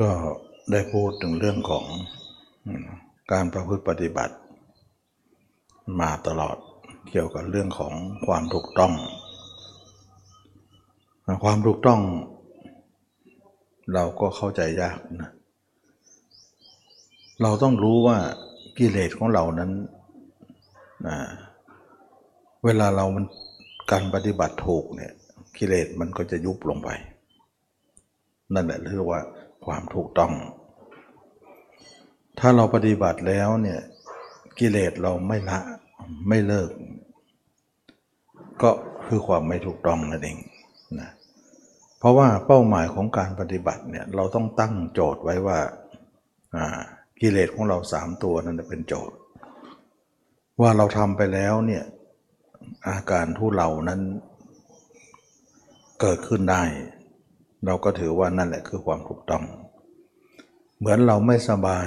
ก็ได้พูดถึงเรื่องของการประพฤติปฏิบัติ มาตลอดเกี่ยวกับเรื่องของความถูกต้อง ความถูกต้อง เราก็เข้าใจยากนะเราต้องรู้ว่ากิเลสของเรานั้นนะเวลาเรามันการปฏิบัติถูกเนี่ยกิเลสมันก็จะยุบลงไป นั่นแหละเรียกว่า ความถูกต้อง ถ้าเราปฏิบัติแล้วเนี่ยกิเลสเราไม่ละไม่เลิก ก็คือความไม่ถูกต้องนั่นเองนะเพราะว่าเป้าหมายของการปฏิบัติเนี่ยเราต้องตั้งโจทย์ไว้ว่ากิเลสของเราสามตัวนั้นเป็นโจทย์ ว่าเราทำไปแล้วเนี่ยอาการทุเลานั้นเกิดขึ้นได้ เราก็ถือว่านั่นแหละคือความถูกต้อง เหมือนเราไม่สบาย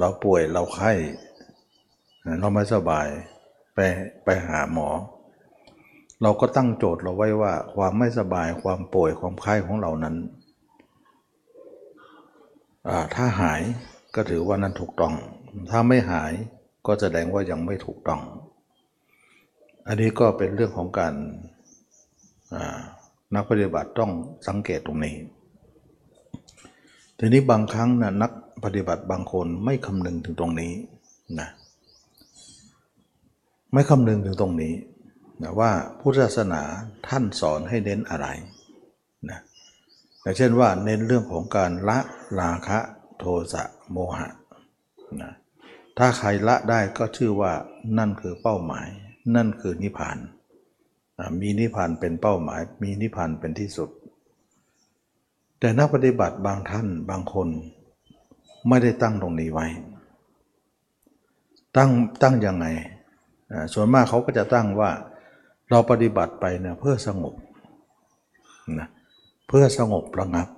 เราป่วยเราไข้ เราไม่สบายไปไปหาหมอ เราก็ตั้งโจทย์เราไว้ว่า ความไม่สบายความป่วยความไข้ของเรานั้น ถ้าหายก็ถือว่านั้นถูกต้อง ถ้าไม่หายก็แสดงว่ายังไม่ถูกต้อง อันนี้ก็เป็นเรื่องของการ นักปฏิบัติต้องสังเกตตรงนี้ ทีนี้บางครั้งนะนักปฏิบัติบางคนไม่คำนึงถึงตรงนี้นะไม่คำนึงถึงตรงนี้นะว่าพุทธศาสนาท่านสอนให้เน้นอะไรนะอย่างเช่นว่าเน้นเรื่องของการละราคะโทสะโมหะนะถ้าใครละได้ก็ชื่อว่านั่นคือเป้าหมาย นั่นคือนิพพาน มีนิพพานเป็นเป้าหมาย มีนิพพานเป็นที่สุด แต่นักปฏิบัติบางท่านบางคนไม่ได้ตั้งตรงนี้ไว้ ตั้งตั้งยังไง ส่วนมากเขาก็จะตั้งว่าเราปฏิบัติไปเนี่ยเพื่อสงบนะเพื่อสงบระงับ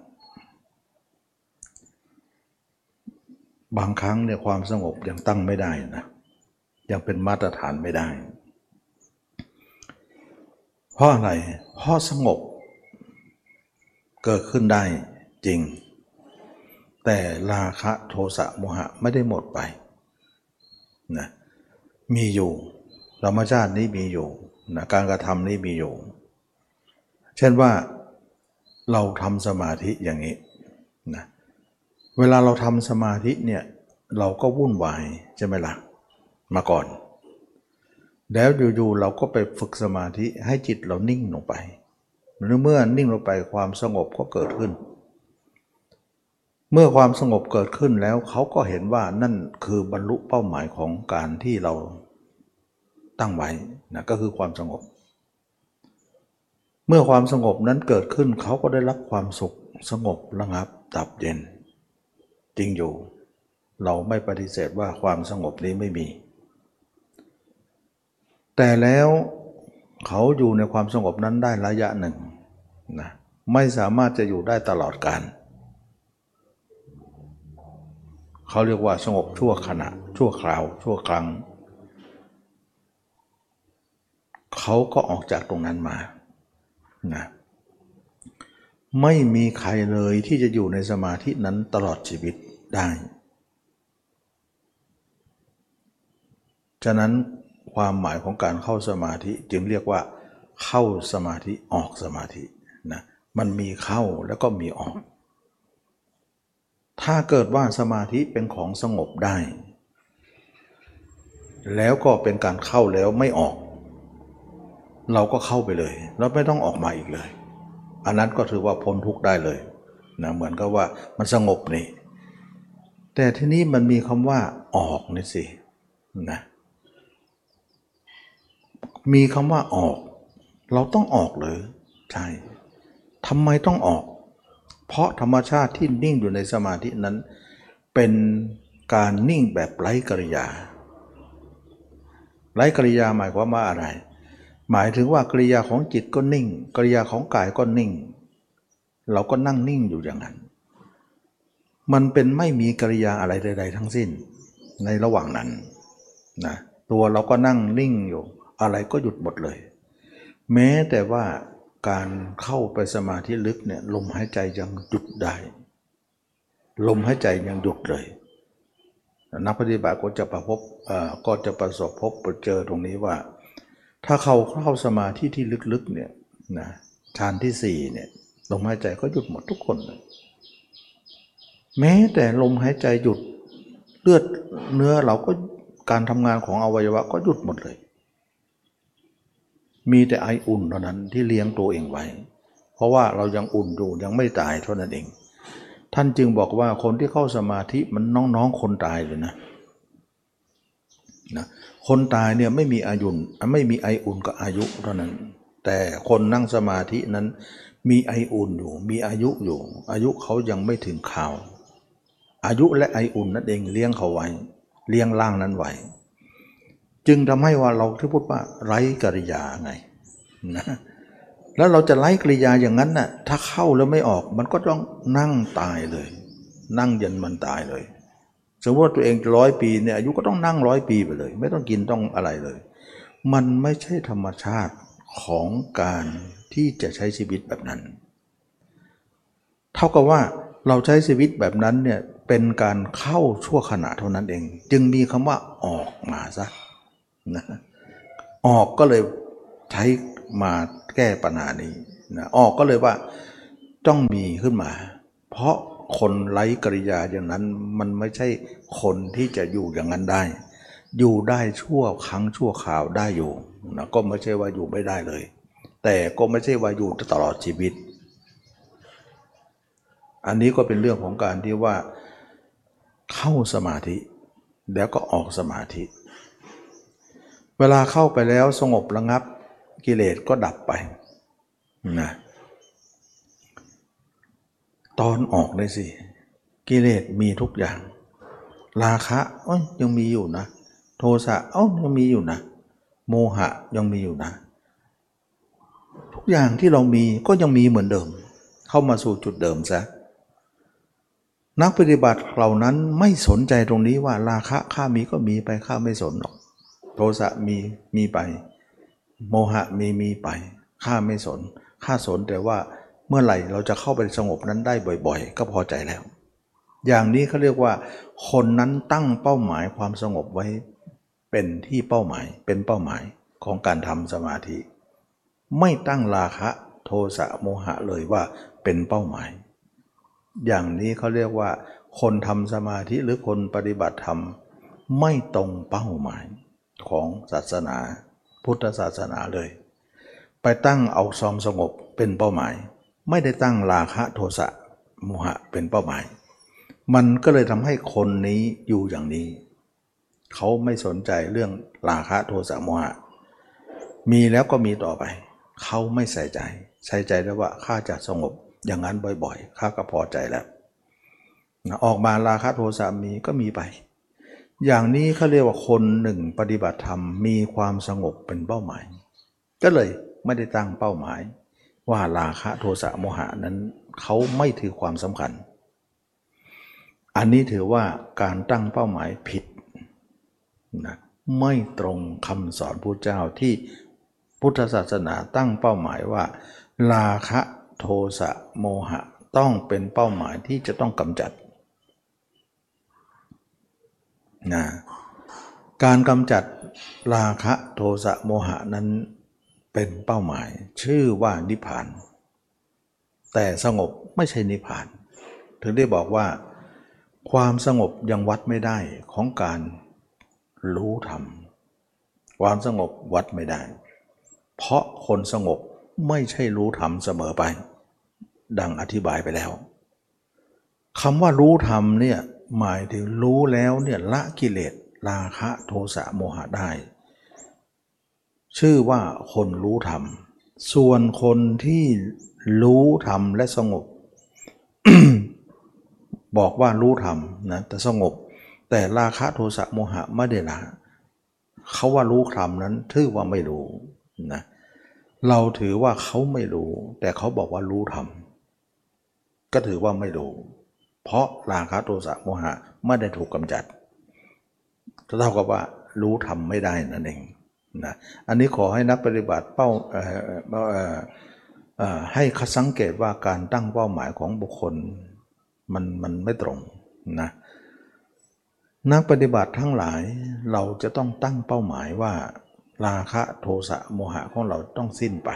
บางครั้งเนี่ยความสงบยังตั้งไม่ได้นะยังเป็นมาตรฐานไม่ได้ เพราะอะไร เพราะสงบ เกิดขึ้นได้จริง แต่ราคะโทสะโมหะไม่ได้หมดไปนะมีอยู่ธรรมชาตินี้มีอยู่นะการกระทำนี้มีอยู่ เช่นว่าเราทำสมาธิอย่างนี้นะเวลาเราทำสมาธิเนี่ยเราก็วุ่นวายใช่ไหมละ่ะมาก่อน แล้วอยู่ๆเราก็ไปฝึกสมาธิให้จิตเรานิ่งลงไปเมื่อนิ่งลงไปความสงบก็เกิดขึ้น เมื่อความสงบเกิดขึ้นแล้วเขาก็เห็นว่านั่นคือบรรลุเป้าหมายของการที่เราตั้งไว้นะก็คือความสงบ เมื่อความสงบนั้นเกิดขึ้นเขาก็ได้รับความสุขสงบระงับดับเย็น จริงอยู่ เราไม่ปฏิเสธว่าความสงบนี้ไม่มี แต่แล้วเขาอยู่ในความสงบนั้นได้ระยะหนึ่งนะไม่สามารถจะอยู่ได้ตลอดกาลเขาเรียกว่าสงบชั่วขณะ ชั่วคราว ชั่วครั้ง เขาก็ออกจากตรงนั้นมานะไม่มีใครเลยที่จะอยู่ในสมาธินั้นตลอดชีวิตได้ ฉะนั้น ความหมายของการเข้าสมาธิจึงเรียกว่า เข้าสมาธิออกสมาธินะมันมีเข้าแล้วก็มีออก ถ้าเกิดว่าสมาธิเป็นของสงบได้ แล้วก็เป็นการเข้าแล้วไม่ออก เราก็เข้าไปเลย แล้วไม่ต้องออกมาอีกเลย อันนั้นก็ถือว่าพ้นทุกข์ได้เลยนะเหมือนกับว่ามันสงบนี่แต่ที่นี้มันมีคำว่าออกนี่สินะ มีคำว่าออก เราต้องออกเลยใช่ทำไมต้องออก เพราะธรรมชาติที่นิ่งอยู่ในสมาธินั้น เป็นการนิ่งแบบไร้กริยา ไร้กริยาหมายความว่าอะไร หมายถึงว่ากริยาของจิตก็นิ่ง กริยาของกายก็นิ่ง เราก็นั่งนิ่งอยู่อย่างนั้น มันเป็นไม่มีกริยาอะไรใด ๆ ทั้งสิ้น ในระหว่างนั้นนะตัวเราก็นั่งนิ่งอยู่ อะไรก็หยุดหมดเลย แม้แต่ว่าการเข้าไปสมาธิลึกเนี่ยลมหายใจยังหยุดได้ ลมหายใจยังหยุดเลย นักปฏิบัติก็จะประพบก็จะประสบพบเจอตรงนี้ว่า ถ้าเขาเข้าสมาธิที่ลึกๆเนี่ยนะฌานที่สี่เนี่ยลมหายใจก็หยุดหมดทุกคนเลยแม้แต่ลมหายใจหยุดเลือดเนื้อเราก็การทำงานของอวัยวะก็หยุดหมดเลย มีแต่ไออุ่นเท่านั้นที่เลี้ยงตัวเองไว้ เพราะว่าเรายังอุ่นอยู่ยังไม่ตายเท่านั้นเอง ท่านจึงบอกว่าคนที่เข้าสมาธิมันน้องๆคนตายเลยนะนะคนตายเนี่ยไม่มีอายุไม่มีไออุ่นกับอายุเท่านั้น แต่คนนั่งสมาธินั้นมีไออุ่นอยู่ มีอายุอยู่ อายุเขายังไม่ถึงข่าว อายุและไออุ่นนั่นเองเลี้ยงเขาไว้ เลี้ยงร่างนั้นไว้ จึงทำให้ว่าเราที่พูดว่าไร้กิริยาไงนะแล้วเราจะไร้กิริยาอย่างนั้นน่ะถ้าเข้าแล้วไม่ออกมันก็ต้องนั่งตายเลย นั่งยันมันตายเลย สมมติว่าตัวเองร้อยปีเนี่ยอายุก็ต้องนั่งร้อยปีไปเลย ไม่ต้องกินต้องอะไรเลย มันไม่ใช่ธรรมชาติของการที่จะใช้ชีวิตแบบนั้น เท่ากับว่าเราใช้ชีวิตแบบนั้นเนี่ยเป็นการเข้าชั่วขณะเท่านั้นเอง จึงมีคำว่าออกมาซะ นะออกก็เลยใช้มาแก้ปัญหานี้นะออกก็เลยว่าต้องมีขึ้นมา เพราะคนไร้กริยาอย่างนั้นมันไม่ใช่คนที่จะอยู่อย่างนั้นได้ อยู่ได้ชั่วครั้งชั่วข่าวได้อยู่นะก็ไม่ใช่ว่าอยู่ไม่ได้เลย แต่ก็ไม่ใช่ว่าอยู่ตลอดชีวิต อันนี้ก็เป็นเรื่องของการที่ว่าเข้าสมาธิ แล้วก็ออกสมาธิ เวลาเข้าไปแล้วสงบระงับกิเลสก็ดับไปนะตอนออกเลยสิ กิเลสมีทุกอย่าง ราคะอ้ยยังมีอยู่นะ โทสะอ้ยยังมีอยู่นะ โมหะยังมีอยู่นะ ทุกอย่างที่เรามีก็ยังมีเหมือนเดิม เข้ามาสู่จุดเดิมซะนักปฏิบัติเหล่านั้นไม่สนใจตรงนี้ว่าราคะข้ามีก็มีไปข้าไม่สนหรอก โทสะมีมีไป โมหะมีมีไปข้าไม่สนข้าสนแต่ว่าเมื่อไหร่เราจะเข้าไปสงบนั้นได้บ่อย ๆ ก็พอใจแล้ว อย่างนี้เขาเรียกว่า คนนั้นตั้งเป้าหมายความสงบไว้เป็นที่เป้าหมายเป็นเป้าหมายของการทำสมาธิ ไม่ตั้งราคะโทสะโมหะเลยว่าเป็นเป้าหมาย อย่างนี้เขาเรียกว่า คนทำสมาธิหรือคนปฏิบัติธรรมไม่ตรงเป้าหมาย ของศาสนา พุทธศาสนาเลย ไปตั้งเอาซอมสงบเป็นเป้าหมาย ไม่ได้ตั้งราคะโทสะโมหะเป็นเป้าหมาย มันก็เลยทำให้คนนี้อยู่อย่างนี้ เขาไม่สนใจเรื่องราคะโทสะโมหะ มีแล้วก็มีต่อไป เขาไม่ใส่ใจ ใส่ใจแล้วว่าข้าจะสงบอย่างนั้นบ่อยๆข้าก็พอใจแล้วออกมาราคะโทสะมีก็มีไป อย่างนี้เขาเรียกว่าคนหนึ่งปฏิบัติธรรมมีความสงบเป็นเป้าหมาย ก็เลยไม่ได้ตั้งเป้าหมาย ว่าราคะโทสะโมหะนั้นเขาไม่ถือความสำคัญ อันนี้ถือว่าการตั้งเป้าหมายผิดนะไม่ตรงคำสอนพระเจ้าที่พุทธศาสนาตั้งเป้าหมายว่า ราคะโทสะโมหะต้องเป็นเป้าหมายที่จะต้องกำจัด นะการกำจัดราคะโทสะโมหะนั้นเป็นเป้าหมาย ชื่อว่านิพพาน แต่สงบไม่ใช่นิพพาน ถึงได้บอกว่า ความสงบยังวัดไม่ได้ของการรู้ธรรม ความสงบวัดไม่ได้ เพราะคนสงบไม่ใช่รู้ธรรมเสมอไป ดังอธิบายไปแล้วคำว่ารู้ธรรมเนี่ย หมายถึงรู้แล้วเนี่ยละกิเลสราคะโทสะโมหะได้ ชื่อว่าคนรู้ธรรม ส่วนคนที่รู้ธรรมและสงบ บอกว่ารู้ธรรมนะแต่สงบ แต่ราคะโทสะโมหะไม่ได้ละเขาว่ารู้ธรรมนั้นถือว่าไม่รู้นะเราถือว่าเขาไม่รู้ แต่เขาบอกว่ารู้ธรรมก็ถือว่าไม่รู้ เพราะราคะโทสะโมหะไม่ได้ถูกกำจัดเท่ากับว่ารู้ธรรมไม่ได้นั่นเองนะอันนี้ขอให้นักปฏิบัติเป้าให้คสังเกตว่าการตั้งเป้าหมายของบุคคลมันมันไม่ตรงนะนักปฏิบัติทั้งหลายเราจะต้องตั้งเป้าหมายว่า ราคะโทสะโมหะของเราต้องสิ้นไป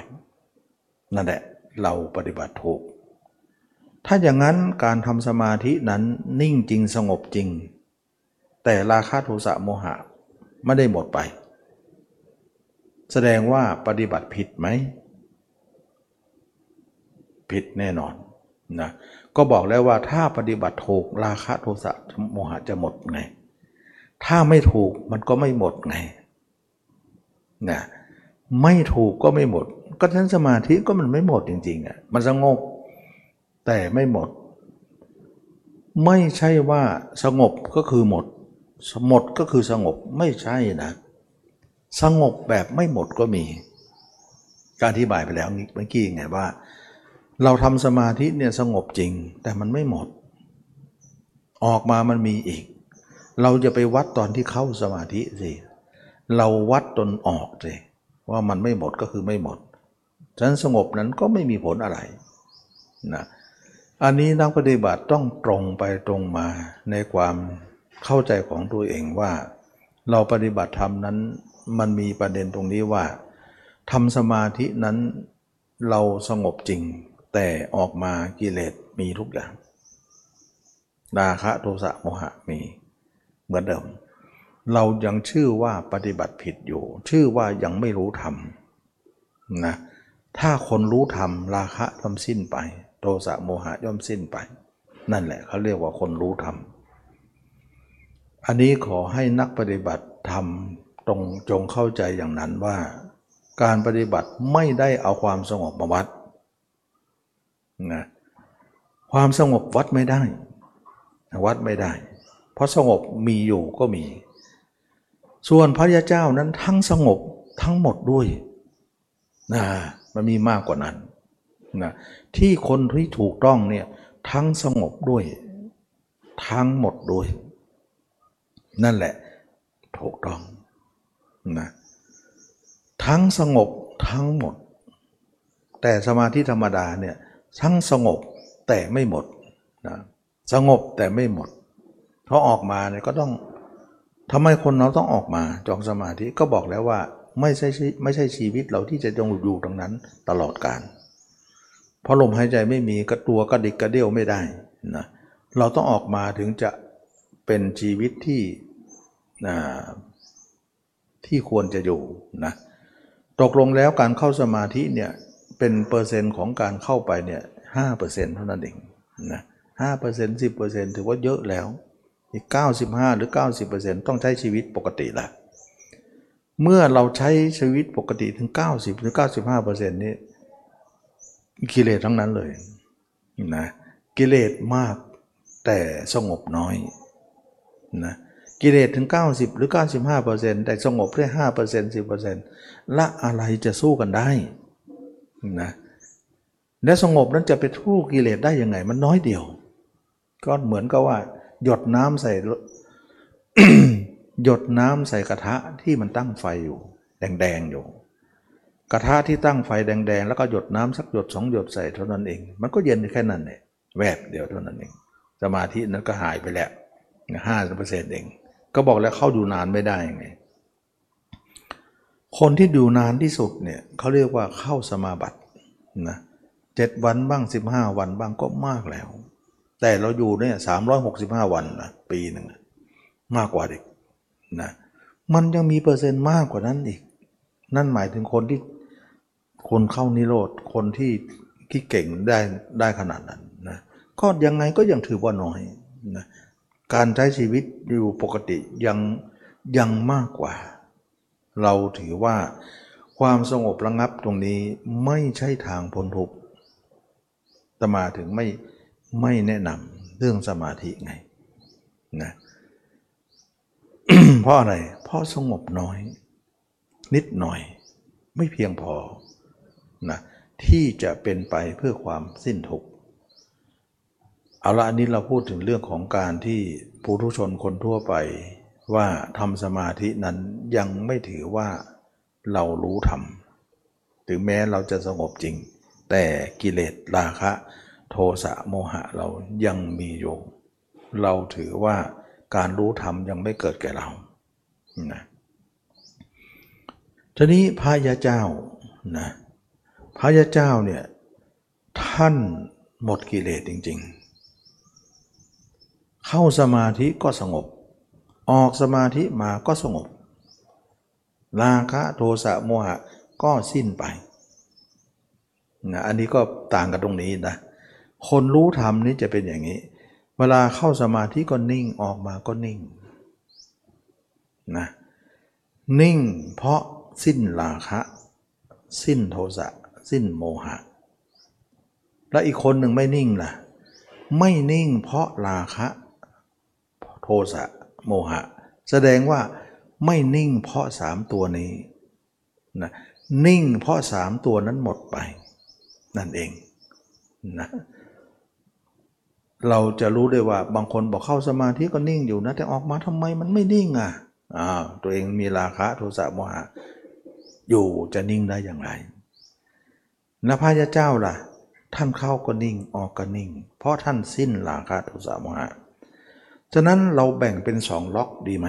นั่นแหละเราปฏิบัติถูก ถ้าอย่างนั้นการทำสมาธินั้นนิ่งจริงสงบจริง แต่ราคะโทสะโมหะไม่ได้หมดไป แสดงว่าปฏิบัติผิดไหม ผิดแน่นอนนะก็บอกแล้วว่าถ้าปฏิบัติถูกราคะโทสะโมหะจะหมดไง ถ้าไม่ถูกมันก็ไม่หมดไงนะไม่ถูกก็ไม่หมด ก็ทั้นสมาธิก็มันไม่หมดจริงๆอะมันสงบ แต่ไม่หมด ไม่ใช่ว่าสงบก็คือหมดหมดก็คือสงบไม่ใช่นะ สงบแบบไม่หมดก็มี การอธิบายไปแล้วเมื่อกี้ไงว่า เราทำสมาธิเนี่ยสงบจริง แต่มันไม่หมด ออกมามันมีอีก เราจะไปวัดตอนที่เข้าสมาธิสิเราวัดตนออกสิว่ามันไม่หมดก็คือไม่หมดฉะนั้นสงบนั้นก็ไม่มีผลอะไรนะ อันนี้นักปฏิบัติต้องตรงไปตรงมาในความเข้าใจของตัวเองว่า เราปฏิบัติธรรมนั้นมันมีประเด็นตรงนี้ว่าทำสมาธินั้นเราสงบจริง แต่ออกมากิเลสมีทุกอย่างราคะโทสะโมหะมีเหมือนเดิม เรายังชื่อว่าปฏิบัติผิดอยู่ ชื่อว่ายังไม่รู้ธรรมนะถ้าคนรู้ธรรมราคะย่อมสิ้นไป โทสะโมหะย่อมสิ้นไป นั่นแหละเขาเรียกว่าคนรู้ธรรม อันนี้ขอให้นักปฏิบัติธรรมตรงจงเข้าใจอย่างนั้นว่า การปฏิบัติไม่ได้เอาความสงบมาวัดนะความสงบวัดไม่ได้ วัดไม่ได้ เพราะสงบมีอยู่ก็มี ส่วนพระยาเจ้านั้นทั้งสงบทั้งหมดด้วยนะมันมีมากกว่านั้น นะที่คนที่ถูกต้องเนี่ยทั้งสงบด้วย ทั้งหมดด้วย นั่นแหละถูกต้องนะทั้งสงบทั้งหมด แต่สมาธิธรรมดาเนี่ยทั้งสงบแต่ไม่หมดนะสงบแต่ไม่หมดเพราะออกมาเนี่ยก็ต้องทำไมคนเราต้องออกมาจองสมาธิก็บอกแล้วว่าไม่ใช่ไม่ใช่ชีวิตเราที่จะจงอยู่ตรงนั้นตลอดกาล เพราะลมหายใจไม่มีกระตัวกระดิกกระเดี่ยวไม่ได้นะเราต้องออกมาถึงจะเป็นชีวิตที่ที่ควรจะอยู่นะตกลงแล้วการเข้าสมาธิเนี่ยเป็นเปอร์เซ็นต์ของการเข้าไปเนี่ยห้าเปอร์เซ็นต์เท่านั้นเองนะห้าเปอร์เซ็นต์สิบเปอร์เซ็นต์ถือว่าเยอะแล้วอีกเก้าสิบห้าหรือเก้าสิบเปอร์เซ็นต์ต้องใช้ชีวิตปกติละเมื่อเราใช้ชีวิตปกติถึงเก้าสิบหรือเก้าสิบห้าเปอร์เซ็นต์นี้ กิเลสทั้งนั้นเลยนะกิเลสมากแต่สงบน้อยนะกิเลสถึง 90 หรือ 95%แต่สงบแค่5% 10%ละอะไรจะสู้กันได้นะและสงบนั้นจะไปทู่กิเลสได้ยังไง มันน้อยเดียว ก็เหมือนกับว่า หยดน้ำใส่หยดน้ำใส่กระทะที่มันตั้งไฟอยู่ แดงๆอยู่ กระทะที่ตั้งไฟแดงๆ แล้วก็หยดน้ำสักหยดสองหยดใส่เท่านั้นเอง มันก็เย็นแค่นั้นเนี่ยแวบเดียวเท่านั้นเอง สมาธินั้นก็หายไปแล้วห้าเปอร์เซ็นต์เอง ก็บอกแล้วเข้าดูนานไม่ได้ไงคนที่ดูนานที่สุดเนี่ยเขาเรียกว่าเข้าสมาบัตินะเจ็ดวันบ้างสิบห้าวันบ้างก็มากแล้ว แต่เราอยู่เนี่ยสามร้อยหกสิบห้าวันนะปีหนึ่งมากกว่าเด็กนะมันยังมีเปอร์เซ็นต์มากกว่านั้นอีก นั่นหมายถึงคนที่ คนเข้านิโรธคนที่ที่เก่งได้ได้ขนาดนั้นนะก็ยังไงก็ยังถือว่าน้อยนะการใช้ชีวิตอยู่ปกติยังยังมากกว่า เราถือว่าความสงบระงับตรงนี้ไม่ใช่ทางพ้นทุกข์ตมาถึงไม่ไม่แนะนำเรื่องสมาธิไงนะเพราะอะไร เพราะสงบน้อย นิดหน่อย ไม่เพียงพอ นะที่จะเป็นไปเพื่อความสิ้นทุกข์เอาละอันนี้เราพูดถึงเรื่องของการที่ผู้ทุชนคนทั่วไปว่าทำสมาธินั้นยังไม่ถือว่าเรารู้ธรรมถึงแม้เราจะสงบจริง แต่กิเลสราคะ โทสะโมหะเรายังมีอยู่ เราถือว่าการรู้ธรรมยังไม่เกิดแก่เรานะทีนี้พระยาเจ้านะ พระยาเจ้าเนี่ยท่านหมดกิเลสจริง ๆ เข้าสมาธิก็สงบ ออกสมาธิมาก็สงบ ราคะโทสะโมหะก็สิ้นไปนะอันนี้ก็ต่างกันตรงนี้นะ คนรู้ธรรมนี่จะเป็นอย่างนี้ เวลาเข้าสมาธิก็นิ่งออกมาก็นิ่งนะนิ่งเพราะสิ้นราคะ สิ้นโทสะ สิ้นโมหะ และอีกคนหนึ่งไม่นิ่งล่ะ ไม่นิ่งเพราะราคะโทสะโมหะ แสดงว่าไม่นิ่งเพราะสามตัวนี้นะนิ่งเพราะสามตัวนั้นหมดไป นั่นเองนะเราจะรู้ได้ว่าบางคนบอกเข้าสมาธิก็นิ่งอยู่นะแต่ออกมาทำไมมันไม่นิ่งอะอ้าตัวเองมีราคะโทสะโมหะ อยู่จะนิ่งได้อย่างไร นะพระยาเจ้าล่ะ ท่านเข้าก็นิ่งออกก็นิ่ง เพราะท่านสิ้นราคะโทสะโมหะฉะนั้นเราแบ่งเป็นสองล็อกดีไหม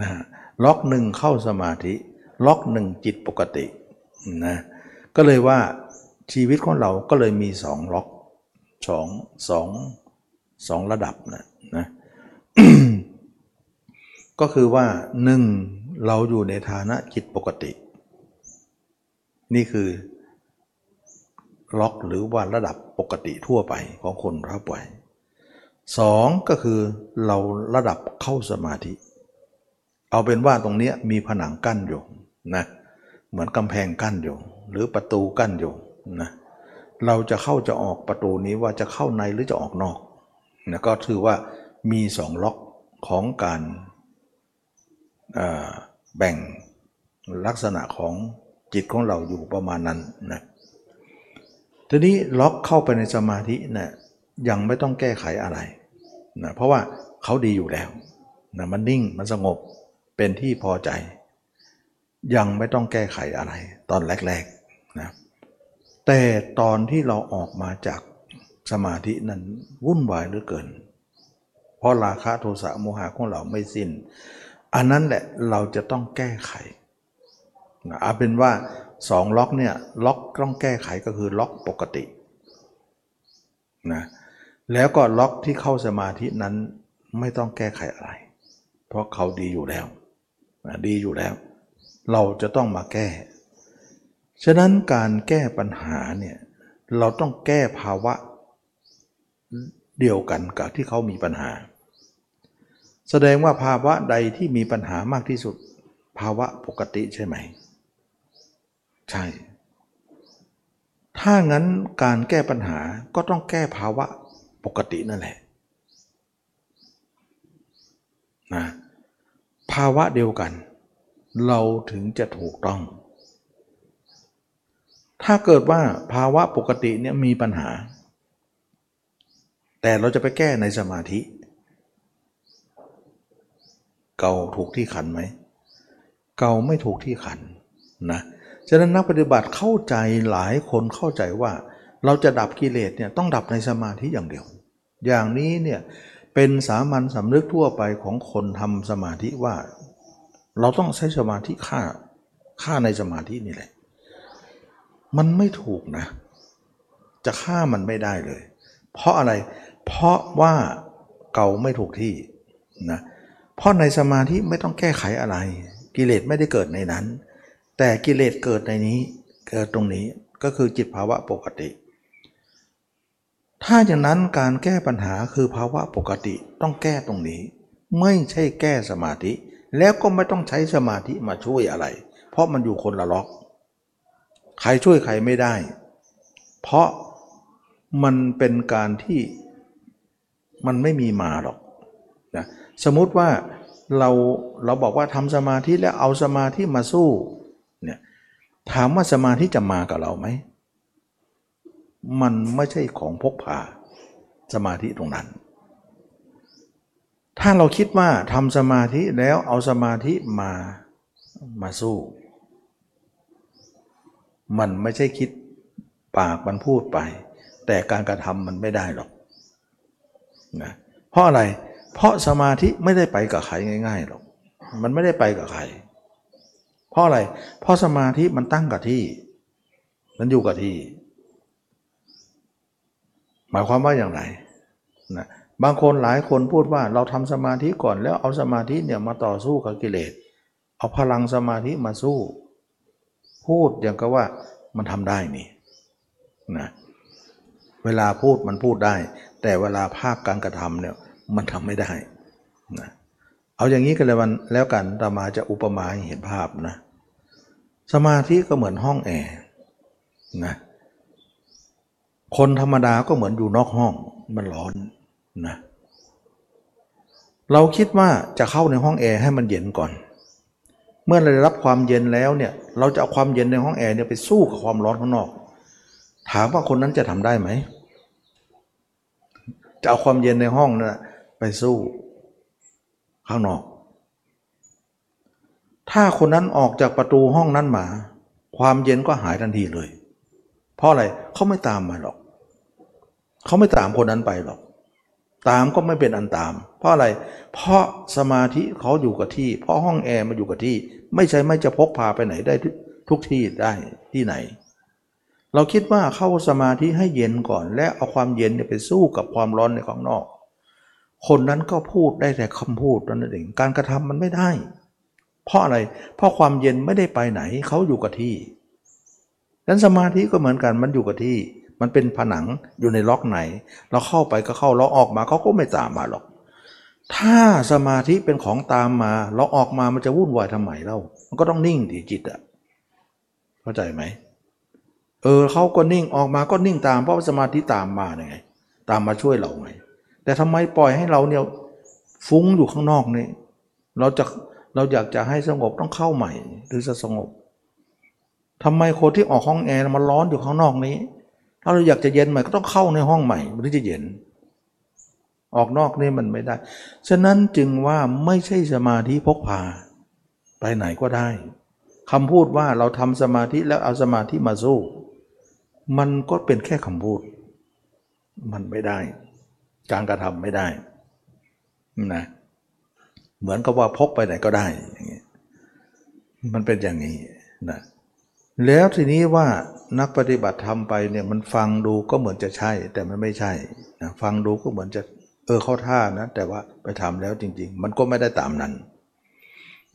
นะล็อกหนึ่งเข้าสมาธิ ล็อกหนึ่งจิตปกตินะก็เลยว่าชีวิตของเราก็เลยมีสองล็อกสองสองสองระดับนะนะก็คือว่าหนึ่งเราอยู่ในฐานะจิตปกติ นี่คือ ล็อกหรือว่าระดับปกติทั่วไปของคนทั่วไปสองก็คือเราระดับเข้าสมาธิ เอาเป็นว่าตรงนี้มีผนังกั้นอยู่นะเหมือนกำแพงกั้นอยู่ หรือประตูกั้นอยู่นะเราจะเข้าจะออกประตูนี้ว่าจะเข้าในหรือจะออกนอกนะก็ถือว่ามีสองล็อกของการแบ่งลักษณะของจิตของเราอยู่ประมาณนั้นนะ ทีนี้ล็อกเข้าไปในสมาธินะยังไม่ต้องแก้ไขอะไรนะเพราะว่าเขาดีอยู่แล้วนะมันนิ่งมันสงบเป็นที่พอใจ ยังไม่ต้องแก้ไขอะไร ตอนแรกๆนะแต่ตอนที่เราออกมาจากสมาธินั้นวุ่นวายเหลือเกิน เพราะราคะโทสะโมหะของเราไม่สิน้น อันนั้นแหละเราจะต้องแก้ไขนะเอาเป็นว่า สองล็อกเนี่ยล็อกต้องแก้ไขก็คือล็อกปกตินะแล้วก็ล็อกที่เข้าสมาธินั้นไม่ต้องแก้ไขอะไร เพราะเขาดีอยู่แล้วนะดีอยู่แล้ว เราจะต้องมาแก้ ฉะนั้นการแก้ปัญหาเนี่ยเราต้องแก้ภาวะเดียวกันกับที่เขามีปัญหา แสดงว่าภาวะใดที่มีปัญหามากที่สุด ภาวะปกติใช่ไหม ใช่ ถ้างั้นการแก้ปัญหาก็ต้องแก้ภาวะปกตินั่นแหละนะภาวะเดียวกัน เราถึงจะถูกต้อง ถ้าเกิดว่าภาวะปกติเนี่ยมีปัญหา แต่เราจะไปแก้ในสมาธิ เกาถูกที่ขันไหม เกาไม่ถูกที่ขันนะ ฉะนั้นนักปฏิบัติเข้าใจหลายคนเข้าใจว่า เราจะดับกิเลสเนี่ยต้องดับในสมาธิอย่างเดียว อย่างนี้เนี่ยเป็นสามัญสำนึกทั่วไปของคนทำสมาธิว่า เราต้องใช้สมาธิฆ่าฆ่าในสมาธินี่แหละ มันไม่ถูกนะ จะฆ่ามันไม่ได้เลย เพราะอะไรเพราะว่าเก่าไม่ถูกที่นะเพราะในสมาธิไม่ต้องแก้ไขอะไร กิเลสไม่ได้เกิดในนั้น แต่กิเลสเกิดในนี้เกิดตรงนี้ก็คือจิตภาวะปกติ ถ้าอย่างนั้นการแก้ปัญหาคือภาวะปกติต้องแก้ตรงนี้ ไม่ใช่แก้สมาธิ แล้วก็ไม่ต้องใช้สมาธิมาช่วยอะไร เพราะมันอยู่คนละล็อก ใครช่วยใครไม่ได้ เพราะมันเป็นการที่มันไม่มีมาหรอกนะสมมุติว่าเราเราบอกว่าทำสมาธิแล้วเอาสมาธิมาสู้ เนี่ยถามว่าสมาธิจะมากับเราไหม มันไม่ใช่ของพกพาสมาธิตรงนั้น ถ้าเราคิดว่าทำสมาธิแล้วเอาสมาธิมามาสู้ มันไม่ใช่คิดปากมันพูดไป แต่การกระทำมันไม่ได้หรอกนะเพราะอะไร เพราะสมาธิไม่ได้ไปกับใครง่ายๆหรอก มันไม่ได้ไปกับใคร เพราะอะไร เพราะสมาธิมันตั้งกับที่ มันอยู่กับที่ หมายความว่าอย่างไรนะบางคนหลายคนพูดว่าเราทำสมาธิก่อนแล้วเอาสมาธิเนี่ยมาต่อสู้กับกิเลส เอาพลังสมาธิมาสู้ พูดอย่างก็ว่ามันทำได้นี่นะเวลาพูดมันพูดได้ แต่เวลาภาคการกระทำเนี่ยมันทำไม่ได้นะเเอาอย่างนี้กันเลยวันแล้วกันตามาจะอุปมาให้เห็นภาพนะ สมาธิก็เหมือนห้องแอร์นะคนธรรมดาก็เหมือนอยู่นอกห้องมันร้อนนะเราคิดว่าจะเข้าในห้องแอร์ให้มันเย็นก่อน เมื่อเราได้รับความเย็นแล้วเนี่ยเราจะเอาความเย็นในห้องแอร์เนี่ยไปสู้กับความร้อนข้างนอก ถามว่าคนนั้นจะทำได้ไหมจะเอาความเย็นในห้องนั่ะไปสู้ ข้างนอก ถ้าคนนั้นออกจากประตูห้องนั้นมา ความเย็นก็หายทันทีเลย เพราะอะไรเขาไม่ตามมาหรอก เขาไม่ตามคนนั้นไปหรอก ตามก็ไม่เป็นอันตาม เพราะอะไร เพราะสมาธิเขาอยู่กับที่ เพราะห้องแอร์มาอยู่กับที่ ไม่ใช่ไม่จะพกพาไปไหนได้ทุกที่ได้ที่ไหนเราคิดว่าเข้าสมาธิให้เย็นก่อน และเอาความเย็นไปสู้กับความร้อนในข้างนอก คนนั้นก็พูดได้แต่คำพูดนั่นเองการกระทำมันไม่ได้ เพราะอะไร เพราะความเย็นไม่ได้ไปไหนเขาอยู่กับที่นั้นสมาธิก็เหมือนกันมันอยู่กับที่ มันเป็นผนังอยู่ในล็อกไหน เราเข้าไปก็เข้าเราออกมาเขาก็ไม่ตามมาหรอก ถ้าสมาธิเป็นของตามมา เราออกมามันจะวุ่นวายทำไมเล่ามันก็ต้องนิ่งดีจิตอะเข้าใจไหมเออเขาก็นิ่งออกมาก็นิ่งตามเพราะสมาธิตามมาไง ตามมาช่วยเราไง แต่ทำไมปล่อยให้เราเนี่ยฟุ้งอยู่ข้างนอกนี่เราจะเราอยากจะให้สงบต้องเข้าใหม่ หรือจะสงบทำไมคนที่ออกห้องแอร์มันร้อนอยู่ข้างนอกนี้ ถ้าเราอยากจะเย็นใหม่ก็ต้องเข้าในห้องใหม่มันถึงจะเย็น ออกนอกนี่มันไม่ได้ ฉะนั้นจึงว่าไม่ใช่สมาธิพกพา ไปไหนก็ได้คำพูดว่าเราทำสมาธิแล้วเอาสมาธิมาสู้ มันก็เป็นแค่คำพูด มันไม่ได้ การกระทำไม่ได้นะเหมือนกับว่าพกไปไหนก็ได้อย่างนี้มันเป็นอย่างนี้นะแล้วทีนี้ว่านักปฏิบัติทำไปเนี่ยมันฟังดูก็เหมือนจะใช่ แต่มันไม่ใช่นะฟังดูก็เหมือนจะเออเข้าท่านะ แต่ว่าไปทำแล้วจริง ๆ มันก็ไม่ได้ตามนั้น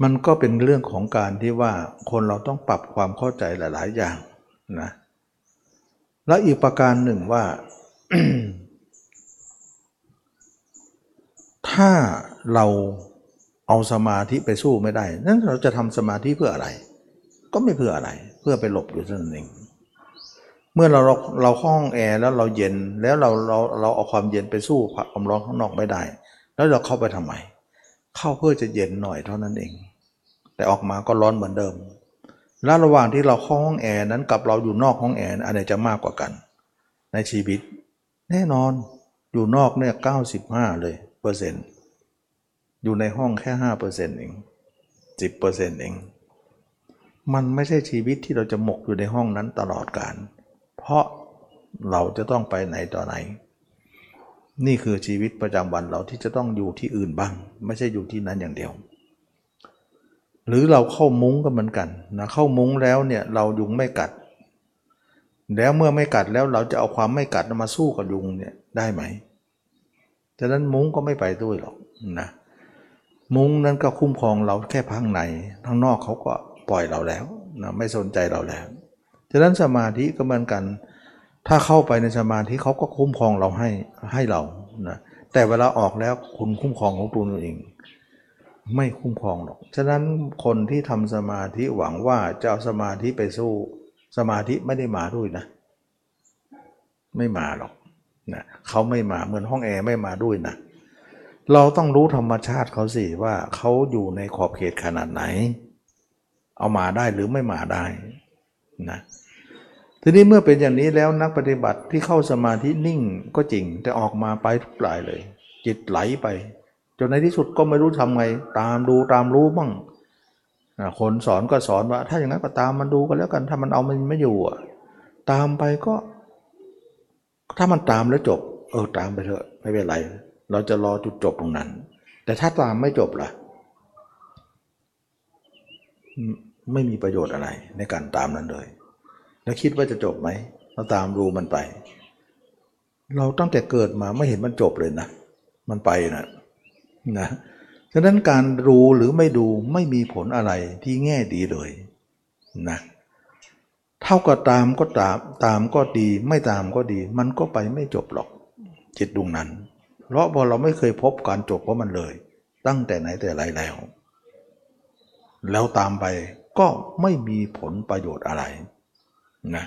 มันก็เป็นเรื่องของการที่ว่าคนเราต้องปรับความเข้าใจหลาย ๆ อย่างนะแล้วอีกประการหนึ่งว่า ถ้าเราเอาสมาธิไปสู้ไม่ได้ นั้นเราจะทำสมาธิเพื่ออะไร ก็ไม่เพื่ออะไร เพื่อไปหลบอยู่เท่านั้นเองเมื่อเราเราเราห้องแอร์แล้วเราเย็นแล้วเราเราเราเอาความเย็นไปสู้ความร้อนข้างนอกไม่ได้ แล้วเราเข้าไปทำไม เข้าเพื่อจะเย็นหน่อยเท่านั้นเอง แต่ออกมาก็ร้อนเหมือนเดิม แล้วระหว่างที่เราเข้าห้องแอร์นั้นกับเราอยู่นอกห้องแอร์อันไหนจะมากกว่ากัน ในชีวิต แน่นอนอยู่นอกเนี่ยเก้าสิบห้าเลย เปอร์เซ็นต์อยู่ในห้องแค่ห้าเปอร์เซ็นต์เองสิบเปอร์เซ็นต์เอง มันไม่ใช่ชีวิตที่เราจะหมกอยู่ในห้องนั้นตลอดกาลเพราะเราจะต้องไปไหนต่อไหน นี่คือชีวิตประจำวันเราที่จะต้องอยู่ที่อื่นบ้าง ไม่ใช่อยู่ที่นั้นอย่างเดียว หรือเราเข้ามุ้งก็เหมือนกันนะเข้ามุ้งแล้วเนี่ยเรายุงไม่กัด แล้วเมื่อไม่กัดแล้วเราจะเอาความไม่กัดมาสู้กับยุงเนี่ยได้ไหม ฉะนั้นมุ้งก็ไม่ไปด้วยหรอกนะมุ้งนั้นก็คุ้มครองเราแค่พังในทั้งนอกเขาก็ปล่อยเราแล้วนะไม่สนใจเราแล้ว ฉะนั้นสมาธิก็เหมือนกัน ถ้าเข้าไปในสมาธิเขาก็คุ้มครองเราให้ให้เรานะแต่เวลาออกแล้วคุณคุ้มครองของตัวเอง ไม่คุ้มครองหรอก ฉะนั้นคนที่ทำสมาธิหวังว่าจะเอาสมาธิไปสู้ สมาธิไม่ได้มาด้วยนะ ไม่มาหรอก นะเขาไม่มาเหมือนห้องแอร์ไม่มาด้วยนะเราต้องรู้ธรรมชาติเขาสิว่าเขาอยู่ในขอบเขตขนาดไหน เอามาได้หรือไม่มาได้นะทีนี้เมื่อเป็นอย่างนี้แล้วนักปฏิบัติที่เข้าสมาธินิ่งก็จริง แต่ออกมาไปทุกปลายเลย จิตไหลไป จนในที่สุดก็ไม่รู้ทำไง ตามดูตามรู้บ้างคนสอนก็สอนว่า ถ้าอย่างนั้นก็ตามมันดูกันแล้วกันถ้ามันเอามันไม่อยู่อะตามไปก็ ถ้ามันตามแล้วจบ เออตามไปเถอะไม่เป็นไร เราจะรอจุดจบตรงนั้น แต่ถ้าตามไม่จบล่ะไม่ม่มีประโยชน์อะไรในการตามนั้นเลย แล้วคิดว่าจะจบไหมเราตามดูมันไป เราตั้งแต่เกิดมาไม่เห็นมันจบเลยนะ มันไปนะนะฉะนั้นการรู้หรือไม่ดูไม่มีผลอะไรที่แง่ดีเลยนะ เท่ากับตามก็ตามตามก็ดี ไม่ตามก็ดี มันก็ไปไม่จบหรอกจิตดวงนั้น เพราะพอเราไม่เคยพบการจบของมันเลย ตั้งแต่ไหนแต่ไรแล้ว แล้วตามไปก็ไม่มีผลประโยชน์อะไรนะ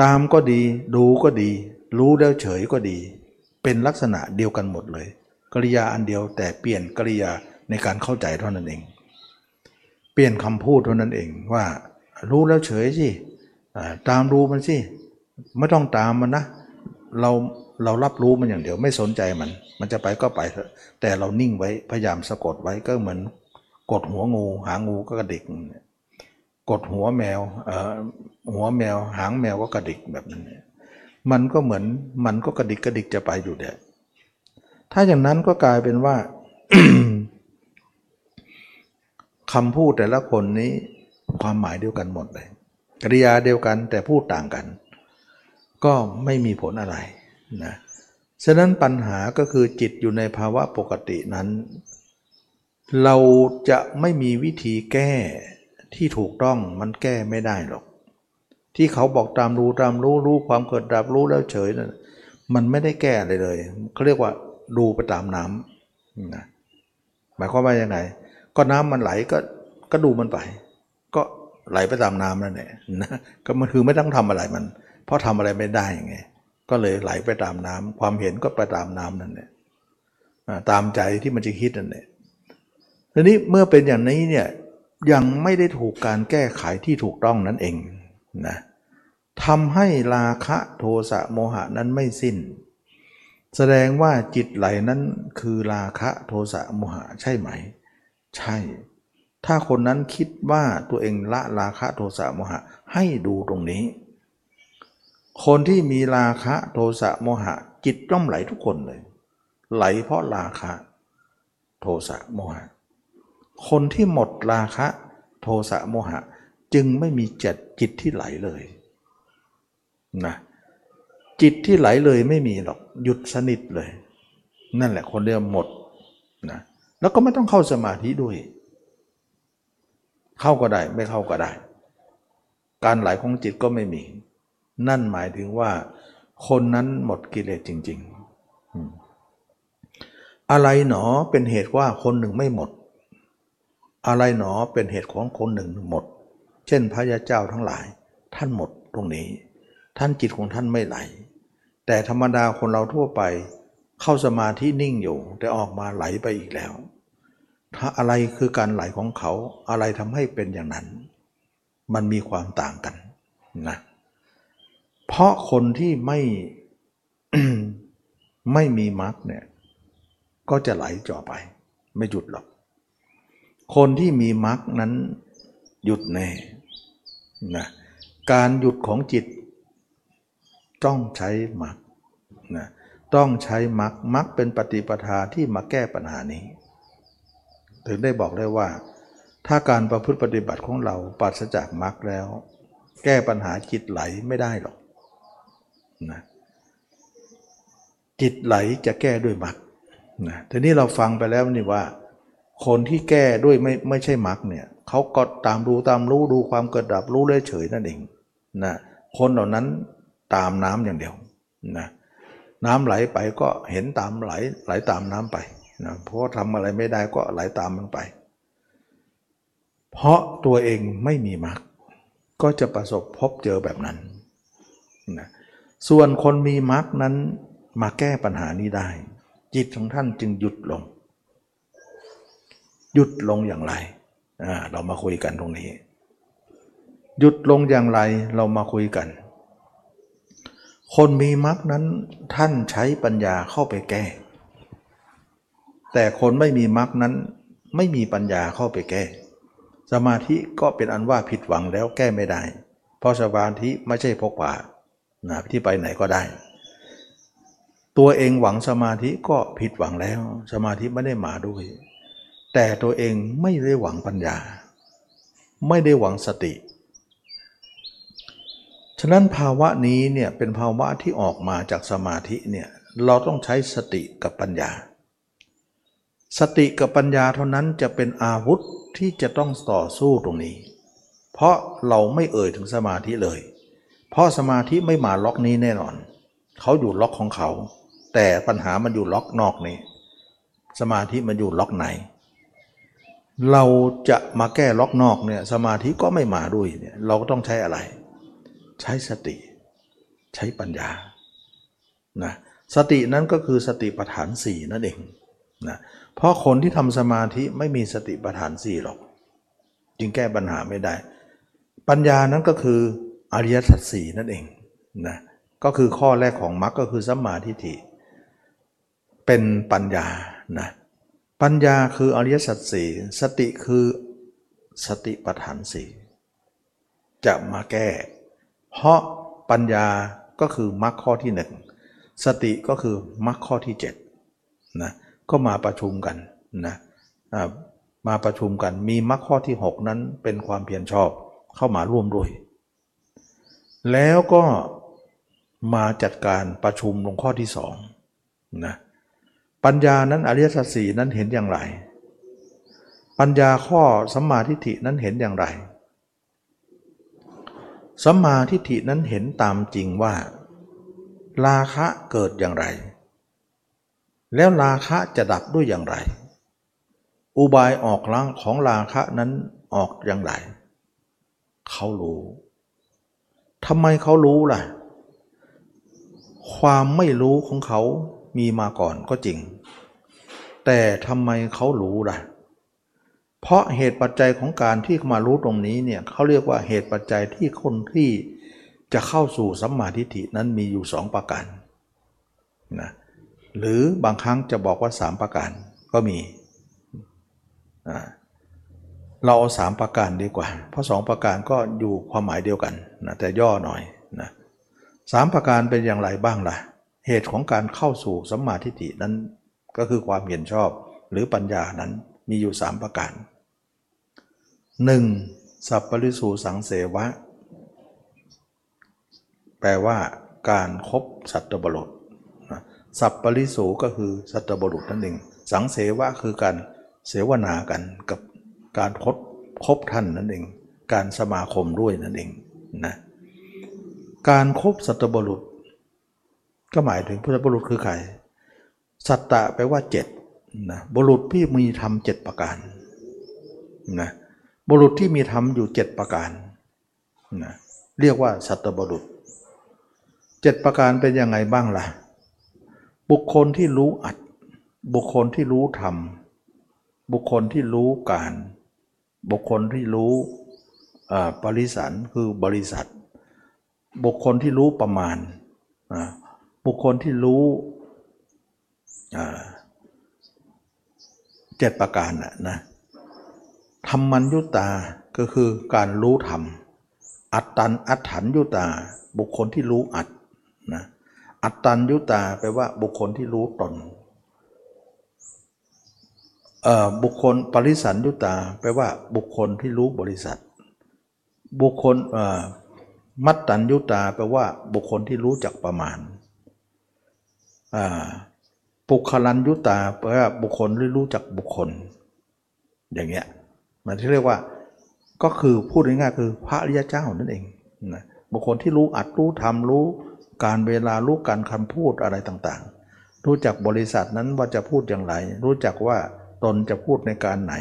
ตามก็ดีดูก็ดี รู้แล้วเฉยก็ดี เป็นลักษณะเดียวกันหมดเลยกริยาอันเดียวแต่เปลี่ยนกริยาในการเข้าใจเท่านั้นเอง เปลี่ยนคำพูดเท่านั้นเองว่า รู้แล้วเฉยสิ ตามรู้มันสิไม่ต้องตามมันนะ เราเรารับรู้มันอย่างเดียวไม่สนใจมัน มันจะไปก็ไปเถอะแต่เรานิ่งไว้พยายามสะกดไว้ก็เหมือนกดหัวงูหางูก็กระดิกกดหัวแมวเอ่อหัวแมว หางแมวก็กระดิกแบบนั้นมันก็เหมือนมันก็กระดิกกระดิกจะไปอยู่เดียถ้าอย่างนั้นก็กลายเป็นว่าคำพูดแต่ละคนนี้ความหมายเดียวกันหมดเลย กริยาเดียวกันแต่พูดต่างกัน ก็ไม่มีผลอะไรนะฉะนั้นปัญหาก็คือจิตอยู่ในภาวะปกตินั้น เราจะไม่มีวิธีแก้ที่ถูกต้องมันแก้ไม่ได้หรอก ที่เขาบอกตามรู้ตามรู้รู้ความเกิดดับรู้แล้วเฉยนั่นมันไม่ได้แก้อะไรเลยเขาเรียกว่าดูไปตามน้ำนะหมายความว่ายังไง ก็น้ำมันไหลก็ก็ดูมันไป ไหลไปตามน้ำนั่นแหละนะก็มันคือไม่ต้องทำอะไรมัน เพราะทำอะไรไม่ได้ไงก็เลยไหลไปตามน้ำความเห็นก็ไปตามน้ำนั่นแหละอ่าตามใจที่มันจะคิดนั่นแหละทีนี้เมื่อเป็นอย่างนี้เนี่ยยังไม่ได้ถูกการแก้ไขที่ถูกต้องนั่นเองนะทำให้ราคะโทสะโมหะนั้นไม่สิ้น แสดงว่าจิตไหลนั้นคือราคะโทสะโมหะใช่ไหม ใช่ ถ้าคนนั้นคิดว่าตัวเองละราคะโทสะโมหะ ให้ดูตรงนี้ คนที่มีราคะโทสะโมหะ จิตย่อมไหลทุกคนเลย ไหลเพราะราคะ โทสะโมหะ คนที่หมดราคะ โทสะโมหะ จึงไม่มีจิตจิตที่ไหลเลยนะจิตที่ไหลเลยไม่มีหรอกหยุดสนิทเลย นั่นแหละคนเดียวหมดนะแล้วก็ไม่ต้องเข้าสมาธิด้วย เข้าก็ได้ไม่เข้าก็ได้ การไหลของจิตก็ไม่มี นั่นหมายถึงว่าคนนั้นหมดกิเลสจริงๆอืมอะไรหนอเป็นเหตุว่าคนหนึ่งไม่หมด อะไรหนอเป็นเหตุของคนหนึ่งหมด เช่นพระยาเจ้าทั้งหลาย ท่านหมดตรงนี้ ท่านจิตของท่านไม่ไหล แต่ธรรมดาคนเราทั่วไปเข้าสมาธินิ่งอยู่ แต่ออกมาไหลไปอีกแล้ว ถ้าอะไรคือการไหลของเขาอะไรทำให้เป็นอย่างนั้น มันมีความต่างกันนะเพราะคนที่ไม่ไม่มีมรรคเนี่ย ก็จะไหลจ่อไป ไม่หยุดหรอก คนที่มีมรรคนั้นหยุดแน่นะการหยุดของจิต ต้องใช้มรรคนะต้องใช้มรรคมรรคเป็นปฏิปทาที่มาแก้ปัญหานี้ ถึงได้บอกได้ว่า ถ้าการประพฤติปฏิบัติของเราปราศจากมรรคแล้ว แก้ปัญหาจิตไหลไม่ได้หรอกนะจิตไหลจะแก้ด้วยมรรคนะทีนี้เราฟังไปแล้วนี่ว่า คนที่แก้ด้วยไม่ไม่ใช่มรรคเนี่ยเขาก็ตามรู้ตามรู้ดูความเกิดดับรู้เลยเฉยนั่นเองนะคนเหล่านั้นตามน้ำอย่างเดียวนะน้ำไหลไปก็เห็นตามไหลไหลตามน้ำไป นะเพราะทำอะไรไม่ได้ก็ไหลตามมันไป เพราะตัวเองไม่มีมรรคก็จะประสบพบเจอแบบนั้นนะส่วนคนมีมรรคนั้นมาแก้ปัญหานี้ได้ จิตของท่านจึงหยุดลง หยุดลงอย่างไร เรามาคุยกันตรงนี้ หยุดลงอย่างไรเรามาคุยกัน คนมีมรรคนั้นท่านใช้ปัญญาเข้าไปแก้ แต่คนไม่มีมรรคนั้นไม่มีปัญญาเข้าไปแก้ สมาธิก็เป็นอันว่าผิดหวังแล้วแก้ไม่ได้ เพราะสมาธิไม่ใช่พกพานะที่ไปไหนก็ได้ ตัวเองหวังสมาธิก็ผิดหวังแล้ว สมาธิไม่ได้มาด้วย แต่ตัวเองไม่ได้หวังปัญญา ไม่ได้หวังสติ ฉะนั้นภาวะนี้เนี่ยเป็นภาวะที่ออกมาจากสมาธิเนี่ยเราต้องใช้สติกับปัญญา สติกับปัญญาเท่านั้นจะเป็นอาวุธที่จะต้องต่อสู้ตรงนี้ เพราะเราไม่เอ่ยถึงสมาธิเลย เพราะสมาธิไม่มาล็อกนี้แน่นอน เขาอยู่ล็อกของเขา แต่ปัญหามันอยู่ล็อกนอกนี้ สมาธิมันอยู่ล็อกไหน เราจะมาแก้ล็อกนอกเนี่ยสมาธิก็ไม่มาด้วยเนี่ยเราก็ต้องใช้อะไร ใช้สติ ใช้ปัญญานะสตินั้นก็คือสติปัฏฐานสี่นั่นเองนะเพราะคนที่ทำสมาธิไม่มีสติปัฏฐานสี่หรอก จึงแก้ปัญหาไม่ได้ ปัญญานั้นก็คืออริยสัจสี่นั่นเองนะก็คือข้อแรกของมรรคก็คือสัมมาทิฏฐิเป็นปัญญานะปัญญาคืออริยสัจสี่สติคือสติปัฏฐานสี่จะมาแก้ เพราะปัญญาก็คือมรรคข้อที่หนึ่งสติก็คือมรรคข้อที่7นะ ก็มาประชุมกันนะมาประชุมกันมีมรรคข้อที่ 6 นั้นเป็นความเพียรชอบเข้ามาร่วมด้วย แล้วก็มาจัดการประชุมลงข้อที่สองนะปัญญานั้นอริยสัจสีนั้นเห็นอย่างไร ปัญญาข้อสัมมาทิฏฐินั้นเห็นอย่างไรสัมมาทิฏฐินั้นเห็นตามจริงว่า ราคะเกิดอย่างไร แล้วราคะจะดับด้วยอย่างไร อุบายออกล้างของราคะนั้นออกอย่างไร เขารู้ทำไมเขารู้ล่ะ ความไม่รู้ของเขามีมาก่อนก็จริง แต่ทำไมเขารู้ล่ะ เพราะเหตุปัจจัยของการที่มารู้ตรงนี้เนี่ยเขาเรียกว่าเหตุปัจจัยที่คนที่จะเข้าสู่สัมมาทิฏฐินั้นมีอยู่สองประการนะ หรือบางครั้งจะบอกว่าสามประการก็มี เราเอาสามประการดีกว่า เพราะสองประการก็อยู่ความหมายเดียวกันนะแต่ย่อหน่อยนะสามประการเป็นอย่างไรบ้างล่ะ เหตุของการเข้าสู่สัมมาทิฏฐินั้นก็คือความเห็นชอบหรือปัญญานั้นมีอยู่สามประการ 1. สัพปริสูสังเสวะ แปลว่าการครบสัตบรุษ สัพปริสูก็คือสัตบรุษนั่นเอง สังเสวะคือการเสวนากันกับการคบคบท่านนั่นเอง การสมาคมด้วยนั่นเองนะการครบสัตบรุษ ก็หมายถึงพุทธบุรุษคือใคร สัตตะแปลว่าเจ็ดนะบุรุษที่มีธรรมเจ็ดประการนะบุรุษที่มีธรรมอยู่เจ็ดประการนะเรียกว่าสัตบุรุษเจ็ดประการเป็นยังไงบ้างล่ะ บุคคลที่รู้อัด บุคคลที่รู้ธรรม บุคคลที่รู้การ บุคคลที่รู้ปริสันคือบริษัท บุคคลที่รู้ประมาณ บุคคลที่รู้เจ็ดประการนะนะธรรมัญยุตาก็คือการรู้ธรรม อัตตันอัตถันยุตา บุคคลที่รู้อัตนะ อัตตัญยุตาแปลว่าบุคคลที่รู้ตนบุคคลปริสันยุตาแปลว่าบุคคลที่รู้บริษัท บุคคลมัตตัญยุตาแปลว่าบุคคลที่รู้จักประมาณปุคลันยุตาแปลว่าบุคคลที่รู้จักบุคคล อย่างเงี้ยมันที่เรียกว่าก็คือพูดง่ายๆคือพระริยเจ้านั่นเองนะบุคคลที่รู้อัดรู้ทำรู้ การเวลารู้การคำพูดอะไรต่างๆ รู้จักบริษัทนั้นว่าจะพูดอย่างไร รู้จักว่าตนจะพูดในการไหน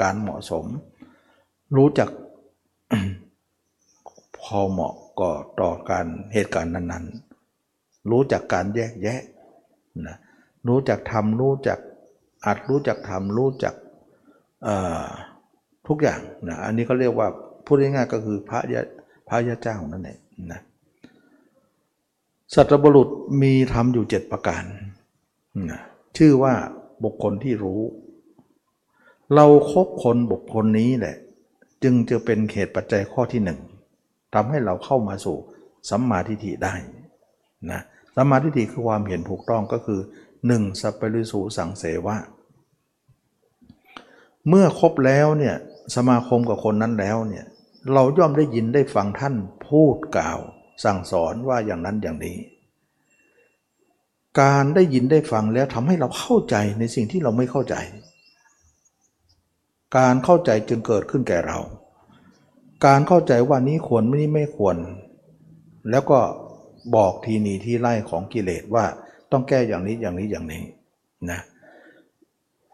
การเหมาะสม รู้จักพอเหมาะก็ต่อการเหตุการณ์นั้นๆ รู้จักการแยกแยะนะรู้จักทำรู้จักอัดรู้จักทำรู้จักทุกอย่างนะอันนี้เขาเรียกว่าพูดง่ายๆก็คือพระยะพระยะเจ้านั่นเองนะ สัตบุรุษมีธรรมอยู่เจ็ดประการ ชื่อว่าบุคคลที่รู้ เราครบคนบุคคลนี้แหละ จึงจะเป็นเหตุปัจจัยข้อที่หนึ่งทำให้เราเข้ามาสู่สัมมาทิฏฐิได้นะสัสัมมาทิฏฐิคือความเห็นถูกต้องก็คือหนึ่งสัพปริสูสังเสวะ เมื่อครบแล้วเนี่ยสมาคมกับคนนั้นแล้วเนี่ยเราย่อมได้ยินได้ฟังท่านพูดกล่าว สั่งสอนว่าอย่างนั้นอย่างนี้ การได้ยินได้ฟังแล้วทำให้เราเข้าใจในสิ่งที่เราไม่เข้าใจ การเข้าใจจึงเกิดขึ้นแก่เรา การเข้าใจว่านี้ควรไม่นี้ไม่ควร แล้วก็บอกทีนี้ที่ไล่ของกิเลสว่าต้องแก้อย่างนี้อย่างนี้อย่างนี้นะ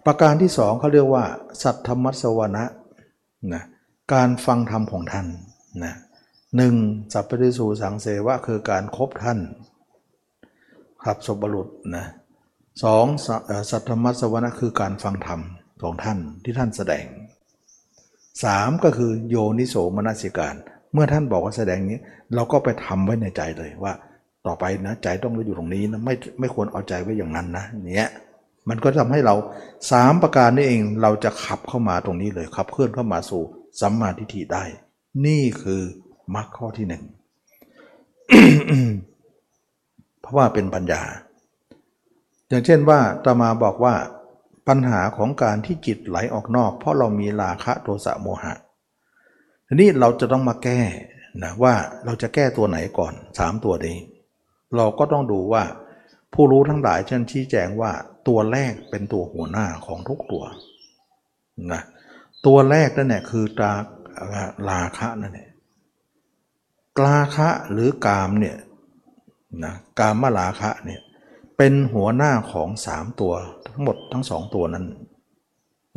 ประการที่สองเขาเรียกว่า สัทธมัสวนะนะการฟังธรรมของท่านนะ หนึ่งสัพพทิสูสังเสวะคือการครบท่านขับสบรุษนะสองสัทธมัสวนะคือการฟังธรรมของท่านที่ท่านแสดงสามก็คือโยนิโสมนสิการ เมื่อท่านบอกว่าแสดงนี้ เราก็ไปทำไว้ในใจเลยว่า ต่อไปนะใจต้องอยู่ตรงนี้นะไม่ไม่ควรเอาใจไว้อย่างนั้นนะเนี้ยมันก็ทำให้เราสามประการนี้เองเราจะขับเข้ามาตรงนี้เลยขับเคลื่อนเข้ามาสู่สัมมาทิฏฐิได้ นี่คือ มรรคข้อที่หนึ่งเพราะว่าเป็นปัญญา อย่างเช่นว่าตมาบอกว่าปัญหาของการที่จิตไหลออกนอก เพราะเรามีราคะโทสะโมหะ ทีนี้เราจะต้องมาแก้นะว่าเราจะแก้ตัวไหนก่อนสามตัวนี้ เราก็ต้องดูว่า ผู้รู้ทั้งหลายเช่นชี้แจงว่าตัวแรกเป็นตัวหัวหน้าของทุกตัวนะตัวแรกนั่นแหละคือตาราคะนั่นแหละ ราคะหรือกามเนี่ยนะกามมาราคะเนี่ยเป็นหัวหน้าของสามตัวทั้งหมดทั้งสองตัวนั้น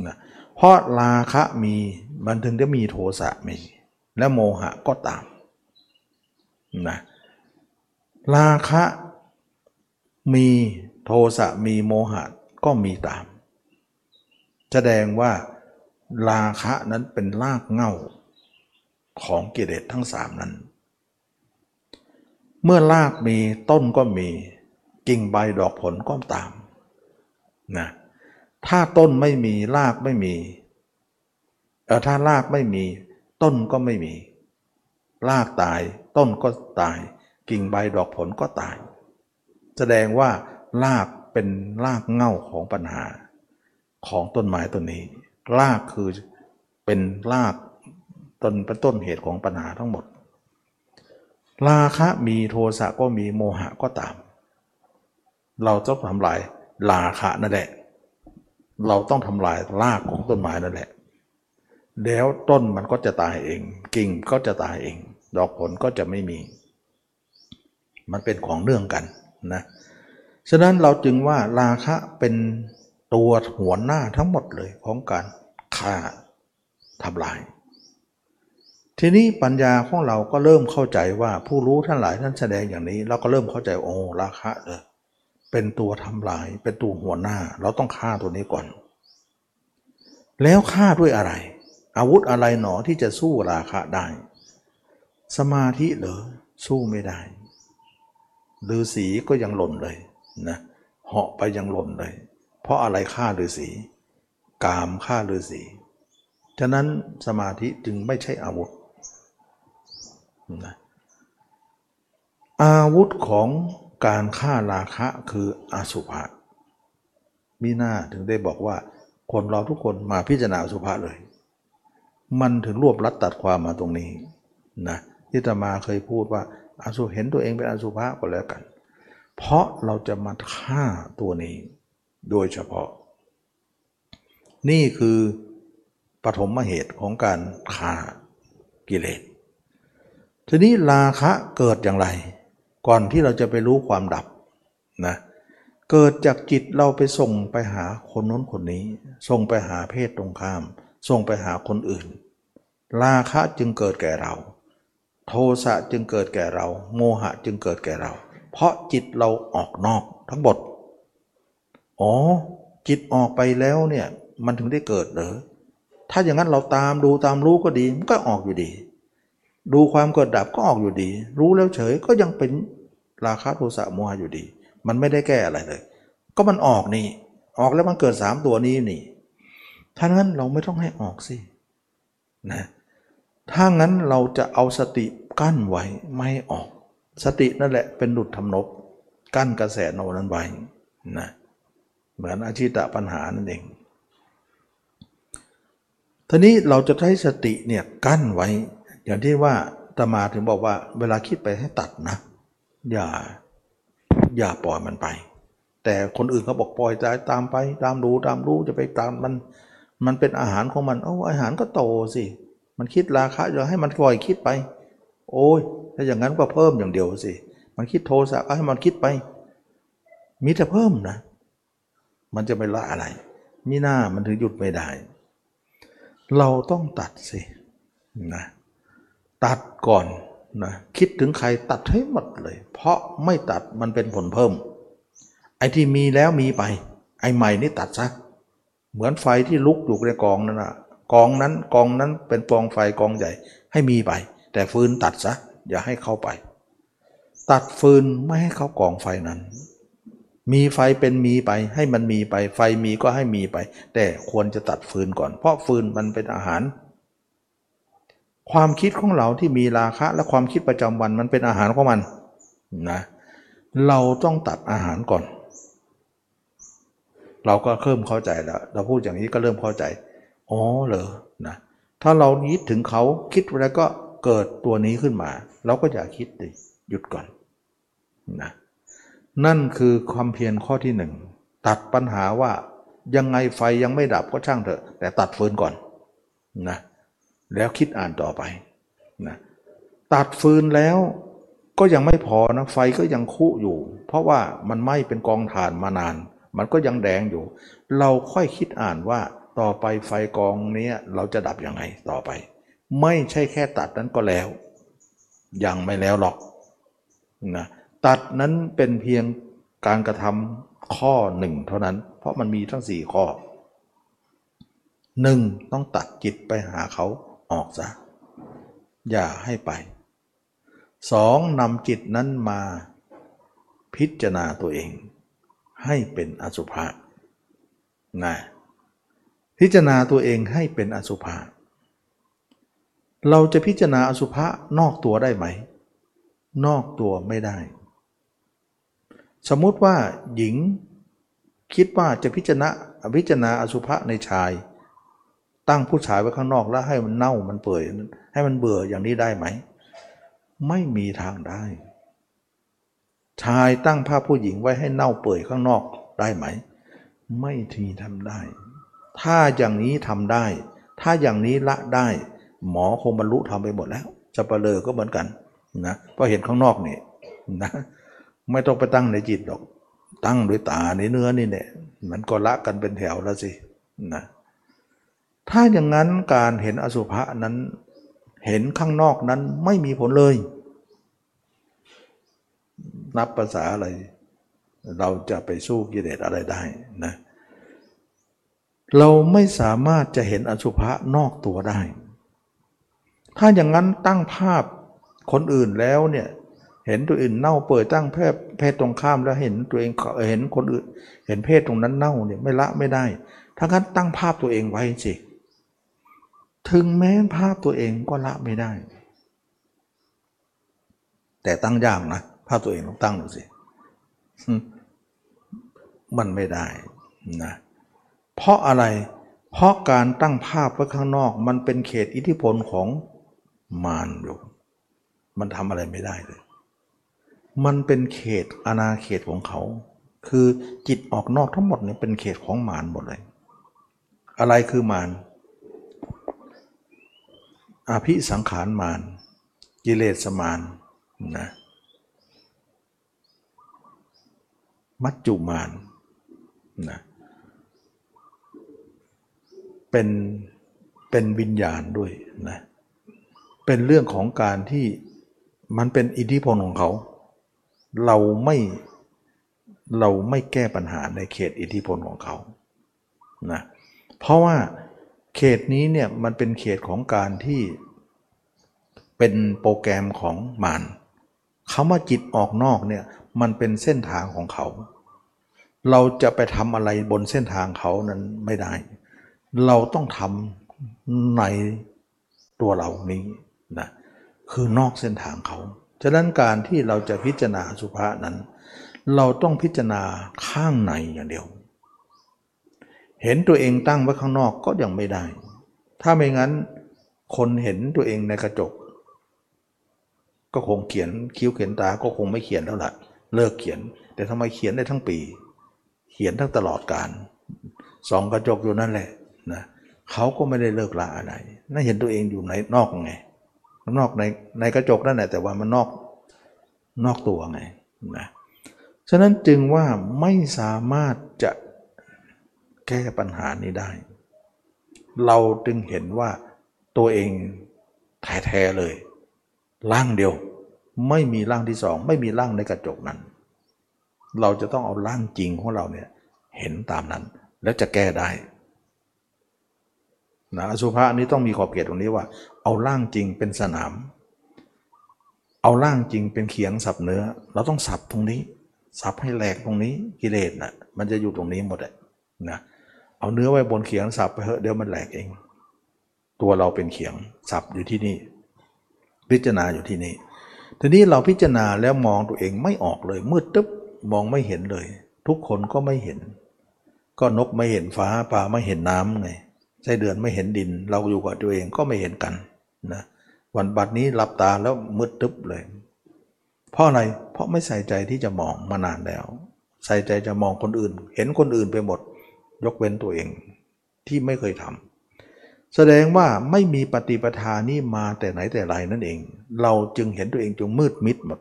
นะเพราะราคะมีมันถึงจะมีโทสะมี และโมหะก็ตามนะราคะมีโทสะมีโมหะก็มีตาม แสดงว่าราคะนั้นเป็นรากเง่าของกิเลสทั้งสามนั้น เมื่อรากมีต้นก็มีกิ่งใบดอกผลก็ตามนะถ้าต้นไม่มีรากไม่มีเออถ้ารากไม่มี ต้นก็ไม่มี รากตาย ต้นก็ตาย กิ่งใบดอกผลก็ตาย แสดงว่ารากเป็นรากเง่าของปัญหา ของต้นไม้ต้นนี้ รากคือเป็นรากต้นเป็นต้นเหตุของปัญหาทั้งหมด ราคะมีโทสะก็มีโมหะก็ตาม เราต้องทำลายราคะนั่นแหละ เราต้องทำลายรากของต้นไม้นั่นแหละ แล้วต้นมันก็จะตายเอง กิ่งก็จะตายเอง ดอกผลก็จะไม่มี มันเป็นของเนื่องกันนะฉะนั้นเราจึงว่าราคะเป็นตัวหัวหน้าทั้งหมดเลยของการฆ่าทำลาย ทีนี้ปัญญาของเราก็เริ่มเข้าใจว่าผู้รู้ท่านหลายท่านแสดงอย่างนี้ เราก็เริ่มเข้าใจโอ้ราคะเลยเป็นตัวทำลาย เป็นตัวหัวหน้า เราต้องฆ่าตัวนี้ก่อน แล้วฆ่าด้วยอะไร อาวุธอะไรหนอที่จะสู้ราคะได้ สมาธิเหรอสู้ไม่ได้ฤาษีก็ยังหล่นเลยนะเหาะไปยังหล่นเลย เพราะอะไรฆ่าฤาษีกามฆ่าฤาษีฉะนั้นสมาธิจึงไม่ใช่อาวุธ อาวุธของการฆ่าราคะคืออสุภะมีหน้าถึงได้บอกว่า คนเราทุกคนมาพิจารณาอสุภะเลย มันถึงรวบรัดตัดความมาตรงนี้นะที่ตมาเคยพูดว่าอาสุเห็นตัวเองเป็นอสุภะก็แล้วกัน เพราะเราจะมาฆ่าตัวนี้ โดยเฉพาะ นี่คือปฐมเหตุของการฆ่ากิเลส ทีนี้ราคะเกิดอย่างไร ก่อนที่เราจะไปรู้ความดับนะเกิดจากจิตเราไปส่งไปหาคนน้นคนนี้ ส่งไปหาเพศตรงข้าม ส่งไปหาคนอื่น ราคะจึงเกิดแก่เรา โทสะจึงเกิดแก่เรา โมหะจึงเกิดแก่เรา เพราะจิตเราออกนอกทั้งหมดอ๋อ จิตออกไปแล้วเนี่ยมันถึงได้เกิดเหรอถ้าอย่างนั้นเราตามดูตามรู้ก็ดีมันก็ออกอยู่ดี ดูความเกิดดับก็ออกอยู่ดี รู้แล้วเฉยก็ยังเป็นราคะโทสะโมหะอยู่ดี มันไม่ได้แก้อะไรเลย ก็มันออกนี่ ออกแล้วมันเกิดสามตัวนี้นี่ถ้างั้นเราไม่ต้องให้ออกสินะถ้างั้นเราจะเอาสติกั้นไว้ไม่ออก สตินั่นแหละเป็นดุจทำนบกั้นกระแสโนนั้นไว้นะเหมือนอาชิตะปัญหานั่นเองทีนี้เราจะใช้สติเนี่ยกั้นไว้ อย่างที่ว่าตมาถึงบอกว่า เวลาคิดไปให้ตัดนะ อย่าอย่าปล่อยมันไป แต่คนอื่นเขาบอกปล่อยใจตามไป ตามรู้ตามรู้จะไปตามมัน มันเป็นอาหารของมันโอ้อาหารก็โตสิมันคิดราคาจะให้มันปล่อยคิดไป โอ้ยถ้าอย่างนั้นก็เพิ่มอย่างเดียวสิมันคิดโทสะก็ให้มันคิดไป มีแต่เพิ่มนะ มันจะไม่ละอะไรมีหน้ามันถึงหยุดไม่ได้ เราต้องตัดสินะ ตัดก่อนนะคิดถึงใครตัดให้หมดเลย เพราะไม่ตัดมันเป็นผลเพิ่ม ไอ้ที่มีแล้วมีไป ไอ้ใหม่นี่ตัดซะเหมือนไฟที่ลุกอยู่ในกองนั่นนะกองนั้นกองนั้นเป็นปองไฟกองใหญ่ ให้มีไป แต่ฟืนตัดซะอย่าให้เข้าไป ตัดฟืนไม่ให้เข้ากองไฟนั้น มีไฟเป็นมีไป ให้มันมีไป ไฟมีก็ให้มีไป แต่ควรจะตัดฟืนก่อน เพราะฟืนมันเป็นอาหาร ความคิดของเราที่มีราคะ และความคิดประจำวันมันเป็นอาหารของมันนะเราต้องตัดอาหารก่อน เราก็เริ่มเข้าใจแล้ว เราพูดอย่างนี้ก็เริ่มเข้าใจอ๋อเหรอนะถ้าเราคิดถึงเขาคิดแล้วก็เกิดตัวนี้ขึ้นมา เราก็อย่าคิดดิหยุดก่อนนะนั่นคือความเพียรข้อที่หนึ่งตัดปัญหาว่ายังไงไฟยังไม่ดับก็ช่างเถอะ แต่ตัดฟืนก่อนนะ แล้วคิดอ่านต่อไปนะตัดฟืนแล้วก็ยังไม่พอนะไฟก็ยังคุอยู่ เพราะว่ามันไหม้เป็นกองถ่านมานาน มันก็ยังแดงอยู่ เราค่อยคิดอ่านว่าต่อไปไฟกองนี้เราจะดับยังไงต่อไป ไม่ใช่แค่ตัดนั้นก็แล้ว ยังไม่แล้วหรอกนะตัดนั้นเป็นเพียงการกระทำข้อหนึ่งเท่านั้น เพราะมันมีทั้งสี่ข้อหนึ่งต้องตัดจิตไปหาเขา ออกซะอย่าให้ไปสองนำจิตนั้นมาพิจารณาตัวเอง ให้เป็นอสุภะนะพิจารณาตัวเองให้เป็นอสุภะเราจะพิจารณาอสุภะนอกตัวได้ไหม นอกตัวไม่ได้ สมมุติว่าหญิงคิดว่าจะพิจารณาพิจารณาอสุภะในชาย ตั้งผู้ชายไว้ข้างนอกแล้วให้มันเน่ามันเปื่อยให้มันเบื่ออย่างนี้ได้ไหม ไม่มีทางได้ ชายตั้งภาพผู้หญิงไว้ให้เน่าเปื่อยข้างนอกได้ไหม ไม่ทีทำได้ ถ้าอย่างนี้ทำได้ ถ้าอย่างนี้ละได้ หมอคงบรรลุทำไปหมดแล้วจะประเลอก็เหมือนกันนะเพราะเห็นข้างนอกนี่นะไม่ต้องไปตั้งในจิตหรอก ตั้งด้วยตาในเนื้อนี่เนี่ยมันก็ละกันเป็นแถวแล้วสินะ ถ้าอย่างนั้นการเห็นอสุภะนั้นเห็นข้างนอกนั้นไม่มีผลเลย นับภาษาอะไร เราจะไปสู้กิเลสอะไรได้นะเราไม่สามารถจะเห็นอสุภะนอกตัวได้ ถ้าอย่างนั้นตั้งภาพคนอื่นแล้วเนี่ยเห็นตัวอื่นเน่าเปิดตั้งเพศเพศตรงข้ามแล้วเห็นตัวเองเห็นคนอื่น เห็นเพศตรงนั้นเน่าเนี่ยไม่ละไม่ได้ถ้างั้นตั้งภาพตัวเองไว้สิ ถึงแม้ภาพตัวเองก็ละไม่ได้ แต่ตั้งยากนะ ภาพตัวเองต้องตั้งดูสิมันไม่ได้นะเพราะอะไร เพราะการตั้งภาพไว้ข้างนอก มันเป็นเขตอิทธิพลของมารอยู่มันทำอะไรไม่ได้เลย มันเป็นเขตอาณาเขตของเขา คือจิตออกนอกทั้งหมดเนี่ยเป็นเขตของมารหมดเลย อะไรคือมาร อภิสังขารมานกิเลสมานนะมัจจุมานนะเป็นเป็นวิญญาณด้วยนะเป็นเรื่องของการที่มันเป็นอิทธิพลของเขา เราไม่เราไม่แก้ปัญหาในเขตอิทธิพลของเขานะเพราะว่า เขตนี้เนี่ยมันเป็นเขตของการที่เป็นโปรแกรมของมารคำว่าจิตออกนอกเนี่ยมันเป็นเส้นทางของเขา เราจะไปทำอะไรบนเส้นทางเขานั้นไม่ได้ เราต้องทำในตัวเรานี้นะคือนอกเส้นทางเขา ฉะนั้นการที่เราจะพิจารณาสุภาษนั้น เราต้องพิจารณาข้างในอย่างเดียว เห็นตัวเองตั้งไว้ข้างนอกก็ยังไม่ได้ ถ้าไม่งั้นคนเห็นตัวเองในกระจก ก็คงเขียนคิ้วเขียนตาก็คงไม่เขียนแล้วล่ะ เลิกเขียน แต่ทำไมเขียนได้ทั้งปี เขียนทั้งตลอดการสองกระจกอยู่นั่นแหละนะเขาก็ไม่ได้เลิกละอะไรน่าเห็นตัวเองอยู่ในนอกไงนอกในในกระจกนั่นแหละแต่ว่ามันนอกนอกตัวไงนะฉะนั้นจึงว่าไม่สามารถจะ แก้ปัญหานี้ได้ เราจึงเห็นว่าตัวเองแท้ๆเลย ร่างเดียวไม่มีร่างที่สอง ไม่มีร่างในกระจกนั้น เราจะต้องเอาร่างจริงของเราเนี่ยเห็นตามนั้น แล้วจะแก้ได้นะอสุภะนี้ต้องมีขอบเขตตรงนี้ว่า เอาร่างจริงเป็นสนาม เอาร่างจริงเป็นเขียงสับเนื้อ เราต้องสับตรงนี้ สับให้แหลกตรงนี้กิเลสนะ่ะมันจะอยู่ตรงนี้หมดเลยนะ เอาเนื้อไว้บนเขียงสับไปเถอะเดี๋ยวมันแหลกเอง ตัวเราเป็นเขียงสับอยู่ที่นี่ พิจารณาอยู่ที่นี่ทีนี้เราพิจารณาแล้วมองตัวเองไม่ออกเลยมืดตึ๊บมองไม่เห็นเลย ทุกคนก็ไม่เห็น ก็นกไม่เห็นฟ้าปลาไม่เห็นน้ำไงไส้เดือนไม่เห็นดิน เราอยู่กับตัวเองก็ไม่เห็นกันนะวันบัดนี้หลับตาแล้วมืดตึ๊บเลย เพราะอะไรเพราะไม่ใส่ใจที่จะมองมานานแล้ว ใส่ใจจะมองคนอื่น เห็นคนอื่นไปหมด ยกเว้นตัวเองที่ไม่เคยทำแสดงว่าไม่มีปฏิปทานี้มาแต่ไหนแต่ไรนั่นเอง เราจึงเห็นตัวเองจงมืดมิดหมด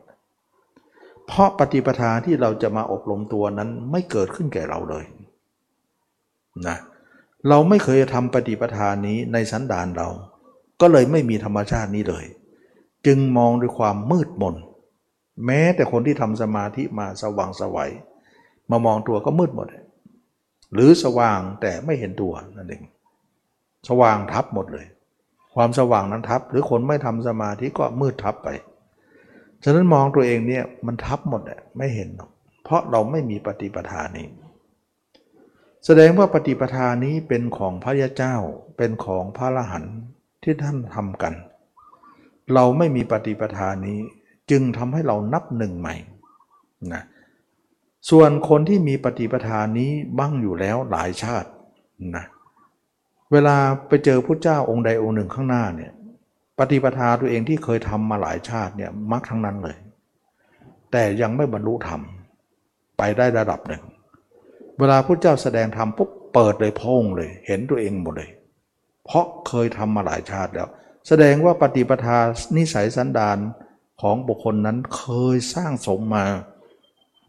เพราะปฏิปทาที่เราจะมาอบรมตัวนั้นไม่เกิดขึ้นแก่เราเลยนะเเราไม่เคยทำปฏิปทานนี้ในสันดานเรา ก็เลยไม่มีธรรมชาตินี้เลย จึงมองด้วยความมืดมน แม้แต่คนที่ทำสมาธิมาสว่างสวัยมามองตัวก็มืดหมด หรือสว่างแต่ไม่เห็นตัวนั่นเองสว่างทับหมดเลย ความสว่างนั้นทับ หรือคนไม่ทำสมาธิก็มืดทับไป ฉะนั้นมองตัวเองเนี่ยมันทับหมดแหละไม่เห็น เพราะเราไม่มีปฏิปทานี้ แสดงว่าปฏิปทานี้เป็นของพระยาเจ้าเป็นของพระละหันที่ท่านทำกัน เราไม่มีปฏิปทานี้จึงทำให้เรานับหนึ่งใหม่นะ ส่วนคนที่มีปฏิปทานนี้บ้างอยู่แล้วหลายชาตินะเวลาไปเจอพระเจ้าองค์ใดองค์หนึ่งข้างหน้าเนี่ยปฏิปทาตัวเองที่เคยทำมาหลายชาติเนี่ยมักทั้งนั้นเลย แต่ยังไม่บรรลุธรรมไปได้ระดับหนึ่ง เวลาพระเจ้าแสดงธรรมปุ๊บเปิดเลยพงเลย เห็นตัวเองหมดเลย เพราะเคยทำมาหลายชาติแล้ว แสดงว่าปฏิปทานิสัยสันดานของบุคคลนั้นเคยสร้างสมมา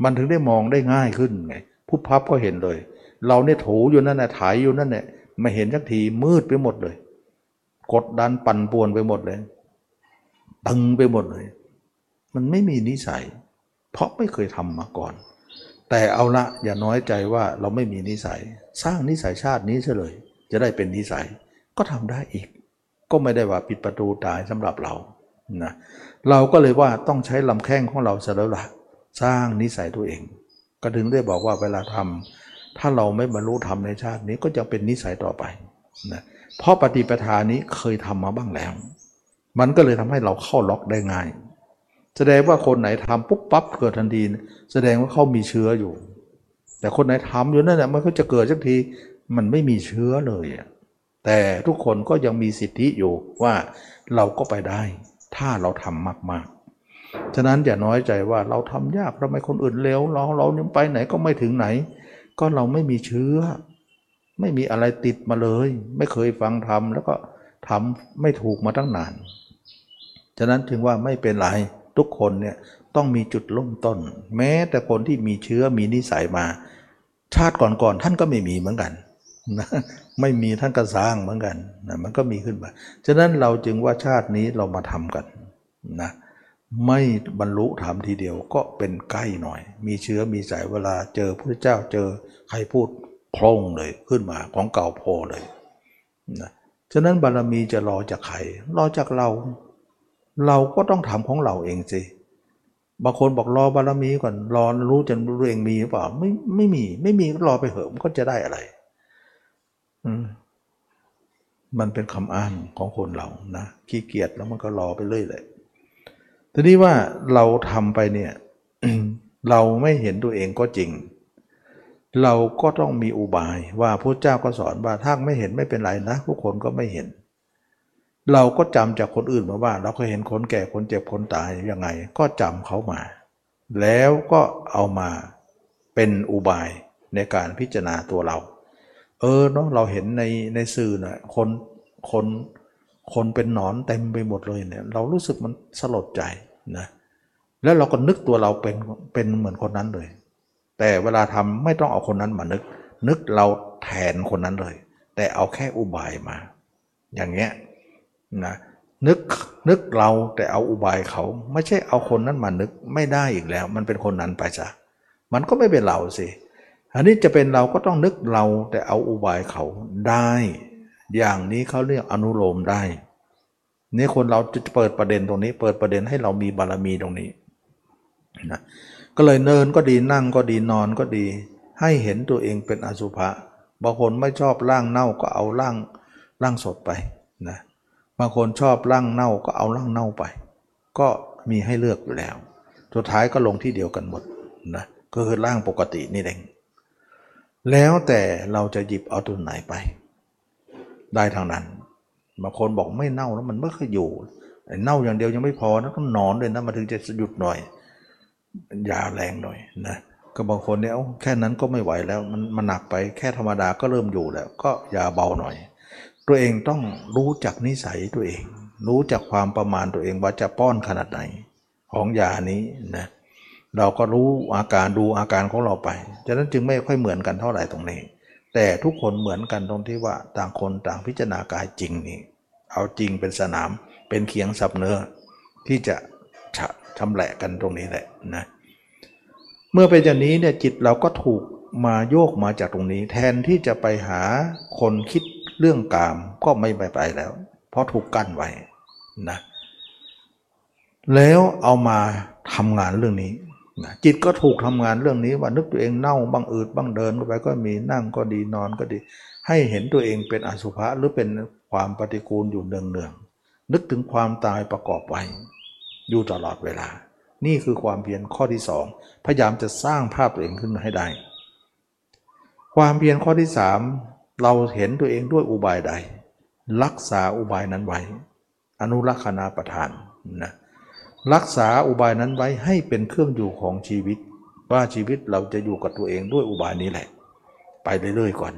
มันถึงได้มองได้ง่ายขึ้นไงผู้พับก็เห็นเลย เราเนี่ยถูอยู่นั่นแหละถ่ายอยู่นั่นแหละไม่เห็นสักทีมืดไปหมดเลย กดดันปั่นป่วนไปหมดเลย ตึงไปหมดเลย มันไม่มีนิสัย เพราะไม่เคยทำมาก่อน แต่เอาละอย่าน้อยใจว่าเราไม่มีนิสัย สร้างนิสัยชาตินี้เฉลย จะได้เป็นนิสัยก็ทำได้อีก ก็ไม่ได้ว่าปิดประตูตายสำหรับเรานะเราก็เลยว่าต้องใช้ลำแข้งของเราเสแล้วละ สร้างนิสัยตัวเอง ก็ถึงได้บอกว่าเวลาทำถ้าเราไม่บรรลุธรรมในชาตินี้ก็จะเป็นนิสัยต่อไปนะเพราะปฏิปทานี้เคยทำมาบ้างแล้ว มันก็เลยทำให้เราเข้าล็อกได้ง่าย แสดงว่าคนไหนทำปุ๊บปั๊บเกิดทันทีแสดงว่าเขามีเชื้ออยู่ แต่คนไหนทำอยู่นั่นแหละมันก็จะเกิดสักทีมันไม่มีเชื้อเลยแต่ทุกคนก็ยังมีสิทธิอยู่ว่าเราก็ไปได้ ถ้าเราทำมากๆ ฉะนั้นอย่าน้อยใจว่าเราทำยากทำไมคนอื่นเร็วเราเรายังไปไหนก็ไม่ถึงไหน ก็เราไม่มีเชื้อ ไม่มีอะไรติดมาเลย ไม่เคยฟังทำแล้วก็ทำไม่ถูกมาตั้งนาน ฉะนั้นถึงว่าไม่เป็นไรทุกคนเนี่ยต้องมีจุดเริ่มต้น แม้แต่คนที่มีเชื้อมีนิสัยมา ชาติก่อนๆท่านก็ไม่มีเหมือนกันนะไม่มีท่านก็สร้างเหมือนกันนะมันก็มีขึ้นมา ฉะนั้นเราจึงว่าชาตินี้เรามาทำกันนะ ไม่บรรลุธรรมทีเดียวก็เป็นใกล้หน่อย มีเชื้อมีสายเวลาเจอพระเจ้าเจอใครพูดโพร่งเลยขึ้นมาของเก่าโพเลยนะฉะนั้นบารมีจะรอจากใครรอจากเรา เราก็ต้องทำของเราเองสิบางคนบอกรอบารมีก่อนรอรู้จนรู้เองมีหรือเปล่าไม่ไม่มี ไม่มีก็รอไปเหอะมันก็จะได้อะไรมันเป็นคำอ้างของคนเรานะขี้เกียจแล้วมันก็รอไปเรื่อยเลย ทีนี้ว่าเราทำไปเนี่ยเราไม่เห็นตัวเองก็จริง เราก็ต้องมีอุบายว่าพระเจ้าก็สอนว่าถ้าไม่เห็นไม่เป็นไรนะผู้คนก็ไม่เห็น เราก็จำจากคนอื่นมาว่า เราเคยเห็นคนแก่คนเจ็บคนตายยังไง ก็จำเขามา แล้วก็เอามาเป็นอุบายในการพิจารณาตัวเรา เออเนาะเราเห็นในในสื่อนะคนคน คนเป็นหนอนเต็มไปหมดเลยเนี่ยเรารู้สึกมันสลดใจนะแล้วเราก็นึกตัวเราเป็นเป็นเหมือนคนนั้นเลย แต่เวลาทำไม่ต้องเอาคนนั้นมานึก นึกเราแทนคนนั้นเลย แต่เอาแค่อุบายมา อย่างเงี้ยนะนึกนึกเราแต่เอาอุบายเขา ไม่ใช่เอาคนนั้นมานึกไม่ได้อีกแล้ว มันเป็นคนนั้นไปซะมันก็ไม่เป็นเราสิอันนี้จะเป็นเราก็ต้องนึกเราแต่เอาอุบายเขาได้ อย่างนี้เขาเรียกอนุโลมได้ นี่คนเราจะเปิดประเด็นตรงนี้ เปิดประเด็นให้เรามีบารมีตรงนี้นะก็เลยเนินก็ดีนั่งก็ดีนอนก็ดี ให้เห็นตัวเองเป็นอสุภะบางคนไม่ชอบร่างเน่าก็เอาร่างร่างสดไปนะบางคนชอบร่างเน่าก็เอาร่างเน่าไป ก็มีให้เลือกอยู่แล้ว สุดท้ายก็ลงที่เดียวกันหมดนะก็คือร่างปกตินี่เองแล้วแต่เราจะหยิบเอาตัวไหนไป ได้ทางนั้นบางคนบอกไม่เน่าแล้วมันไม่เคยอยู่เน่าอย่างเดียวยังไม่พอนะต้องนอนเลยนะมาถึงจะหยุดหน่อยยาแรงหน่อยนะก็บางคนเนี่ยแค่นั้นก็ไม่ไหวแล้วมันมันหนักไปแค่ธรรมดาก็เริ่มอยู่แล้ว ก็ยาเบาหน่อย ตัวเองต้องรู้จักนิสัยตัวเอง รู้จักความประมาณตัวเองว่าจะป้อนขนาดไหนของยานี้นะเราก็รู้อาการดูอาการของเราไปฉะนั้นจึงไม่ค่อยเหมือนกันเท่าไหร่ตรงนี้ แต่ทุกคนเหมือนกันตรงที่ว่าต่างคนต่างพิจารณากายจริงนี่เอาจริงเป็นสนามเป็นเคียงสับเนื้อที่จะชำแหละกันตรงนี้แหละนะเมื่อเป็นอย่างนี้เนี่ยจิตเราก็ถูกมาโยกมาจากตรงนี้ แทนที่จะไปหาคนคิดเรื่องกามก็ไม่ไปไปแล้ว เพราะถูกกั้นไว้นะแล้วเอามาทำงานเรื่องนี้ นะจิตก็ถูกทำงานเรื่องนี้ว่านึกตัวเองเน่าบ้างอืดบ้างเดินไปก็มีนั่งก็ดีนอนก็ดี ให้เห็นตัวเองเป็นอสุภะหรือเป็นความปฏิกูลอยู่เนืองเนืองนึกถึงความตายประกอบไว้อยู่ตลอดเวลา นี่คือความเพียรข้อที่สองพยายามจะสร้างภาพตัวเองขึ้นมาให้ได้ ความเพียรข้อที่สามเราเห็นตัวเองด้วยอุบายใด รักษาอุบายนั้นไว้อนุรักษณาประทานนะ รักษาอุบายนั้นไว้ให้เป็นเครื่องอยู่ของชีวิต ว่าชีวิตเราจะอยู่กับตัวเองด้วยอุบายนี้แหละ ไปเรื่อยๆก่อน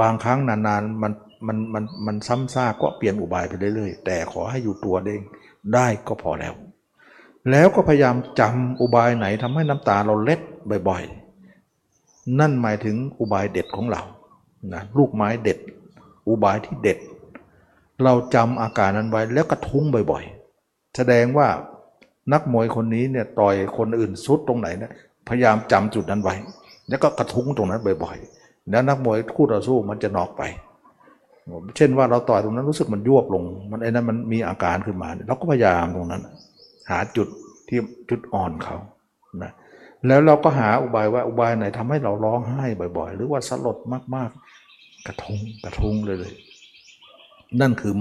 บางครั้งนานๆมันมันมันมันซ้ำซากก็เปลี่ยนอุบายไปเรื่อยๆ แต่ขอให้อยู่ตัวเองได้ก็พอแล้ว แล้วก็พยายามจำอุบายไหนทำให้น้ำตาเราเล็ดบ่อยๆ นั่นหมายถึงอุบายเด็ดของเรานะลูกไม้เด็ด อุบายที่เด็ด เราจำอาการนั้นไว้แล้วกระทุ้งบ่อยๆ แสดงว่านักมวยคนนี้เนี่ยต่อยคนอื่นซุดตรงไหนเนี่ยพยายามจำจุดนั้นไว้ แล้วก็กระทุ้งตรงนั้นบ่อยๆ แล้วนักมวยคู่ต่อสู้มันจะนอกไป เช่นว่าเราต่อยตรงนั้นรู้สึกมันยวบลง มันไอ้นั้นมันมีอาการขึ้นมาเราก็พยายามตรงนั้น หาจุดที่จุดอ่อนเขานะแล้วเราก็หาอุบายว่าอุบายไหนทำให้เราร้องไห้บ่อย ๆ หรือว่าสลดมากๆ กระทุ้งกระทุ้งเลยเลย นั่นคือ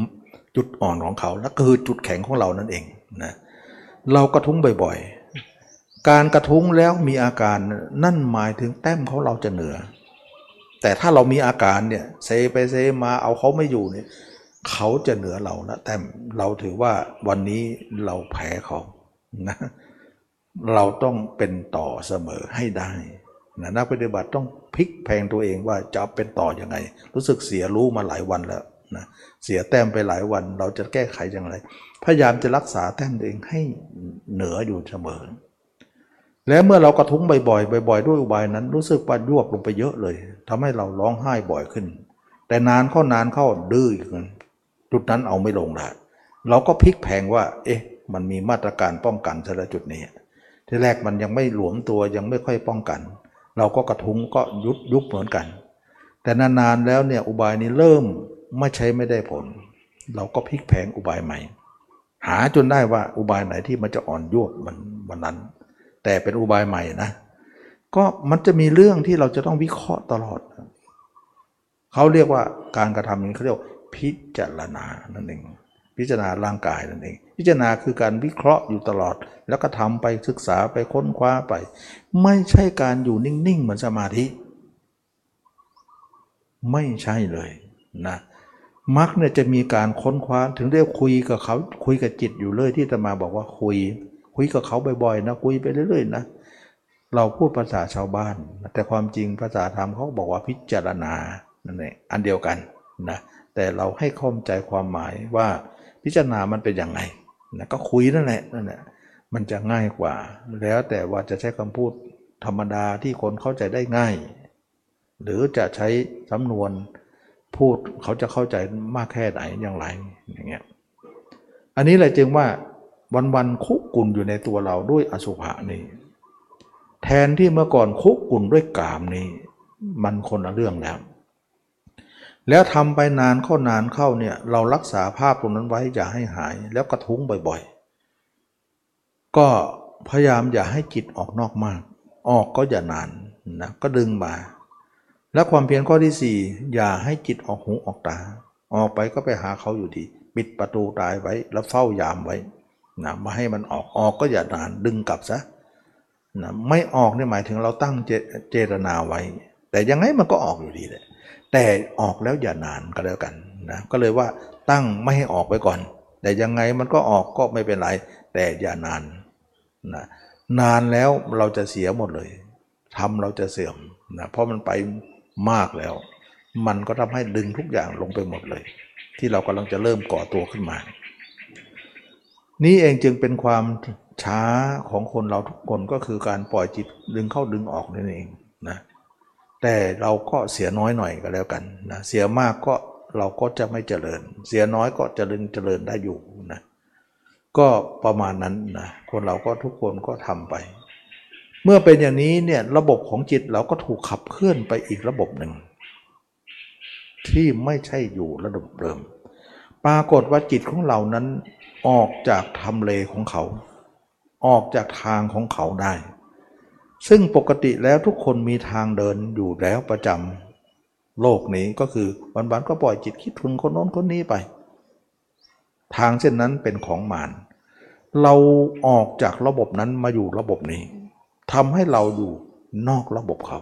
จุดอ่อนของเขาและก็คือจุดแข็งของเรานั่นเองนะเรากระทุ้งบ่อยๆ การกระทุ้งแล้วมีอาการนั่นหมายถึงแต้มเขาเราจะเหนือ แต่ถ้าเรามีอาการเนี่ยเซไปเซมาเอาเขาไม่อยู่เนี่ยเขาจะเหนือเรานะแต่เราถือว่าวันนี้เราแพ้เขานะเราต้องเป็นต่อเสมอให้ได้นะนักปฏิบัติต้องพลิกแพงตัวเองว่าจะเป็นต่ออยังไง รู้สึกเสียรู้มาหลายวันแล้ว นะเสียแต้มไปหลายวัน เราจะแก้ไขอย่างไร พยายามจะรักษาแต้มตัวเองให้เหนืออยู่เสมอ แล้วเมื่อเรากระทุ้งบ่อยๆบ่อยๆด้วยอุบายนั้น รู้สึกว่ายวบลงไปเยอะเลยทำให้เราร้องไห้บ่อยขึ้น แต่นานเข้านานเข้าดื้อขึ้นจุดนั้นเอาไม่ลงได้เราก็พลิกแพงว่า เอ๊ะ มันมีมาตรการป้องกันซะแล้วจุดนี้ที่แรกมันยังไม่หลวมตัวยังไม่ค่อยป้องกัน เราก็กระทุ้งก็ยุบยุบเหมือนกัน แต่นานๆแล้วเนี่ยอุบายนี้เริ่ม ไม่ใช้ไม่ได้ผล เราก็พลิกแพงอุบายใหม่ หาจนได้ว่าอุบายไหนที่มันจะอ่อนยวบมันวันนั้น แต่เป็นอุบายใหม่นะ ก็มันจะมีเรื่องที่เราจะต้องวิเคราะห์ตลอด เขาเรียกว่าการกระทำนี้เขาเรียกพิจารณานั่นเองพิจารณาร่างกายนั่นเอง พิจารณาคือการวิเคราะห์อยู่ตลอด แล้วก็ทำไปศึกษาไปค้นคว้าไป ไม่ใช่การอยู่นิ่งๆ เหมือนสมาธิ ไม่ใช่เลยนะ มักเนี่ยจะมีการค้นคว้าถึงได้คุยกับเขาคุยกับจิตอยู่เลยที่จะมาบอกว่าคุย คุยกับเขาบ่อยๆนะคุยไปเรื่อยๆนะเราพูดภาษาชาวบ้าน แต่ความจริงภาษาธรรมเขาบอกว่าพิจารณานั่นเองอันเดียวกันนะแต่เราให้เข้าใจความหมายว่าพิจารณามันเป็นอย่างไรนะก็คุยนั่นแหละนั่นแหละมันจะง่ายกว่า แล้วแต่ว่าจะใช้คำพูดธรรมดาที่คนเข้าใจได้ง่าย หรือจะใช้สำนวน พูดเขาจะเข้าใจมากแค่ไหนอย่างไรอย่างเงี้ยอันนี้แหละจึงว่าวันๆคุกกุ่นอยู่ในตัวเราด้วยอสุภะนี่แทนที่เมื่อก่อนคุกกุ่นด้วยกามนี่มันคนละเรื่องแล้ว แล้วทำไปนานเข้านานเข้าเนี่ยเรารักษาภาพตรงนั้นไว้อย่าให้หายแล้วกระทุ้งบ่อยๆ ก็พยายามอย่าให้จิตออกนอกมาก ออกก็อย่านานนะก็ดึงมา และความเพียรข้อที่ 4 อย่าให้จิตออกหูออกตา ออกไปก็ไปหาเขาอยู่ดี ปิดประตูตายไว้แล้วเฝ้ายามไว้นะมาให้มันออกออกก็อย่านานดึงกลับซะนะไม่ออกนี่หมายถึงเราตั้งเจเจตนาไว้ แต่ยังไงมันก็ออกอยู่ดีเลยแต่ออกแล้วอย่านานก็แล้วกันนะก็เลยว่าตั้งไม่ให้ออกไปก่อน แต่ยังไงมันก็ออกก็ไม่เป็นไร แต่อย่านานนะนานแล้วเราจะเสียหมดเลยทำเราจะเสื่อมนะเพราะมันไป มากแล้ว มันก็ทำให้ดึงทุกอย่างลงไปหมดเลย ที่เรากำลังจะเริ่มก่อตัวขึ้นมา นี่เองจึงเป็นความช้าของคนเราทุกคนก็คือการปล่อยจิตดึงเข้าดึงออกนั่นเองนะแต่เราก็เสียน้อยหน่อยก็แล้วกันนะเสียมากก็เราก็จะไม่เจริญ เสียน้อยก็จะดึงเจริญได้อยู่นะก็ประมาณนั้นนะคนเราก็ทุกคนก็ทำไป เมื่อเป็นอย่างนี้เนี่ยระบบของจิตเราก็ถูกขับเคลื่อนไปอีกระบบหนึ่ง ที่ไม่ใช่อยู่ระดับเดิม ปรากฏว่าจิตของเรานั้นออกจากทำเลของเขา ออกจากทางของเขาได้ ซึ่งปกติแล้วทุกคนมีทางเดินอยู่แล้วประจำโลกนี้ก็คือวันๆก็ปล่อยจิตคิดถึงคนโน้นคนนี้ไป ทางเช่นนั้นเป็นของมารเราออกจากระบบนั้นมาอยู่ระบบนี้ ทำให้เราอยู่นอกระบบเขา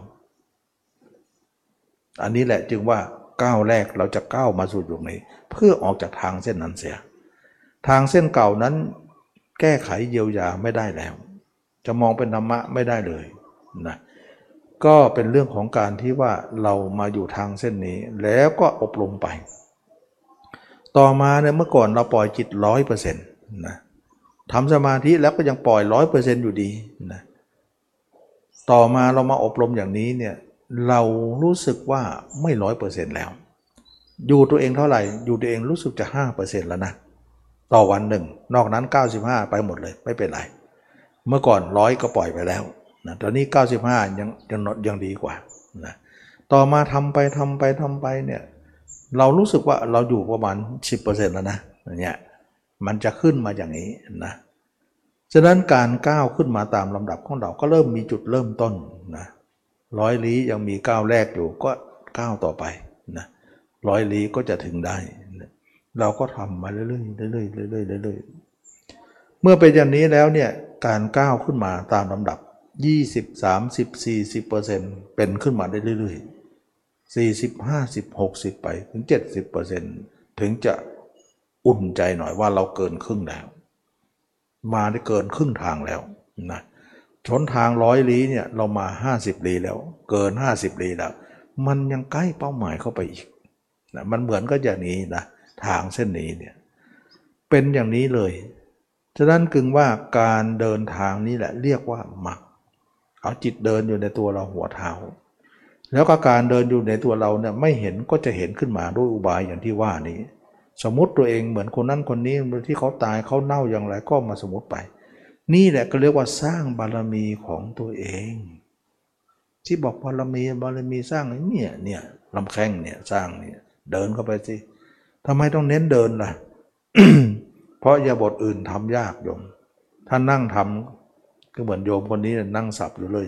อันนี้แหละจึงว่าก้าวแรกเราจะก้าวมาสู่ตรงนี้ เพื่อออกจากทางเส้นนั้นเสีย ทางเส้นเก่านั้นแก้ไขเยียวยาไม่ได้แล้ว จะมองเป็นธรรมะไม่ได้เลยนะก็เป็นเรื่องของการที่ว่าเรามาอยู่ทางเส้นนี้แล้วก็อบรมไป ต่อมาเนี่ยเมื่อก่อนเราปล่อยจิตร้อยเปอร์เซ็นต์นะทำสมาธิแล้วก็ยังปล่อยร้อยเปอร์เซ็นต์อยู่ดีนะ ต่อมาเรามาอบรมอย่างนี้เนี่ยเรารู้สึกว่าไม่ร้อยเปอร์เซ็นต์แล้ว อยู่ตัวเองเท่าไหร่ อยู่ตัวเองรู้สึกจะห้าเปอร์เซ็นต์แล้วนะ ต่อวันหนึ่ง นอกนั้น 95 ไปหมดเลยไม่เป็นไร เมื่อก่อนร้อยก็ปล่อยไปแล้วนะตอนนี้ 95 ยังยังยังดีกว่านะต่อมาทำไปทำไปทำไปเนี่ยเรารู้สึกว่าเราอยู่ประมาณ 10%แล้วนะเนี่ยมันจะขึ้นมาอย่างนี้นะ ฉะนั้นการก้าวขึ้นมาตามลำดับของเราก็เริ่มมีจุดเริ่มต้นนะร้อยลี้ยังมีก้าวแรกอยู่ก็ก้าวต่อไปนะร้อยลี้ก็จะถึงได้นะเราก็ทำมาเรื่อยๆเรื่อยๆเรื่อยๆเรื่อยๆเมื่อเป็นอย่างนี้แล้วเนี่ยการก้าวขึ้นมาตามลำดับ 20 30 40เปอร์เซ็นต์เป็นขึ้นมาได้เรื่อยๆ 40 50 60 ไปถึง 70เปอร์เซ็นต์ถึงจะอุ่นใจหน่อยว่าเราเกินครึ่งแล้ว มาได้เกินครึ่งทางแล้วนะชนทางร้อยลี้เนี่ยเรามา 50ลี้แล้ว เกิน 50ลี้แล้ว มันยังใกล้เป้าหมายเข้าไปอีกนะมันเหมือนก็อย่างนี้นะทางเส้นนี้เนี่ยเป็นอย่างนี้เลย ฉะนั้นกึงว่าการเดินทางนี้แหละเรียกว่ามักเอาจิตเดินอยู่ในตัวเราหัวเท้า แล้วก็การเดินอยู่ในตัวเราเนี่ยไม่เห็นก็จะเห็นขึ้นมาด้วยอุบายอย่างที่ว่านี้ สมมติตัวเองเหมือนคนนั้นคนนี้ที่เขาตายเขาเน่าอย่างไรก็มาสมมติไป นี่แหละก็เรียกว่าสร้างบารมีของตัวเอง ที่บอกบารมีบารมีสร้างเนี่ยเนี่ยลำแข้งเนี่ยสร้างเนี่ยเดินเข้าไปสิทำไมต้องเน้นเดินล่ะ เพราะยาบทอื่นทำยากโยม ถ้านั่งทำก็เหมือนโยมคนนี้นั่งสับอยู่เลย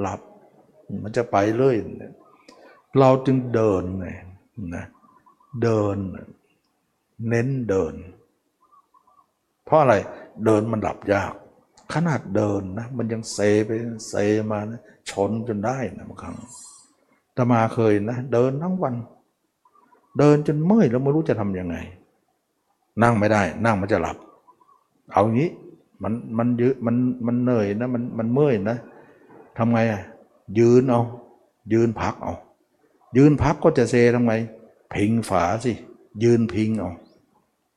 หลับ มันจะไปเลย เราจึงเดินไงนะเดิน เน้นเดิน เพราะอะไรเดินมันหลับยาก ขนาดเดินนะมันยังเซไปเซมานะชนจนได้นะบางครั้งตมาเคยนะ เดินทั้งวัน เดินจนเมื่อยแล้วไม่รู้จะทำยังไง นั่งไม่ได้ นั่งมันจะหลับ เอางี้มันมันยืมันมันเหนื่อยนะมันมันเมื่อยนะทำไงอะยืนเอายืนพักเอายืนพักก็จะเซทำไง พิงฝาสิ ยืนพิงเอา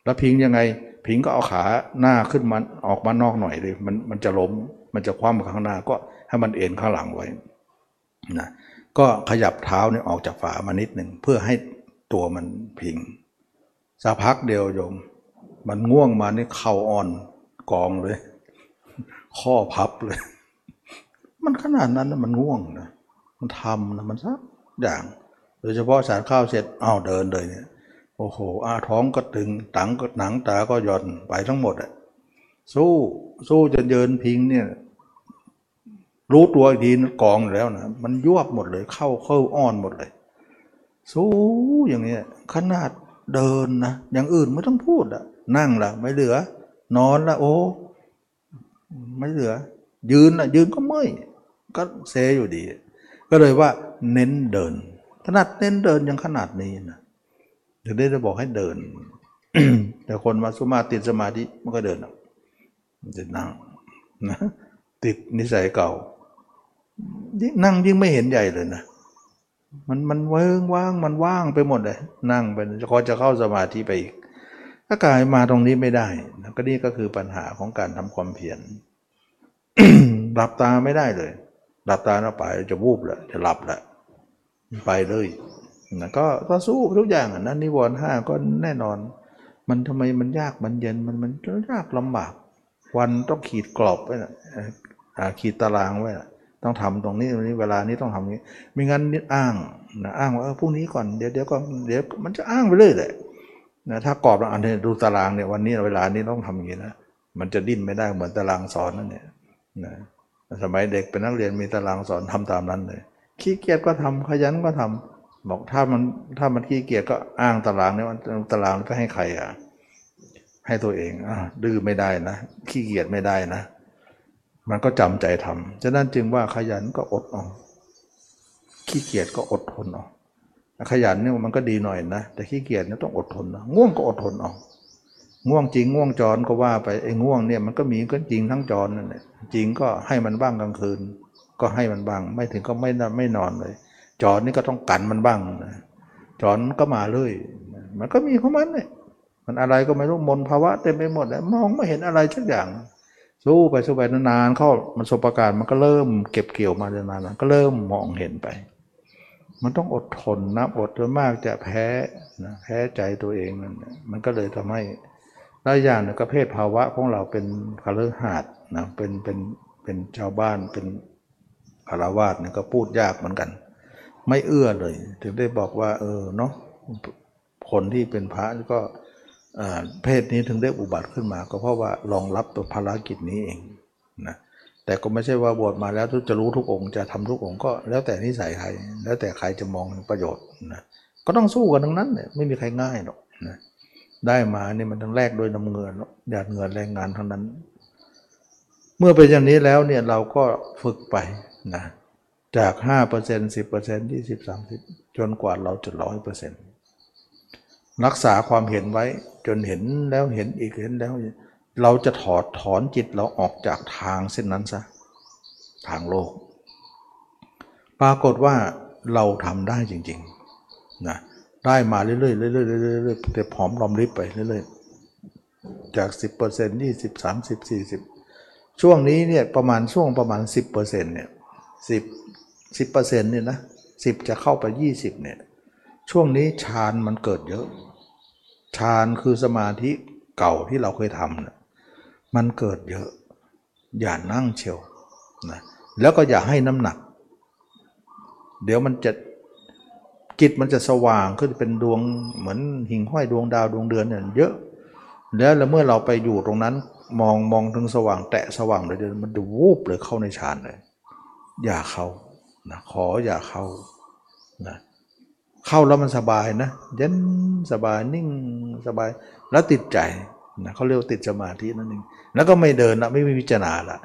แล้วพิงยังไง พิงก็เอาขาหน้าขึ้นมาออกมานอกหน่อยเลยมันมันจะล้มมันจะคว่ำข้างหน้าก็ให้มันเอ็นข้างหลังไว้นะก็ขยับเท้าเนี่ยออกจากฝามานิดหนึ่งเพื่อให้ตัวมันพิงสักพักเดียวโยม มันง่วงมานี่เข่าอ่อนกองเลย ข้อพับเลย มันขนาดนั้นนะมันง่วงนะมันทำนะมันสักอย่าง โดยเฉพาะสารข้าวเสร็จอ้าวเดินเลยเนี่ย โอ้โหอาท้องก็ตึงตังก็หนังตาก็หย่อนไปทั้งหมดอะสู้สู้จะเดินพิงเนี่ยรู้ตัวอีกทีกองแล้วนะมันยวบหมดเลยเข้าเข้าอ้อนหมดเลย สู้อย่างเนี้ยขนาดเดินนะอย่างอื่นไม่ต้องพูดอะนั่งละไม่เหลือ นอนละโอ้ไม่เหลือ ยืนอะยืนก็เมื่อยก็เซอยู่ดี ก็เลยว่าเน้นเดิน ขนาดเน้นเดินยังขนาดนี้นะ ถึงได้จะบอกให้เดิน แต่คนมาสุมาติดสมาธิมันก็เดินจะนั่งนะติดนิสัยเก่ายิ่งนั่งยิ่งไม่เห็นใหญ่เลยนะมันมันเวิงว่างมันว่างไปหมดเลย นั่งไปพอจะเข้าสมาธิไปอีกถ้ากายมาตรงนี้ไม่ได้นะก็นี่ก็คือปัญหาของการทำความเพียรหลับตาไม่ได้เลยหลับตาแล้วไปจะวูบแหละจะหลับแหละไปเลย นะก็ก็สู้ทุกอย่างนั้นนิวรณ์ห้าก็แน่นอน มันทำไมมันยากมันเย็นมันมันยากลำบาก วันต้องขีดกรอบไว้นะขีดตารางไว้นะต้องทำตรงนี้ตรงนี้เวลานี้ต้องทำนี้ไม่งั้นนิดอ้างนะอ้างว่าพรุ่งนี้ก่อนเดี๋ยวเดี๋ยวก็เดี๋ยวมันจะอ้างไปเรื่อยเลยนะถ้ากรอบอันนี้ดูตารางเนี่ยวันนี้เวลานี้ต้องทำอย่างนี้นะมันจะดิ้นไม่ได้เหมือนตารางสอนนั่นเนี่ยนะสมัยเด็กเป็นนักเรียนมีตารางสอนทำตามนั้นเลยขี้เกียจก็ทำขยันก็ทำ บอกถ้ามันถ้ามันขี้เกียจก็อ้างตารางเนี่ยมันตารางไปให้ใครอะ ให้ตัวเองอะดื้อไม่ได้นะขี้เกียจไม่ได้นะ มันก็จำใจทำฉะนั้นจึงว่าขยันก็อดเอาขี้เกียจก็อดทนเอาขยันเนี่ยมันก็ดีหน่อยนะแต่ขี้เกียจเนี่ยต้องอดทนนะง่วงก็อดทนเอาง่วงจริงง่วงจรก็ว่าไปไอ้ง่วงเนี่ยมันก็มีก็จริงทั้งจรนั่นแหละจริงก็ให้มันบ้างกลางคืน ก็ให้มันบ้างไม่ถึงก็ไม่ไม่นอนเลย จรนี่ก็ต้องกันมันบ้างนะจรก็มาเลย มันก็มีของมันเนี่ยมันอะไรก็ไม่รู้มนภาวะเต็มไปหมดแล้วมองไม่เห็นอะไรสักอย่าง สู้ไปสู้ไปนานๆเข้ามันสบปการมันก็เริ่มเก็บเกี่ยวมาเนานๆก็เริ่มมองเห็นไป มันต้องอดทนนะอดจนมากจะแพ้นะแพ้ใจตัวเองนั่นมันก็เลยทำให้หลายอย่างนี่ยก็เพศภาวะของเราเป็นคารหาดนะเป็นเป็นเป็นชาวบ้านเป็นคารวาสเนี่ยก็พูดยากเหมือนกัน ไม่เอื้อเลย ถึงได้บอกว่า เออเนาะคนที่เป็นพระก็เพศนี้ถึงได้อุบัติขึ้นมา ก็เพราะว่ารองรับตัวภารกิจนี้เองนะแต่ก็ไม่ใช่ว่าบวชมาแล้วจะรู้ทุกองค์จะทำทุกองค์ก็แล้วแต่นิสัยใคร แล้วแต่ใครจะมองประโยชน์นะก็ต้องสู้กันทั้งนั้นเนี่ยไม่มีใครง่ายหรอกนะได้มานี่มันทั้งแรกโดยน้ำเงินหยาดเงินแรงงานทั้งนั้น เมื่อเป็นอย่างนี้แล้วเนี่ยเราก็ฝึกไปนะ จาก 5% 10% 20 30 จนกว่าเราจะร้อยเปอร์เซ็นต์รักษาความเห็นไว้จนเห็นแล้วเห็นอีกเห็นแล้ว เราจะถอดถอนจิตเราออกจากทางเส้นนั้นซะทางโลก ปรากฏว่าเราทำได้จริงๆนะได้มาเรื่อยๆเรื่อยๆเรื่อยๆแต่ผอมรอมริบไปเรื่อยๆจาก 10% 20 30 40 ช่วงนี้เนี่ยประมาณช่วงประมาณ 10%เนี่ย10 10%เปอร์เซ็นต์เนี่ยนะ10จะเข้าไป20เนี่ยช่วงนี้ฌานมันเกิดเยอะฌานคือสมาธิเก่าที่เราเคยทำนะมันเกิดเยอะ อย่านั่งเชียวนะแล้วก็อย่าให้น้ำหนัก เดี๋ยวมันจะจิตมันจะสว่างขึ้นเป็นดวงเหมือนหิ่งห้อยดวงดาวดวงเดือนเนี่ยเยอะ แล้วเมื่อเราไปอยู่ตรงนั้นมองมองถึงสว่างแตะสว่างเลยเดี๋ยวมันจะวูบเลยเข้าในฌานเลย อย่าเข้า นะขออย่าเข้านะเข้าแล้วมันสบายนะเย็นสบายนิ่งสบายแล้วติดใจนะเขาเรียกติดสมาธินั่นเองแล้วก็ไม่เดินละไม่พิจารณาละ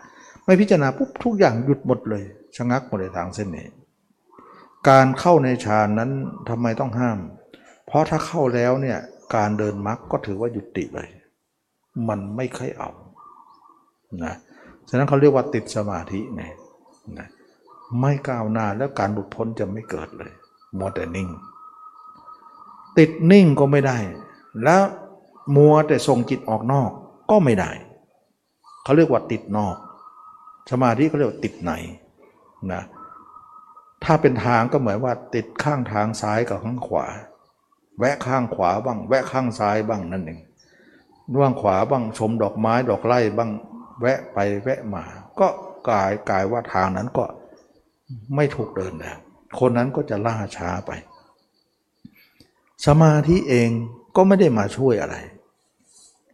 ไม่พิจารณาปุ๊บทุกอย่างหยุดหมดเลยชะงักหมดในทางเส้นนี้การเข้าในฌานนั้นทำไมต้องห้าม เพราะถ้าเข้าแล้วเนี่ยการเดินมรรคก็ถือว่าหยุดติเลย มันไม่ค่อยเอานะฉะนั้นเขาเรียกว่าติดสมาธิไงนะ ไม่ก้าวหน้าแล้วการหลุดพ้นจะไม่เกิดเลยมัวแต่นิ่ง ติดนิ่งก็ไม่ได้ แล้วมัวแต่ส่งจิตออกนอกก็ไม่ได้ เขาเรียกว่าติดนอก สมาธิเขาเรียกว่าติดในนะถ้าเป็นทางก็เหมือนว่าติดข้างทางซ้ายกับข้างขวา แวะข้างขวาบ้าง แวะข้างซ้ายบ้างนั่นเองว่างขวาบ้างชมดอกไม้ดอกไร่บ้างแวะไปแวะมา ก็กลายกลายว่าทางนั้นก็ ไม่ถูกเดินแล้ว คนนั้นก็จะล่าช้าไป สมาธิเองก็ไม่ได้มาช่วยอะไร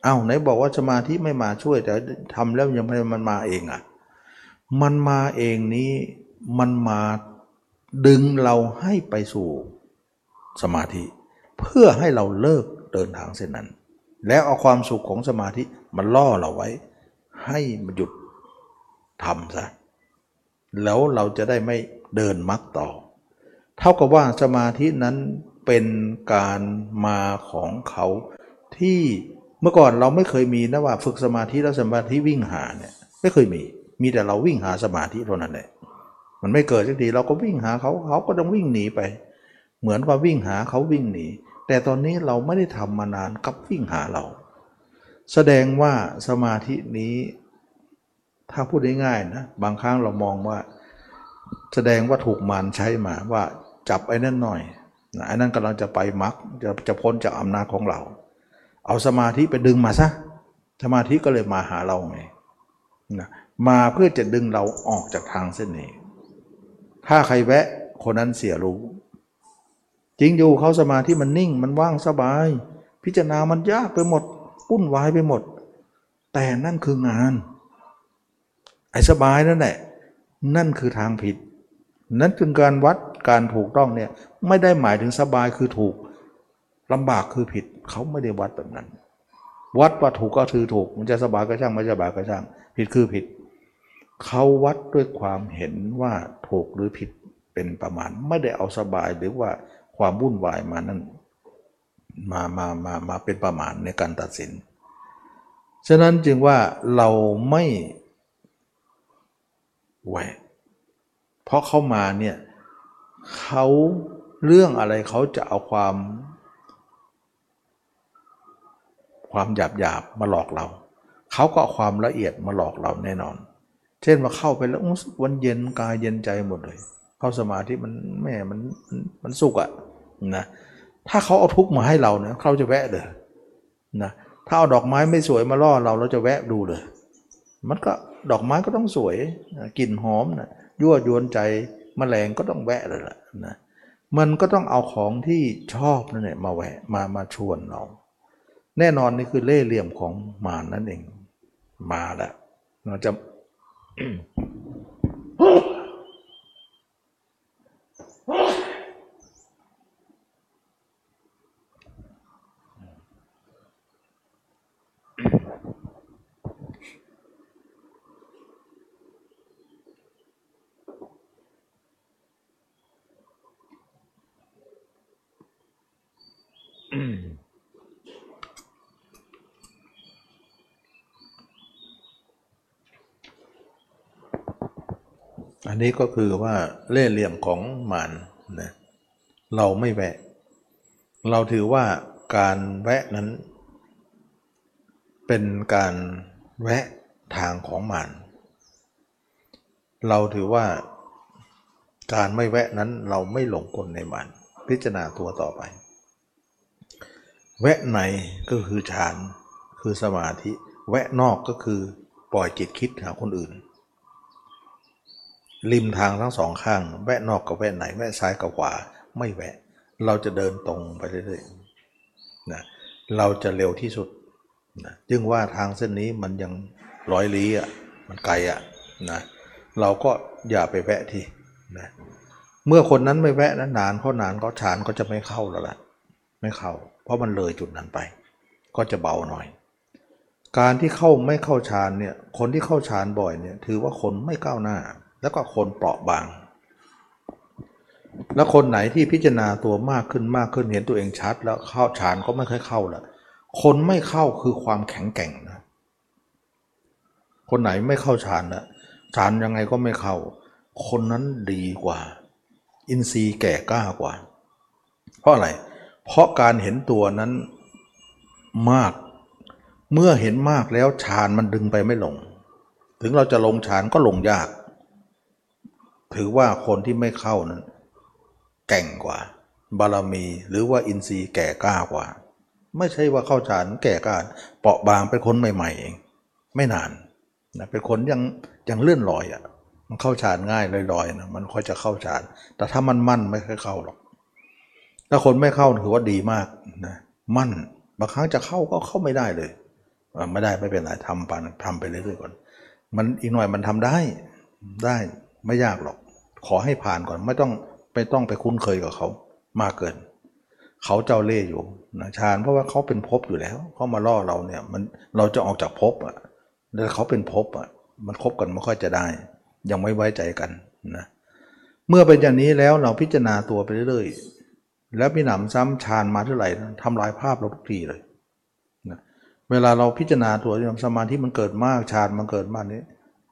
เอา้าไหนบอกว่าสมาธิไม่มาช่วย แต่ทำแล้วยังไม่มันมาเองอะ่ะ มันมาเองนี้มันมาดึงเราให้ไปสู่สมาธิ เพื่อให้เราเลิกเดินทางเส้นนั้น แล้วเอาความสุขของสมาธิมันล่อเราไว้ ให้มันหยุดทำซะ แล้วเราจะได้ไม่เดินมักต่อ เท่ากับว่าสมาธินั้นเป็นการมาของเขาที่เมื่อก่อนเราไม่เคยมีนะว่าฝึกสมาธิแล้วสมาธิวิ่งหาเนี่ยไม่เคยมี มีแต่เราวิ่งหาสมาธิเท่านั้นแหละมันไม่เกิดสักทีเราก็วิ่งหาเขาเขาก็ต้องวิ่งหนีไป เหมือนว่าวิ่งหาเขาวิ่งหนี แต่ตอนนี้เราไม่ได้ทำมานานกับวิ่งหาเรา แสดงว่าสมาธินี้ ถ้าพูดง่ายๆนะบางครั้งเรามองว่า แสดงว่าถูกมารใช้มาว่าจับไอ้นั่นหน่อยไอ้นั่นกำลังจะไปมักจะจะพ้นจากอำนาจของเรา เอาสมาธิไปดึงมาซะสมาธิก็เลยมาหาเราไงนะมาเพื่อจะดึงเราออกจากทางเส้นนี้ ถ้าใครแวะคนนั้นเสียรู้ จริงอยู่เขาสมาธิมันนิ่งมันว่างสบาย พิจารณามันยากไปหมดปุ้นวายไปหมด แต่นั่นคืองาน ไอ้สบายนั่นแหละนั่นคือทางผิด นั่นคือการวัดการถูกต้องเนี่ยไม่ได้หมายถึงสบายคือถูกลำบากคือผิดเขาไม่ได้วัดแบบนั้น วัดว่าถูกก็คือถูก มันจะสบายก็ช่างไม่สบายก็ช่าง ผิดคือผิด เขาวัดด้วยความเห็นว่าถูกหรือผิดเป็นประมาณ ไม่ได้เอาสบายหรือว่าความวุ่นวายมานั่นมามามามาเป็นประมาณในการตัดสิน ฉะนั้นจึงว่าเราไม่ ไหวกเพราะเขามาเนี่ยเขาเรื่องอะไรเขาจะเอาความ ความหยาบหยาบมาหลอกเรา เขาก็เอาความละเอียดมาหลอกเราแน่นอน เช่นว่าเข้าไปแล้ววันเย็นกายเย็นใจหมดเลย เข้าสมาธิมันแม่มันมันสุกอะนะถ้าเขาเอาทุกมาให้เราเนี่ยเขาจะแวะเลยนะถ้าเอาดอกไม้ไม่สวยมาล่อเราเราจะแวะดูเลย มันก็ ดอกไม้ก็ต้องสวยกลิ่นหอมนะยั่วยวนใจมแมลงก็ต้องแวะเลยล่ะนะมันก็ต้องเอาของที่ชอบนั่นแหละมาแวะมามาชวนเรา แน่นอนนี่คือเล่เหลี่ยมของมารนั่นเอง มาแล้วเราจะ อันนี้ก็คือว่าเล่เหลี่ยมของหมารนะเราไม่แวะ เราถือว่าการแวะนั้น เป็นการแวะทางของหมารเราถือว่าการไม่แวะนั้นเราไม่หลงกลในมัน พิจารณาตัวต่อไป แวะในก็คือฌานคือสมาธิ แวะนอกก็คือปล่อยจิตคิดหาคนอื่น ริมทางทั้งสองข้าง แวะนอกกับแวะไหน แวะซ้ายกับขวา ไม่แวะ เราจะเดินตรงไปเรื่อยๆนะเราจะเร็วที่สุดนะจึงว่าทางเส้นนี้มันยังร้อยลี้อะมันไกลอะนะเราก็อย่าไปแวะทีนะเมื่อคนนั้นไม่แวะนะนานเขานานเขาฉานก็จะไม่เข้าแล้วล่ะไม่เข้า เพราะมันเลยจุดนั้นไป ก็จะเบาหน่อย การที่เข้าไม่เข้าฌานเนี่ยคนที่เข้าฌานบ่อยเนี่ยถือว่าคนไม่ก้าวหน้า แล้วก็คนเปราะบาง แล้วคนไหนที่พิจารณาตัวมากขึ้นมากขึ้นเห็นตัวเองชัด แล้วเข้าฌานก็ไม่ค่อยเข้าล้วคนไม่เข้าคือความแข็งแกร่งนะคนไหนไม่เข้าฌานนะฌานยังไงก็ไม่เข้า คนนั้นดีกว่า อินทรีย์แก่กล้ากว่า เพราะอะไร เพราะการเห็นตัวนั้นมาก เมื่อเห็นมากแล้วฌานมันดึงไปไม่ลง ถึงเราจะลงฌานก็ลงยาก ถือว่าคนที่ไม่เข้านั้น แก่งกว่า บารมีหรือว่าอินทรีย์แก่กล้ากว่า ไม่ใช่ว่าเข้าฌานแก่กล้าเปราะบางเป็นคนใหม่ๆเองไม่นานนะเป็นคนยังยังเลื่อนลอยอะ่ะมันเข้าฌานง่ายลอยๆนะมันค่อยจะเข้าฌาน แต่ถ้ามันมั่นไม่ค่อยเข้าหรอก ถ้าคนไม่เข้าถือว่าดีมากนะมั่นบางครั้งจะเข้าก็เข้าไม่ได้เลยไม่ได้ไม่เป็นไรทำไปทำไปเรื่อยๆก่อน มันอีกหน่อยมันทำได้ได้ไม่ยากหรอก ขอให้ผ่านก่อนไม่ต้องไปต้องไปคุ้นเคยกับเขามากเกิน เขาเจ้าเล่ห์อยู่นะฌานเพราะว่าเขาเป็นภพอยู่แล้วเขามาล่อเราเนี่ยมันเราจะออกจากภพอะแล้วเขาเป็นภพอะมันคบกันไม่ค่อยจะได้ ยังไม่ไว้ใจกันนะเมื่อเป็นอย่างนี้แล้วเราพิจารณาตัวไปเรื่อย แล้วพี่หนำซ้ำฌานมาเท่าไหร่ทำลายภาพเราทุกทีเลยนะเวลาเราพิจารณาตัวสมาธิมันเกิดมากฌานมันเกิดมากนี้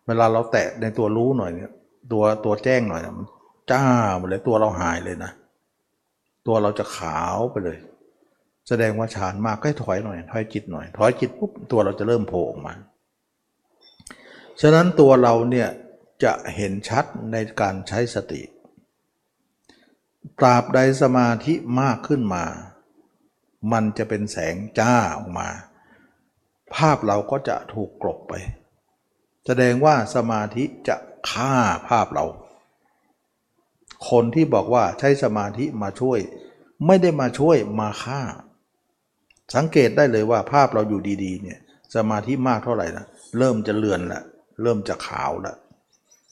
เวลาเราแตะในตัวรู้หน่อยเนี่ยตัวตัวแจ้งหน่อยมันจ้าหมดเลยตัวเราหายเลยนะ ตัวเราจะขาวไปเลย แสดงว่าฌานมากก็ให้ถอยหน่อยถอยจิตหน่อยถอยจิตปุ๊บตัวเราจะเริ่มโผล่ออกมา ฉะนั้นตัวเราเนี่ยจะเห็นชัดในการใช้สติ ตราบใดสมาธิมากขึ้นมา มันจะเป็นแสงจ้าออกมา ภาพเราก็จะถูกกลบไป แสดงว่าสมาธิจะฆ่าภาพเรา คนที่บอกว่าใช้สมาธิมาช่วย ไม่ได้มาช่วยมาฆ่า สังเกตได้เลยว่าภาพเราอยู่ดีๆเนี่ยสมาธิมากเท่าไหร่นะเริ่มจะเลือนละเริ่มจะขาวละ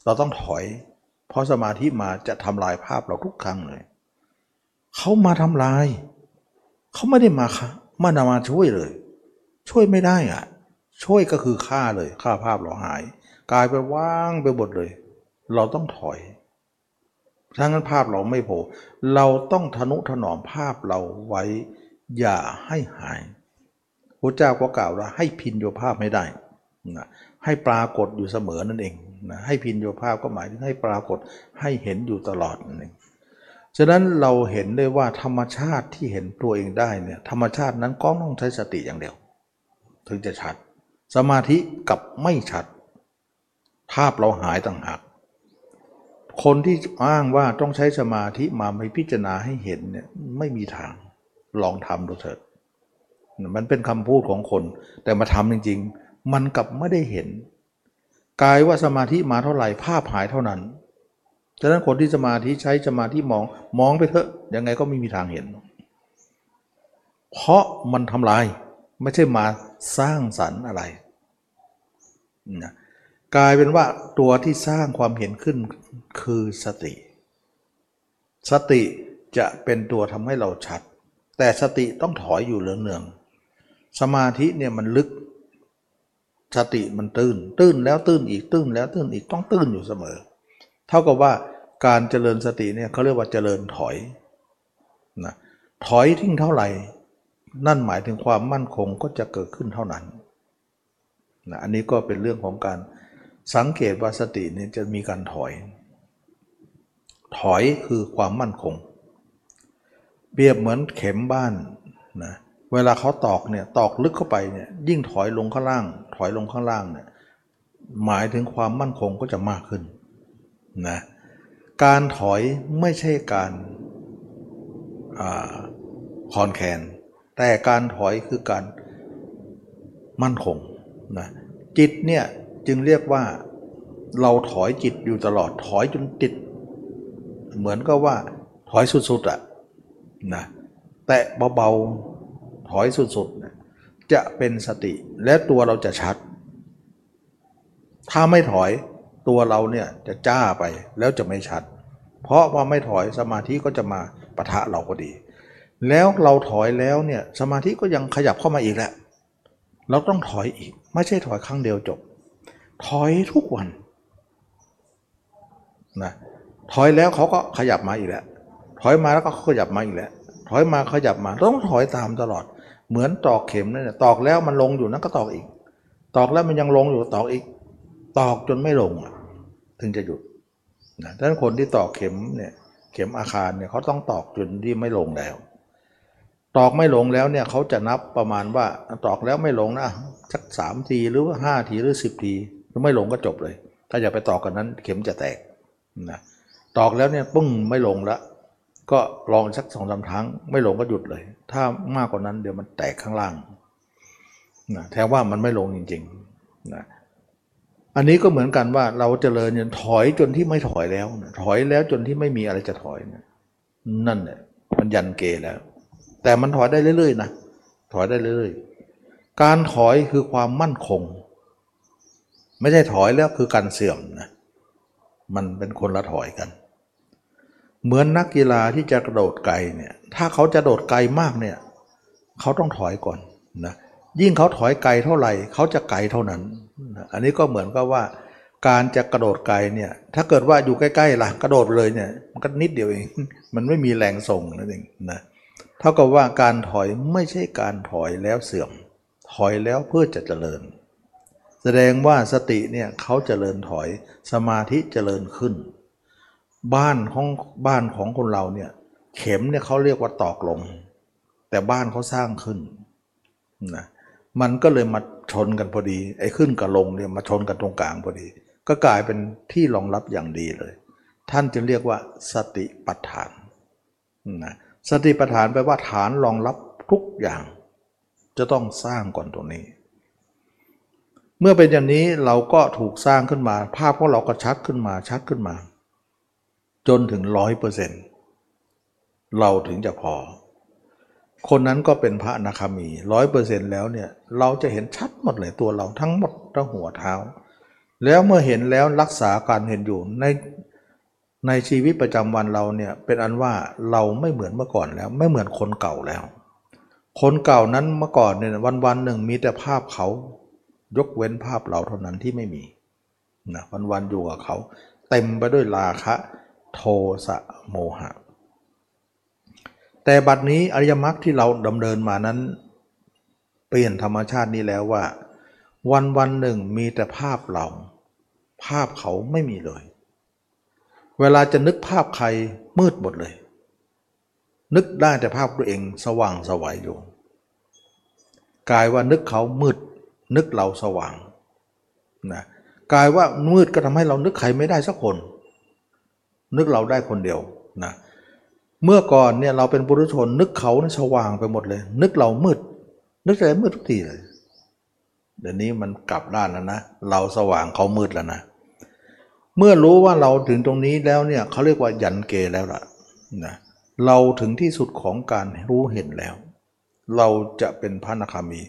เราต้องถอย พราะสมาธิมาจะทำลายภาพเราทุกครั้งเลยเขามาทำลาย เขาไม่ได้มาค่ะมานำมาช่วยเลย ช่วยไม่ได้อะช่วยก็คือฆ่าเลยฆ่าภาพเราหาย กลายไปว่างไปหมดเลย เราต้องถอยถ้างั้นภาพเราไม่โผล่เราต้องทนุถนอมภาพเราไว้ อย่าให้หายพระเจ้าก็กล่าวว่าให้พินโยภาพไม่ได้นะให้ปรากฏอยู่เสมอนั่นเอง นะให้พินโยภาพก็หมายถึงให้ปรากฏให้เห็นอยู่ตลอดนั่นเองฉะนั้นเราเห็นได้ว่าธรรมชาติที่เห็นตัวเองได้เนี่ยธรรมชาตินั้นก็ต้องใช้สติอย่างเดียว ถึงจะชัด สมาธิกับไม่ชัด ภาพเราหายต่างหากคนที่อ้างว่าต้องใช้สมาธิมาไปพิจารณาให้เห็นเนี่ยไม่มีทางลองทำดูเถิดมันเป็นคำพูดของคน แต่มาทำจริง ๆ มันกลับไม่ได้เห็น กายว่าสมาธิมาเท่าไหร่ภาพหายเท่านั้นฉะนั้นคนที่สมาธิใช้สมาธิมองมองไปเถอะยังไงก็ไม่มีทางเห็น เพราะมันทำลายไม่ใช่มาสร้างสรรค์อะไรนะกลายเป็นว่าตัวที่สร้างความเห็นขึ้นคือสติ สติจะเป็นตัวทำให้เราชัด แต่สติต้องถอยอยู่เนือง สมาธิเนี่ยมันลึก สติมันตื้น ตื้นแล้วตื้นอีกตื้นแล้วตื้นอีกต้องตื้นอยู่เสมอ เท่ากับว่าการเจริญสติเนี่ยเขาเรียกว่าเจริญถอยนะถอยทิ้งเท่าไหร่ นั่นหมายถึงความมั่นคงก็จะเกิดขึ้นเท่านั้นนะอันนี้ก็เป็นเรื่องของการสังเกตว่าสติเนี่ยจะมีการถอย ถอยคือความมั่นคง เปรียบเหมือนเข็มบ้านนะเเวลาเขาตอกเนี่ยตอกลึกเข้าไปเนี่ยยิ่งถอยลงข้างล่าง ถอยลงข้างล่างเนี่ยหมายถึงความมั่นคงก็จะมากขึ้นนะการถอยไม่ใช่การคอนแคนแต่การถอยคือการมั่นคงนะจิตเนี่ยจึงเรียกว่าเราถอยจิตอยู่ตลอดถอยจนติดเหมือนก็ว่าถอยสุดๆอะนะแต่เบาๆ ถอยสุดๆนะจะเป็นสติและตัวเราจะชัด ถ้าไม่ถอยตัวเราเนี่ยจะจ้าไปแล้วจะไม่ชัด เพราะว่าไม่ถอยสมาธิก็จะมาปะทะเราพอดี แล้วเราถอยแล้วเนี่ยสมาธิก็ยังขยับเข้ามาอีกแหละเราต้องถอยอีก ไม่ใช่ถอยครั้งเดียวจบ ถอยทุกวันนะถอยแล้วเขาก็ขยับมาอีกแล้ว ถอยมาแล้วก็ขยับมาอีกแล้ว ถอยมาขยับมา ต้องถอยตามตลอด เหมือนตอกเข็มนั่นแหละตอกแล้วมันลงอยู่นั่นก็ตอกอีก ตอกแล้วมันยังลงอยู่ตอกอีก ตอกจนไม่ลงถึงจะหยุดนะดังนั้นคนที่ตอกเข็มเนี่ยเข็มอาคารเนี่ยเขาต้องตอกจนที่ไม่ลงแล้ว ตอกไม่ลงแล้วเนี่ยเขาจะนับประมาณว่าตอกแล้วไม่ลงนะสักสามทีหรือว่าห้าทีหรือสิบทีถ้าไม่ลงก็จบเลย ถ้าอย่าไปตอกกันนั้นเข็มจะแตกนะตอกแล้วเนี่ยปึ้งไม่ลงแล้ว ก็ลองสักสองสาครั้ง ไม่ลงก็หยุดเลย ถ้ามากกว่านั้นเดี๋ยวมันแตกข้างล่างนะแทนว่ามันไม่ลงจริงๆนะอันนี้ก็เหมือนกันว่าเราจเจริญจนถอยจนที่ไม่ถอยแล้วนะถอยแล้วจนที่ไม่มีอะไรจะถอยนะนั่นเนี่ยมันยันเกแล้ว แต่มันถอยได้เรื่อยๆนะถอยได้เรื่อยๆการถอยคือความมั่นคง ไม่ใช่ถอยแล้วคือการเสื่อมนะมันเป็นคนละถอยกัน เหมือนนักกีฬาที่จะกระโดดไกลเนี่ยถ้าเขาจะโดดไกลมากเนี่ยเขาต้องถอยก่อนนะยิ่งเขาถอยไกลเท่าไหร่เขาจะไกลเท่านั้นนะอันนี้ก็เหมือนกับว่า การจะกระโดดไกลเนี่ยถ้าเกิดว่าอยู่ใกล้ๆล่ะกระโดดเลยเนี่ยมันก็นิดเดียวเอง มันไม่มีแรงส่งนั่นเองนะเท่ากับว่าการถอยไม่ใช่การถอยแล้วเสื่อม ถอยแล้วเพื่อจะเจริญ แสดงว่าสติเนี่ยเขาเจริญถอยสมาธิเจริญขึ้น บ้านของบ้านของคนเราเนี่ย เข็มเนี่ยเขาเรียกว่าตอกลง แต่บ้านเขาสร้างขึ้นนะมันก็เลยมาชนกันพอดี ไอ้ขึ้นกับลงเนี่ยมาชนกันตรงกลางพอดี ก็กลายเป็นที่รองรับอย่างดีเลย ท่านจึงเรียกว่าสติปัฏฐานนะสติปัฏฐานแปลว่าฐานรองรับทุกอย่าง จะต้องสร้างก่อนตรงนี้ เมื่อเป็นอย่างนี้เราก็ถูกสร้างขึ้นมา ภาพของเราก็ชัดขึ้นมาชัดขึ้นมา จนถึงร้อยเปอร์เซ็นต์เราถึงจะพอ คนนั้นก็เป็นพระอนาคามีร้อยเปอร์เซ็นต์แล้วเนี่ยเราจะเห็นชัดหมดเลยตัวเราทั้งหมดทั้งหัวเท้า แล้วเมื่อเห็นแล้วรักษาการเห็นอยู่ในในชีวิตประจำวันเราเนี่ยเป็นอันว่าเราไม่เหมือนเมื่อก่อนแล้ว ไม่เหมือนคนเก่าแล้ว คนเก่านั้นเมื่อก่อนเนี่ยวันวันหนึ่งมีแต่ภาพเขายกเว้นภาพเราเท่านั้นที่ไม่มีนะวันวันอยู่กับเขา เต็มไปด้วยราคะ โทสะโมหะ แต่บัดนี้อริยมรรคที่เราดำเนินมานั้น เปลี่ยนธรรมชาตินี้แล้วว่า วันวันหนึ่งมีแต่ภาพเรา ภาพเขาไม่มีเลย เวลาจะนึกภาพใครมืดหมดเลย นึกได้แต่ภาพตัวเองสว่างสวัยอยู่กลายว่านึกเขามืด นึกเราสว่างนะกลายว่ามืดก็ทำให้เรานึกใครไม่ได้สักคน นึกเราได้คนเดียวนะเมื่อก่อนเนี่ยเราเป็นบุรุษชนนึกเขาเนี่ยสว่างไปหมดเลย นึกเรามืด นึกอะไรมืดทุกทีเลยเดี๋ยวนี้มันกลับด้านแล้วนะ เราสว่างเขามืดแล้วนะ เมื่อรู้ว่าเราถึงตรงนี้แล้วเนี่ยเขาเรียกว่ายันเกแล้วล่ะนะเราถึงที่สุดของการรู้เห็นแล้ว เราจะเป็นพระนาคามี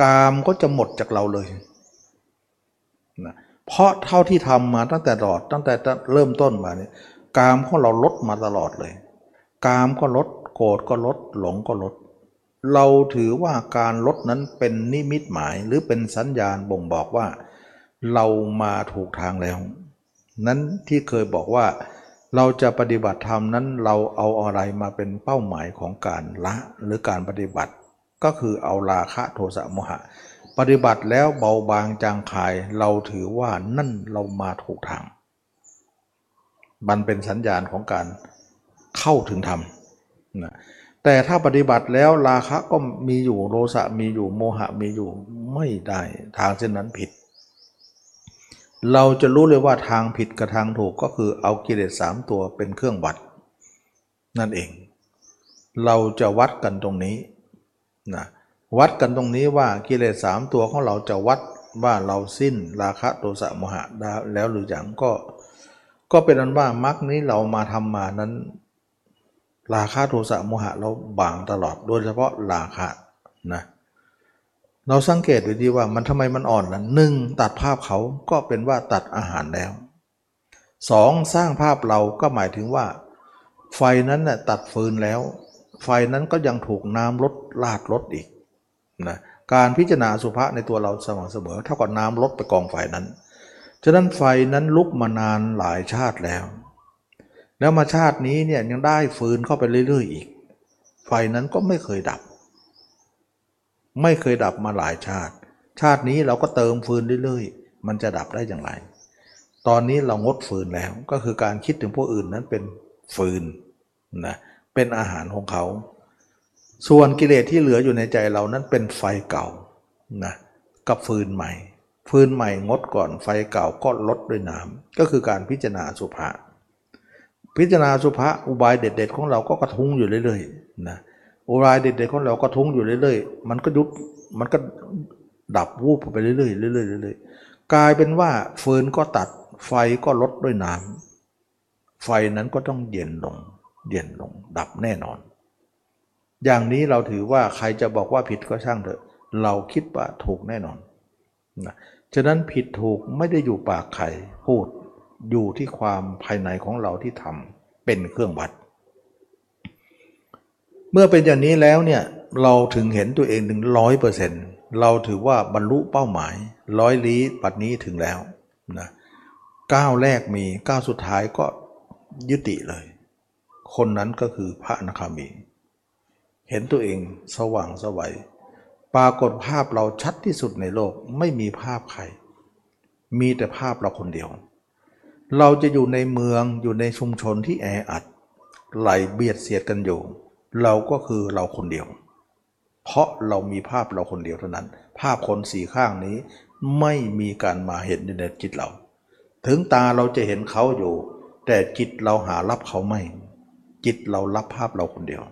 กามก็จะหมดจากเราเลยนะเพราะเท่าที่ทำมาตั้งแต่ตลอดตั้งแต่เริ่มต้นมาเนี่ย กามของเราลดมาตลอดเลย กามก็ลด โกรธก็ลด หลงก็ลด เราถือว่าการลดนั้นเป็นนิมิตหมายหรือเป็นสัญญาณบ่งบอกว่า เรามาถูกทางแล้ว นั้นที่เคยบอกว่าเราจะปฏิบัติธรรมนั้นเราเอาอะไรมาเป็นเป้าหมายของการละหรือการปฏิบัติ ก็คือเอาราคะโทสะโมหะ ปฏิบัติแล้วเบาบางจางคาย เราถือว่านั่นเรามาถูกทาง มันเป็นสัญญาณของการเข้าถึงธรรมนะแต่ถ้าปฏิบัติแล้วราคะก็มีอยู่โลสะมีอยู่โมหะมีอยู่ไม่ได้ทางเช่นนั้นผิด เราจะรู้เลยว่าทางผิดกับทางถูกก็คือเอากิเลสสามตัวเป็นเครื่องวัด นั่นเอง เราจะวัดกันตรงนี้นะวัดกันตรงนี้ว่ากิเลสสามตัวของเราจะวัดว่าเราสิ้นราคะโทสะโมหะได้แล้วหรือยังก็ ก็เป็นอันว่ามรรคนี้เรามาทำมานั้น ราคะโทสะโมหะเราบางตลอดโดยเฉพาะราคะนะเราสังเกตดูดีว่ามันทำไมมันอ่อนล่ะหนึ่งตัดภาพเขาก็เป็นว่าตัดอาหารแล้วสองสร้างภาพเราก็หมายถึงว่า ไฟนั้นน่ะตัดฟืนแล้ว ไฟนั้นก็ยังถูกน้ำลดลาดลดอีกนะการพิจารณาสุภาษในตัวเราสม่ำเสมอเท่ากับน้ำลดไปกองไฟนั้น ฉะนั้นไฟนั้นลุกมานานหลายชาติแล้ว แล้วมาชาตินี้เนี่ยยังได้ฟืนเข้าไปเรื่อยๆอีก ไฟนั้นก็ไม่เคยดับ ไม่เคยดับมาหลายชาติ ชาตินี้เราก็เติมฟืนเรื่อยๆ มันจะดับได้อย่างไร ตอนนี้เรางดฟืนแล้วก็คือการคิดถึงพวกอื่นนั้นเป็นฟืนนะเป็นอาหารของเขา ส่วนกิเลสที่เหลืออยู่ในใจเรานั้นเป็นไฟเก่านะกับฟืนใหม่ ฟืนใหม่งดก่อนไฟเก่าก็ลดด้วยน้ำก็คือการพิจารณาสุภาพิจารณาสุภาอุบายเด็ด ๆ ของเราก็กระทุ้งอยู่เรื่อยๆนะอุบายเด็ด ๆ ของเราก็ทุ้งอยู่เรื่อยๆ มันก็ยุบมันก็ดับวูบไปเรื่อยๆเรื่อยๆเรื่อยๆกลายเป็นว่าฟืนก็ตัดไฟก็ลดด้วยน้ำไฟนั้นก็ต้องเย็นลง เย็นลง ดับแน่นอน อย่างนี้เราถือว่าใครจะบอกว่าผิดก็ช่างเถอะ เราคิดว่าถูกแน่นอนนะ ฉะนั้นผิดถูกไม่ได้อยู่ปากใครพูดอยู่ที่ความภายในของเราที่ทำเป็นเครื่องวัด เมื่อเป็นอย่างนี้แล้วเนี่ยเราถึงเห็นตัวเองถึงร้อยเปอร์เซ็นต์เราถือว่าบรรลุเป้าหมายร้อยลี้ปัดนี้ถึงแล้วนะก้าวแรกมีก้าวสุดท้ายก็ยุติเลย คนนั้นก็คือพระอนาคามี เห็นตัวเองสว่างสวัย ปรากฏภาพเราชัดที่สุดในโลกไม่มีภาพใคร มีแต่ภาพเราคนเดียว เราจะอยู่ในเมืองอยู่ในชุมชนที่แออัด ไหลเบียดเสียดกันอยู่ เราก็คือเราคนเดียว เพราะเรามีภาพเราคนเดียวเท่านั้น ภาพคนสี่ข้างนี้ไม่มีการมาเห็นในจิตเรา ถึงตาเราจะเห็นเขาอยู่ แต่จิตเราหารับเขาไม่ จิตเรารับภาพเราคนเดียว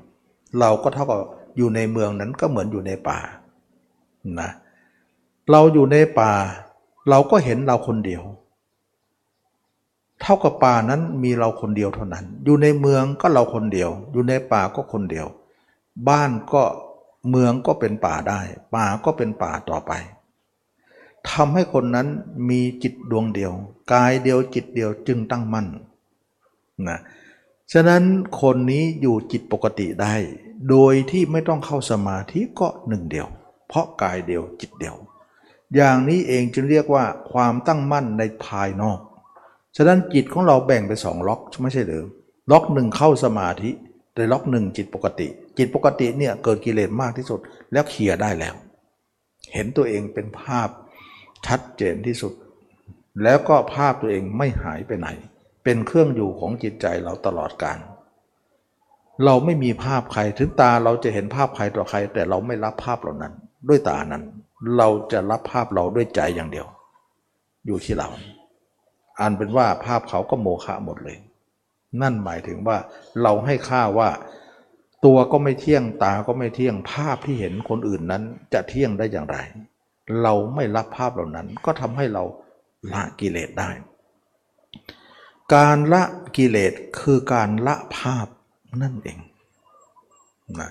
เราก็เท่ากับอยู่ในเมืองนั้นก็เหมือนอยู่ในป่า นะเราอยู่ในป่า เราก็เห็นเราคนเดียว เท่ากับป่านั้นมีเราคนเดียวเท่านั้น อยู่ในเมืองก็เราคนเดียว อยู่ในป่าก็คนเดียว บ้านก็เมืองก็เป็นป่าได้ ป่าก็เป็นป่าต่อไปทำให้คนนั้นมีจิตดวงเดียว กายเดียวจิตเดียวจึงตั้งมั่นนะฉะนั้นคนนี้อยู่จิตปกติได้ โดยที่ไม่ต้องเข้าสมาธิก็หนึ่งเดียว เพราะกายเดียวจิตเดียว อย่างนี้เองจึงเรียกว่าความตั้งมั่นในภายนอก ฉะนั้นจิตของเราแบ่งเป็นสองล็อกไม่ใช่หรือล็อกหนึ่งเข้าสมาธิแต่ล็อกหนึ่งจิตปกติ จิตปกติเนี่ยเกิดกิเลสมากที่สุดแล้วเคลียร์ได้แล้ว เห็นตัวเองเป็นภาพชัดเจนที่สุด แล้วก็ภาพตัวเองไม่หายไปไหน เป็นเครื่องอยู่ของจิตใจเราตลอดกาลเราไม่มีภาพใครถึงตาเราจะเห็นภาพใครต่อใคร แต่เราไม่รับภาพเหล่านั้น ด้วยตานั้น เราจะรับภาพเราด้วยใจอย่างเดียว อยู่ที่เรา อันเป็นว่าภาพเขาก็โมฆะหมดเลย นั่นหมายถึงว่าเราให้ค่าว่า ตัวก็ไม่เที่ยงตาก็ไม่เที่ยงภาพที่เห็นคนอื่นนั้น จะเที่ยงได้อย่างไร เราไม่รับภาพเหล่านั้น ก็ทำให้เราละกิเลสได้ การละกิเลสคือการละภาพนั่นเองนะ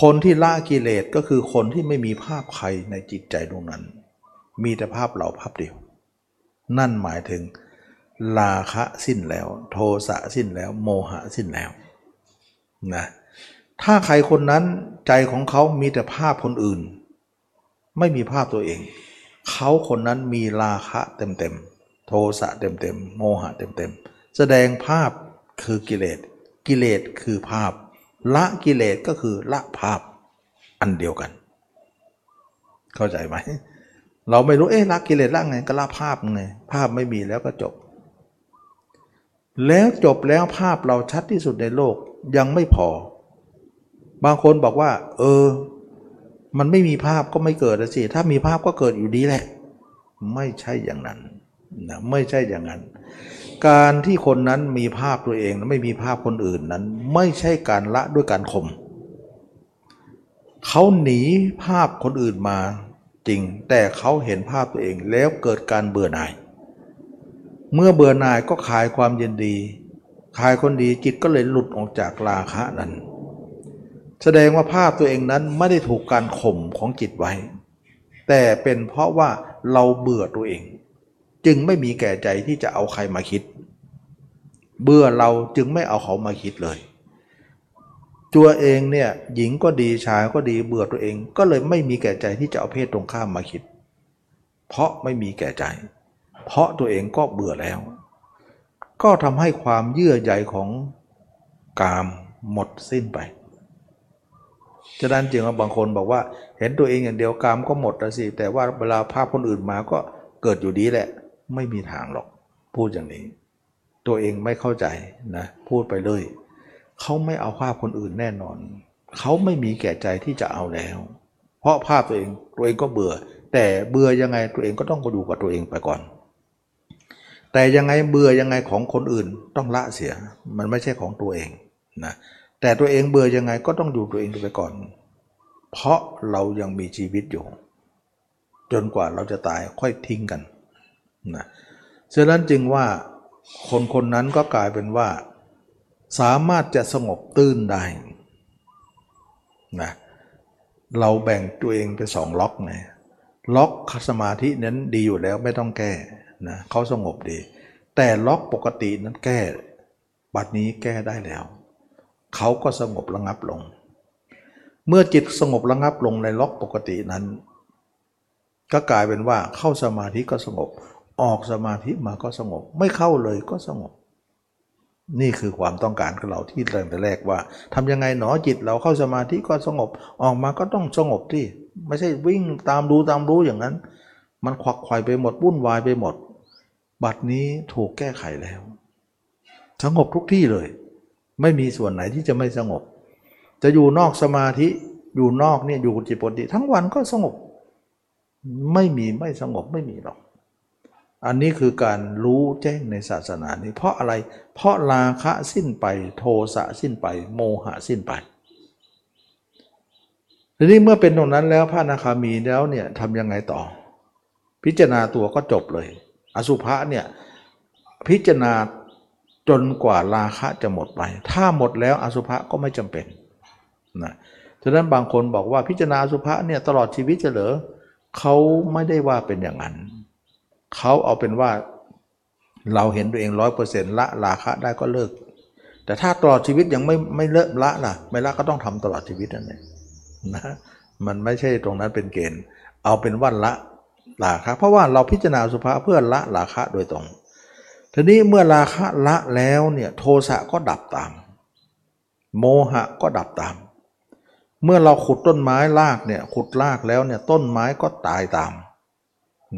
คนที่ละกิเลสก็คือคนที่ไม่มีภาพใครในจิตใจดวงนั้น มีแต่ภาพเราภาพเดียว นั่นหมายถึงลาคะสิ้นแล้ว โทสะสิ้นแล้วโมหะสิ้นแล้วนะถ้าใครคนนั้นใจของเขามีแต่ภาพคนอื่น ไม่มีภาพตัวเอง เขาคนนั้นมีราคะเต็มๆโทสะเต็มๆโมหะเต็มๆแสดงภาพคือกิเลสกิเลสคือภาพ ละกิเลสก็คือละภาพอันเดียวกัน เข้าใจไหม เราไม่รู้เอ๊ะละกิเลสละไงก็ละภาพไงภาพไม่มีแล้วก็จบ แล้วจบแล้วภาพเราชัดที่สุดในโลกยังไม่พอ บางคนบอกว่า เออ มันไม่มีภาพก็ไม่เกิดสิถ้ามีภาพก็เกิดอยู่ดีแหละ ไม่ใช่อย่างนั้นนะไม่ใช่อย่างนั้น การที่คนนั้นมีภาพตัวเองไม่มีภาพคนอื่นนั้น ไม่ใช่การละด้วยการข่มเขาหนีภาพคนอื่นมาจริง แต่เขาเห็นภาพตัวเองแล้วเกิดการเบื่อหน่าย เมื่อเบื่อหน่ายก็คลายความยินดีคลายคนดีจิตก็เลยหลุดออกจากราคะนั้น แสดงว่าภาพตัวเองนั้นไม่ได้ถูกการข่มของจิตไว้ แต่เป็นเพราะว่าเราเบื่อตัวเอง จึงไม่มีแก่ใจที่จะเอาใครมาคิด เบื่อเราจึงไม่เอาเขามาคิดเลย ตัวเองเนี่ยหญิงก็ดีชายก็ดีเบื่อตัวเองก็เลยไม่มีแก่ใจที่จะเอาเพศตรงข้ามมาคิด เพราะไม่มีแก่ใจ เพราะตัวเองก็เบื่อแล้ว ก็ทำให้ความเยื่อใยของกามหมดสิ้นไปฉะนั้นจึงบางคนบอกว่าเห็นตัวเองอย่างเดียวกามก็หมดแล้วสิแต่ว่าเวลาภาพคนอื่นมาก็เกิดอยู่ดีแหละ ไม่มีทางหรอก พูดอย่างนี้ ตัวเองไม่เข้าใจนะพูดไปเลยเขาไม่เอาภาพคนอื่นแน่นอน เขาไม่มีแก่ใจที่จะเอาแล้ว เพราะภาพตัวเองตัวเองก็เบื่อ แต่เบื่อยังไงตัวเองก็ต้องมาดูกับตัวเองไปก่อน แต่ยังไงเบื่อยังไงของคนอื่นต้องละเสีย มันไม่ใช่ของตัวเองนะแต่ตัวเองเบื่อยังไงก็ต้องดูตัวเองไปก่อน เพราะเรายังมีชีวิตอยู่ จนกว่าเราจะตายค่อยทิ้งกัน นะฉะนั้นจึงว่าคนคนนั้นก็กลายเป็นว่า สามารถจะสงบตื้นได้นะเราแบ่งตัวเองเป็นสองล็อกไงล็อกสมาธินั้นดีอยู่แล้วไม่ต้องแก้นะเขาสงบดี แต่ล็อกปกตินั้นแก้ บัดนี้แก้ได้แล้ว เขาก็สงบระงับลง เมื่อจิตสงบระงับลงในล็อกปกตินั้น ก็กลายเป็นว่าเข้าสมาธิก็สงบ ออกสมาธิมาก็สงบ ไม่เข้าเลยก็สงบ นี่คือความต้องการของเราที่เริ่มแต่แรกว่าทำยังไงหนอจิตเราเข้าสมาธิก็สงบ ออกมาก็ต้องสงบที่ ไม่ใช่วิ่งตามดูตามรู้อย่างนั้น มันควักไขว่ไปหมดวุ่นวายไปหมด บัดนี้ถูกแก้ไขแล้ว สงบทุกที่เลย ไม่มีส่วนไหนที่จะไม่สงบ จะอยู่นอกสมาธิอยู่นอกเนี่ยอยู่จิตปกติทั้งวันก็สงบ ไม่มีไม่สงบไม่มีหรอก อันนี้คือการรู้แจ้งในศาสนานี้เพราะอะไร เพราะราคะสิ้นไปโทสะสิ้นไป โมหะสิ้นไปทีนี้เมื่อเป็นตรงนั้นแล้วพระนาคามีแล้วเนี่ยทำยังไงต่อ พิจารณาตัวก็จบเลย อสุภะเนี่ยพิจารณาจนกว่าราคะจะหมดไป ถ้าหมดแล้วอสุภะก็ไม่จำเป็นนะฉะนั้นบางคนบอกว่าพิจารณาอสุภะเนี่ยตลอดชีวิตจะเหรอเขาไม่ได้ว่าเป็นอย่างนั้น เขาเอาเป็นว่าเราเห็นตัวเองร้อยเปอร์เซ็นต์ละราคะได้ก็เลิก แต่ถ้าตลอดชีวิตยังไม่ไม่เลิกละล่ะ ไม่ละก็ต้องทำตลอดชีวิตนั่นเองนะมันไม่ใช่ตรงนั้นเป็นเกณฑ์ เอาเป็นว่าละราคะ เพราะว่าเราพิจารณาสุภาเพื่อละราคะโดยตรง ทีนี้เมื่อราคะละแล้วเนี่ยโทสะก็ดับตาม โมหะก็ดับตาม เมื่อเราขุดต้นไม้รากเนี่ยขุดรากแล้วเนี่ยต้นไม้ก็ตายตาม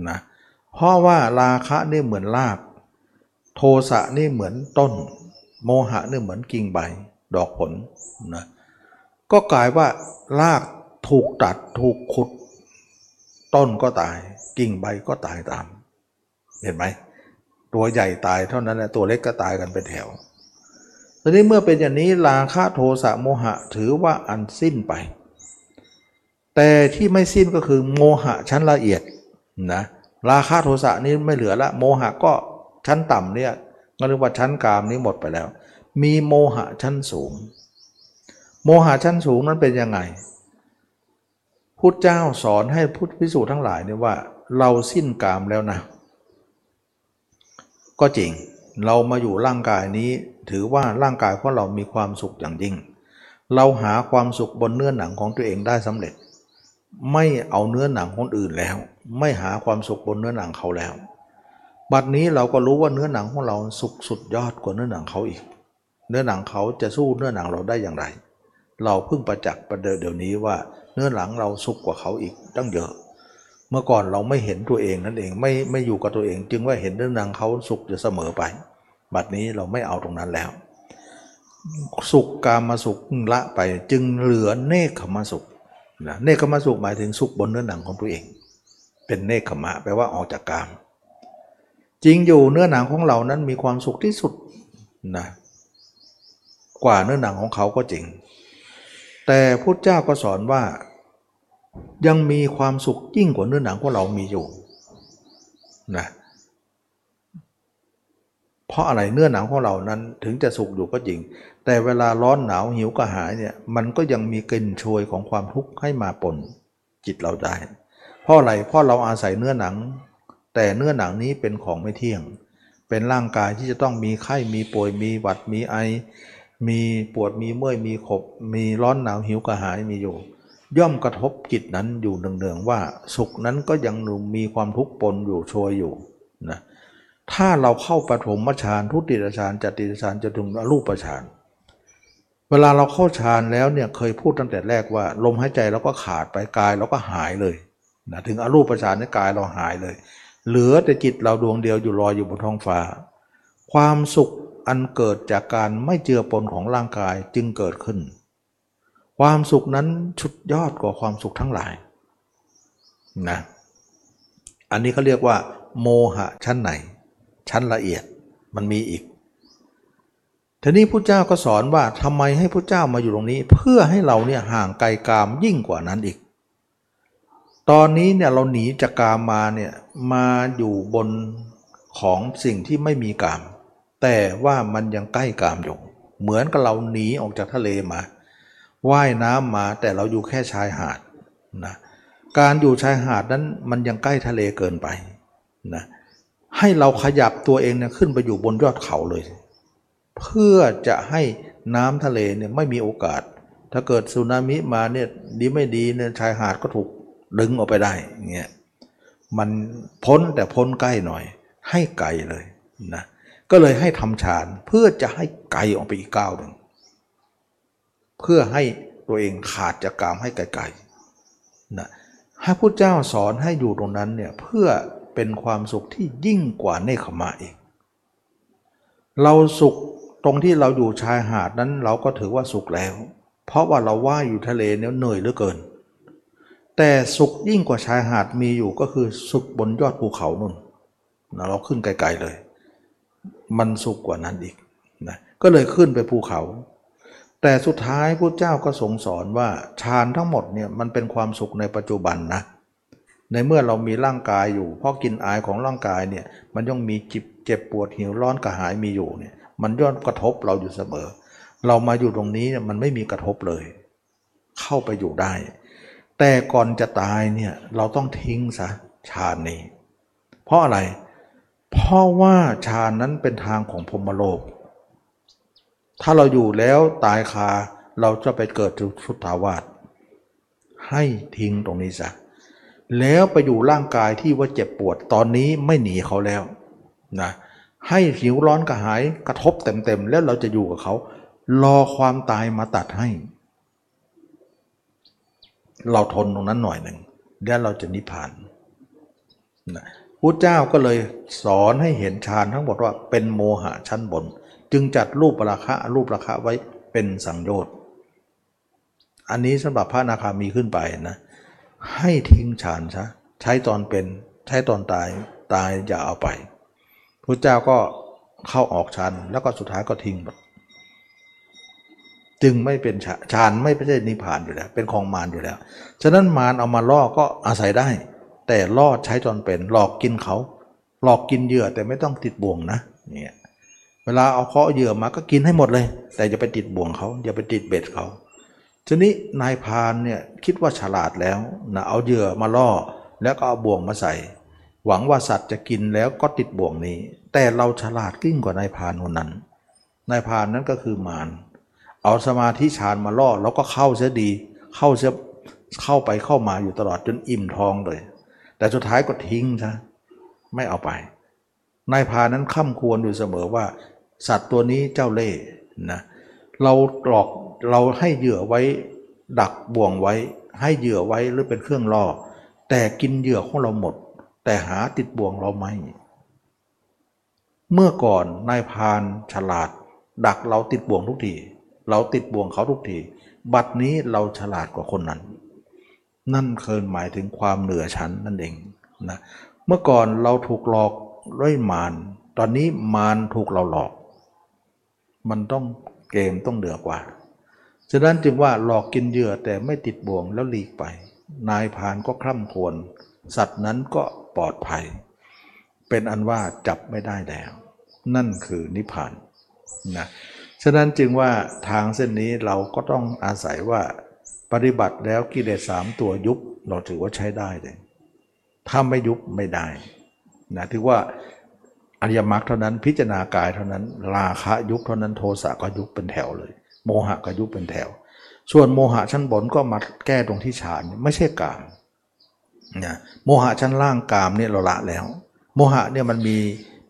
นะเเพราะว่าราคะนี่เหมือนราก โทสะนี่เหมือนต้น โมหะนี่เหมือนกิ่งใบ ดอกผลนะก็กลายว่ารากถูกตัดถูกขุด ต้นก็ตาย กิ่งใบก็ตายตาม เห็นไหมตัวใหญ่ตายเท่านั้นแหละตัวเล็กก็ตายกันเป็นแถวทีนี้เมื่อเป็นอย่างนี้ราคะโทสะโมหะถือว่าอันสิ้นไป แต่ที่ไม่สิ้นก็คือโมหะชั้นละเอียดนะ ราคะโทสะนี้ไม่เหลือละ โมหะก็ชั้นต่ำเนี่ยก็เรียกว่าชั้นกลามนี้หมดไปแล้ว มีโมหะชั้นสูง โมหะชั้นสูงนั้นเป็นยังไงพุทธเจ้าสอนให้พุทธพิสูจน์ทั้งหลายเนี่ยว่า เราสิ้นกามแล้วนะ ก็จริงเรามาอยู่ร่างกายนี้ถือว่าร่างกายของเรามีความสุขอย่างยิ่ง เราหาความสุขบนเนื้อหนังของตัวเองได้สำเร็จ ไม่เอาเนื้อหนังคนอื่นแล้ว ไม่หาความสุขบนเนื้อหนังเขาแล้ว บัดนี้เราก็รู้ว่าเนื้อหนังของเราสุขสุดยอดกว่าเนื้อหนังเขาอีก เนื้อหนังเขาจะสู้เนื้อหนังเราได้อย่างไร เราเพิ่งประจักษ์ประเดี๋ยวนี้ว่าเนื้อหนังเราสุขกว่าเขาอีกตั้งเยอะ เมื่อก่อนเราไม่เห็นตัวเองนั่นเองไม่ไม่อยู่กับตัวเอง จึงว่าเห็นเนื้อหนังเขาสุขจะเสมอไป บัดนี้เราไม่เอาตรงนั้นแล้ว สุขกามาสุขละไปจึงเหลือเนคขมาสุขนะเนคขมาสุขหมายถึงสุขบนเนื้อหนังของตัวเอง เป็นเนคขมะแปลว่าออกจากกาม จริงอยู่เนื้อหนังของเรานั้นมีความสุขที่สุดนะกว่าเนื้อหนังของเขาก็จริง แต่พุทธเจ้าก็สอนว่ายังมีความสุขยิ่งกว่าเนื้อหนังของเรามีอยู่นะเพราะอะไรเนื้อหนังของเรานั้นถึงจะสุขอยู่ก็จริง แต่เวลาร้อนหนาวหิวกระหายเนี่ยมันก็ยังมีกลิ่นโชยของความทุกข์ให้มาปนจิตเราได้ เพราะอะไรเพราะเราอาศัยเนื้อหนัง แต่เนื้อหนังนี้เป็นของไม่เที่ยง เป็นร่างกายที่จะต้องมีไข้มีป่วยมีหวัดมีไอ มีปวดมีเมื่อยมีขบ มีร้อนหนาวหิวกระหายมีอยู่ ย่อมกระทบจิตนั้นอยู่เนืองๆว่า สุขนั้นก็ยังมีความทุกข์ปนอยู่โชยอยู่นะถ้าเราเข้าปฐมฌานทุติยฌานจติยฌานจะถึงอรูปฌานเวลาเราเข้าฌานแล้วเนี่ยเคยพูดตั้งแต่แรกว่า ลมหายใจเราก็ขาดไปกายเราก็หายเลย นะถึงอรูปฌานในกายเราหายเลย เหลือแต่จิตเราดวงเดียวอยู่ลอยอยู่บนท้องฟ้า ความสุขอันเกิดจากการไม่เจือปนของร่างกายจึงเกิดขึ้น ความสุขนั้นชุดยอดกว่าความสุขทั้งหลายนะอันนี้เขาเรียกว่า โมหะชั้นไหน ชั้นละเอียดมันมีอีกทีนี้พระเจ้าก็สอนว่าทำไมให้พระเจ้ามาอยู่ตรงนี้ เพื่อให้เราเนี่ยห่างไกลกามยิ่งกว่านั้นอีก ตอนนี้เนี่ยเราหนีจากกามมาเนี่ยมาอยู่บนของสิ่งที่ไม่มีกาม แต่ว่ามันยังใกล้กามอยู่ เหมือนกับเราหนีออกจากทะเลมาว่ายน้ำมาแต่เราอยู่แค่ชายหาดนะการอยู่ชายหาดนั้นมันยังใกล้ทะเลเกินไปนะให้เราขยับตัวเองเนี่ยขึ้นไปอยู่บนยอดเขาเลย เพื่อจะให้น้ำทะเลเนี่ยไม่มีโอกาส ถ้าเกิดสึนามิมาเนี่ยดีไม่ดีเนี่ยชายหาดก็ถูก ดึงออกไปได้เงี้ยมันพ้นแต่พ้นใกล้หน่อย ให้ไกลเลยนะก็เลยให้ทำฌานเพื่อจะให้ไกลออกไปอีกก้าวหนึ่งเพื่อให้ตัวเองขาดจากกามให้ไกลๆนะให้พระเจ้าสอนให้อยู่ตรงนั้นเนี่ยเพื่อเป็นความสุขที่ยิ่งกว่าเนคขมะอีก เราสุขตรงที่เราอยู่ชายหาดนั้นเราก็ถือว่าสุขแล้ว เพราะว่าเราว่ายอยู่ทะเลเนี่ยเหนื่อยเหลือเกิน แต่สุขยิ่งกว่าชายหาดมีอยู่ก็คือสุขบนยอดภูเขานุ่นนะเราขึ้นไกลๆเลย มันสุขกว่านั้นอีกนะก็เลยขึ้นไปภูเขา แต่สุดท้ายพระเจ้าก็ทรงสอนว่าฌานทั้งหมดเนี่ยมันเป็นความสุขในปัจจุบันนะในเมื่อเรามีร่างกายอยู่เพราะกินอายของร่างกายเนี่ยมันย่อมมีจิบเจ็บปวดหิวร้อนกระหายมีอยู่เนี่ยมันย่อมกระทบเราอยู่เสมอ เรามาอยู่ตรงนี้เนี่ยมันไม่มีกระทบเลย เข้าไปอยู่ได้ แต่ก่อนจะตายเนี่ยเราต้องทิ้งซะฌานนี้ เพราะอะไร เพราะว่าฌานนั้นเป็นทางของพรมโลก ถ้าเราอยู่แล้วตายคาเราจะไปเกิดสุทธาวาสให้ทิ้งตรงนี้ซะแล้วไปอยู่ร่างกายที่ว่าเจ็บปวดตอนนี้ไม่หนีเขาแล้วนะให้หิวร้อนกระหายกระทบเต็มๆแล้วเราจะอยู่กับเขา รอความตายมาตัดให้ เราทนตรงนั้นหน่อยหนึ่งแล้วเราจะนิพพานนะพุทธเจ้าก็เลยสอนให้เห็นฌานทั้งหมดว่าเป็นโมหะชั้นบน จึงจัดรูปราคะรูปราคะไว้เป็นสังโยชน์อันนี้สำหรับพระนาคามีขึ้นไปนะให้ทิ้งฌานซะใช้ตอนเป็นใช้ตอนตายตายอย่าเอาไปพระเจ้าก็เข้าออกฌานแล้วก็สุดท้ายก็ทิ้งหมด จึงไม่เป็นฌานไม่ใช่นิพพานอยู่แล้ว เป็นของมารอยู่แล้ว ฉะนั้นมารเอามาล่อก็อาศัยได้ แต่ล่อใช้จนเป็น หลอกกินเขา หลอกกินเหยื่อแต่ไม่ต้องติดบ่วงนะเนี่ยเวลาเอาเคาะเหยื่อมาก็กินให้หมดเลย แต่อย่าไปติดบ่วงเขาอย่าไปติดเบ็ดเขาทีนี้นายพานเนี่ยคิดว่าฉลาดแล้วนะเอาเหยื่อมาล่อ แล้วก็เอาบ่วงมาใส่ หวังว่าสัตว์จะกินแล้วก็ติดบ่วงนี้ แต่เราฉลาดกิ้งกว่านายพานคนนั้นนายพานนั้นก็คือมาร เอาสมาธิฌานมาล่อแล้วก็เข้าเสียดี เข้าเสียเข้าไปเข้ามาอยู่ตลอดจนอิ่มท้องเลย แต่สุดท้ายก็ทิ้งซะไม่เอาไปนายพานั้นข้าควรอยู่เสมอว่า สัตว์ตัวนี้เจ้าเล่ห์นะเราหลอกเราให้เหยื่อไว้ ดักบ่วงไว้ ให้เหยื่อไว้หรือเป็นเครื่องล่อ แต่กินเหยื่อของเราหมด แต่หาติดบ่วงเราไม่เมื่อก่อนนายพานฉลาด ดักเราติดบ่วงทุกที เราติดบ่วงเขาทุกที บัดนี้เราฉลาดกว่าคนนั้น นั่นเคยหมายถึงความเหนือชั้นนั่นเองนะ เมื่อก่อนเราถูกหลอกด้วยมาร ตอนนี้มารถูกเราหลอก มันต้องเกมต้องเหนือกว่า ฉะนั้นจึงว่าหลอกกินเหยื่อแต่ไม่ติดบ่วงแล้วหลีกไป นายพานก็คร่ำควร สัตว์นั้นก็ปลอดภัย เป็นอันว่าจับไม่ได้แล้ว นั่นคือนิพพานนะ ฉะนั้นจึงว่าทางเส้นนี้เราก็ต้องอาศัยว่าปฏิบัติแล้วกิเลสสามตัวยุบเราถือว่าใช้ได้เลยถ้าไม่ยุบไม่ได้นะถือว่าอริยมรรคเท่านั้นพิจารณากายเท่านั้น ราคะยุบเท่านั้นโทสะก็ยุบเป็นแถวเลย โมหะก็ยุบเป็นแถว ส่วนโมหะชั้นบนก็มาแก้ตรงที่ฌานไม่ใช่กามนะโมหะชั้นล่างกามเนี่ยเราละแล้ว โมหะเนี่ยมันมี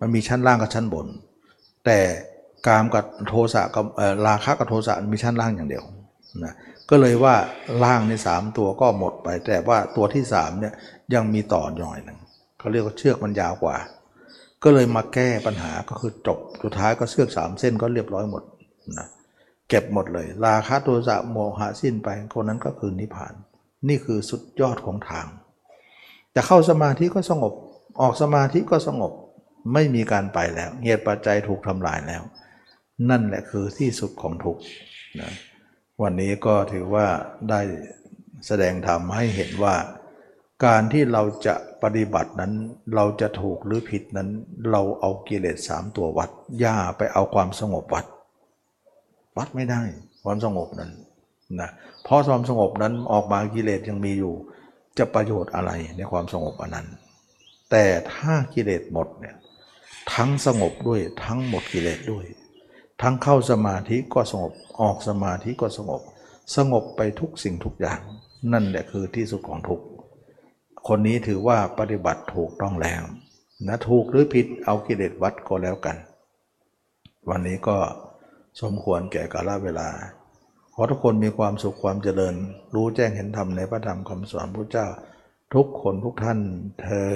มันมีชั้นล่างกับชั้นบน แต่ กามกับโทสะกับราคะกับโทสะมีชั้นล่างอย่างเดียวนะก็เลยว่าล่างในสามตัวก็หมดไป แต่ว่าตัวที่สามเนี่ยยังมีต่อหน่อยหนึ่งเขาเรียกว่าเชือกมันยาวกว่า ก็เลยมาแก้ปัญหาก็คือจบสุดท้ายก็เชือกสามเส้นก็เรียบร้อยหมดนะเก็บหมดเลย ราคะโทสะโมหะสิ้นไปคนนั้นก็คือนิพพาน นี่คือสุดยอดของทางจะเข้าสมาธิก็สงบออกสมาธิก็สงบไม่มีการไปแล้วเหตุปัจจัยถูกทำลายแล้ว นั่นแหละคือที่สุดของทุกข์นะวันนี้ก็ถือว่าได้แสดงธรรมให้เห็นว่า การที่เราจะปฏิบัตินั้นเราจะถูกหรือผิดนั้น เราเอากิเลสสามตัววัด ย่าไปเอาความสงบวัด วัดไม่ได้ความสงบนั้นนะเพราะความสงบนั้นออกมากิเลสยังมีอยู่ จะประโยชน์อะไรในความสงบอันนั้น แต่ถ้ากิเลสหมดเนี่ยทั้งสงบด้วยทั้งหมดกิเลสด้วย ทั้งเข้าสมาธิก็สงบออกสมาธิก็สงบ สงบไปทุกสิ่งทุกอย่าง นั่นแหละคือที่สุดของทุกคนนี้ถือว่าปฏิบัติถูกต้องแล้วนะถูกหรือผิดเอากิเลสวัดก็แล้วกัน วันนี้ก็สมควรแก่กาลเวลา ขอทุกคนมีความสุขความเจริญ รู้แจ้งเห็นธรรมในพระธรรมคำสอนพระเจ้า ทุกคนทุกท่านเทอ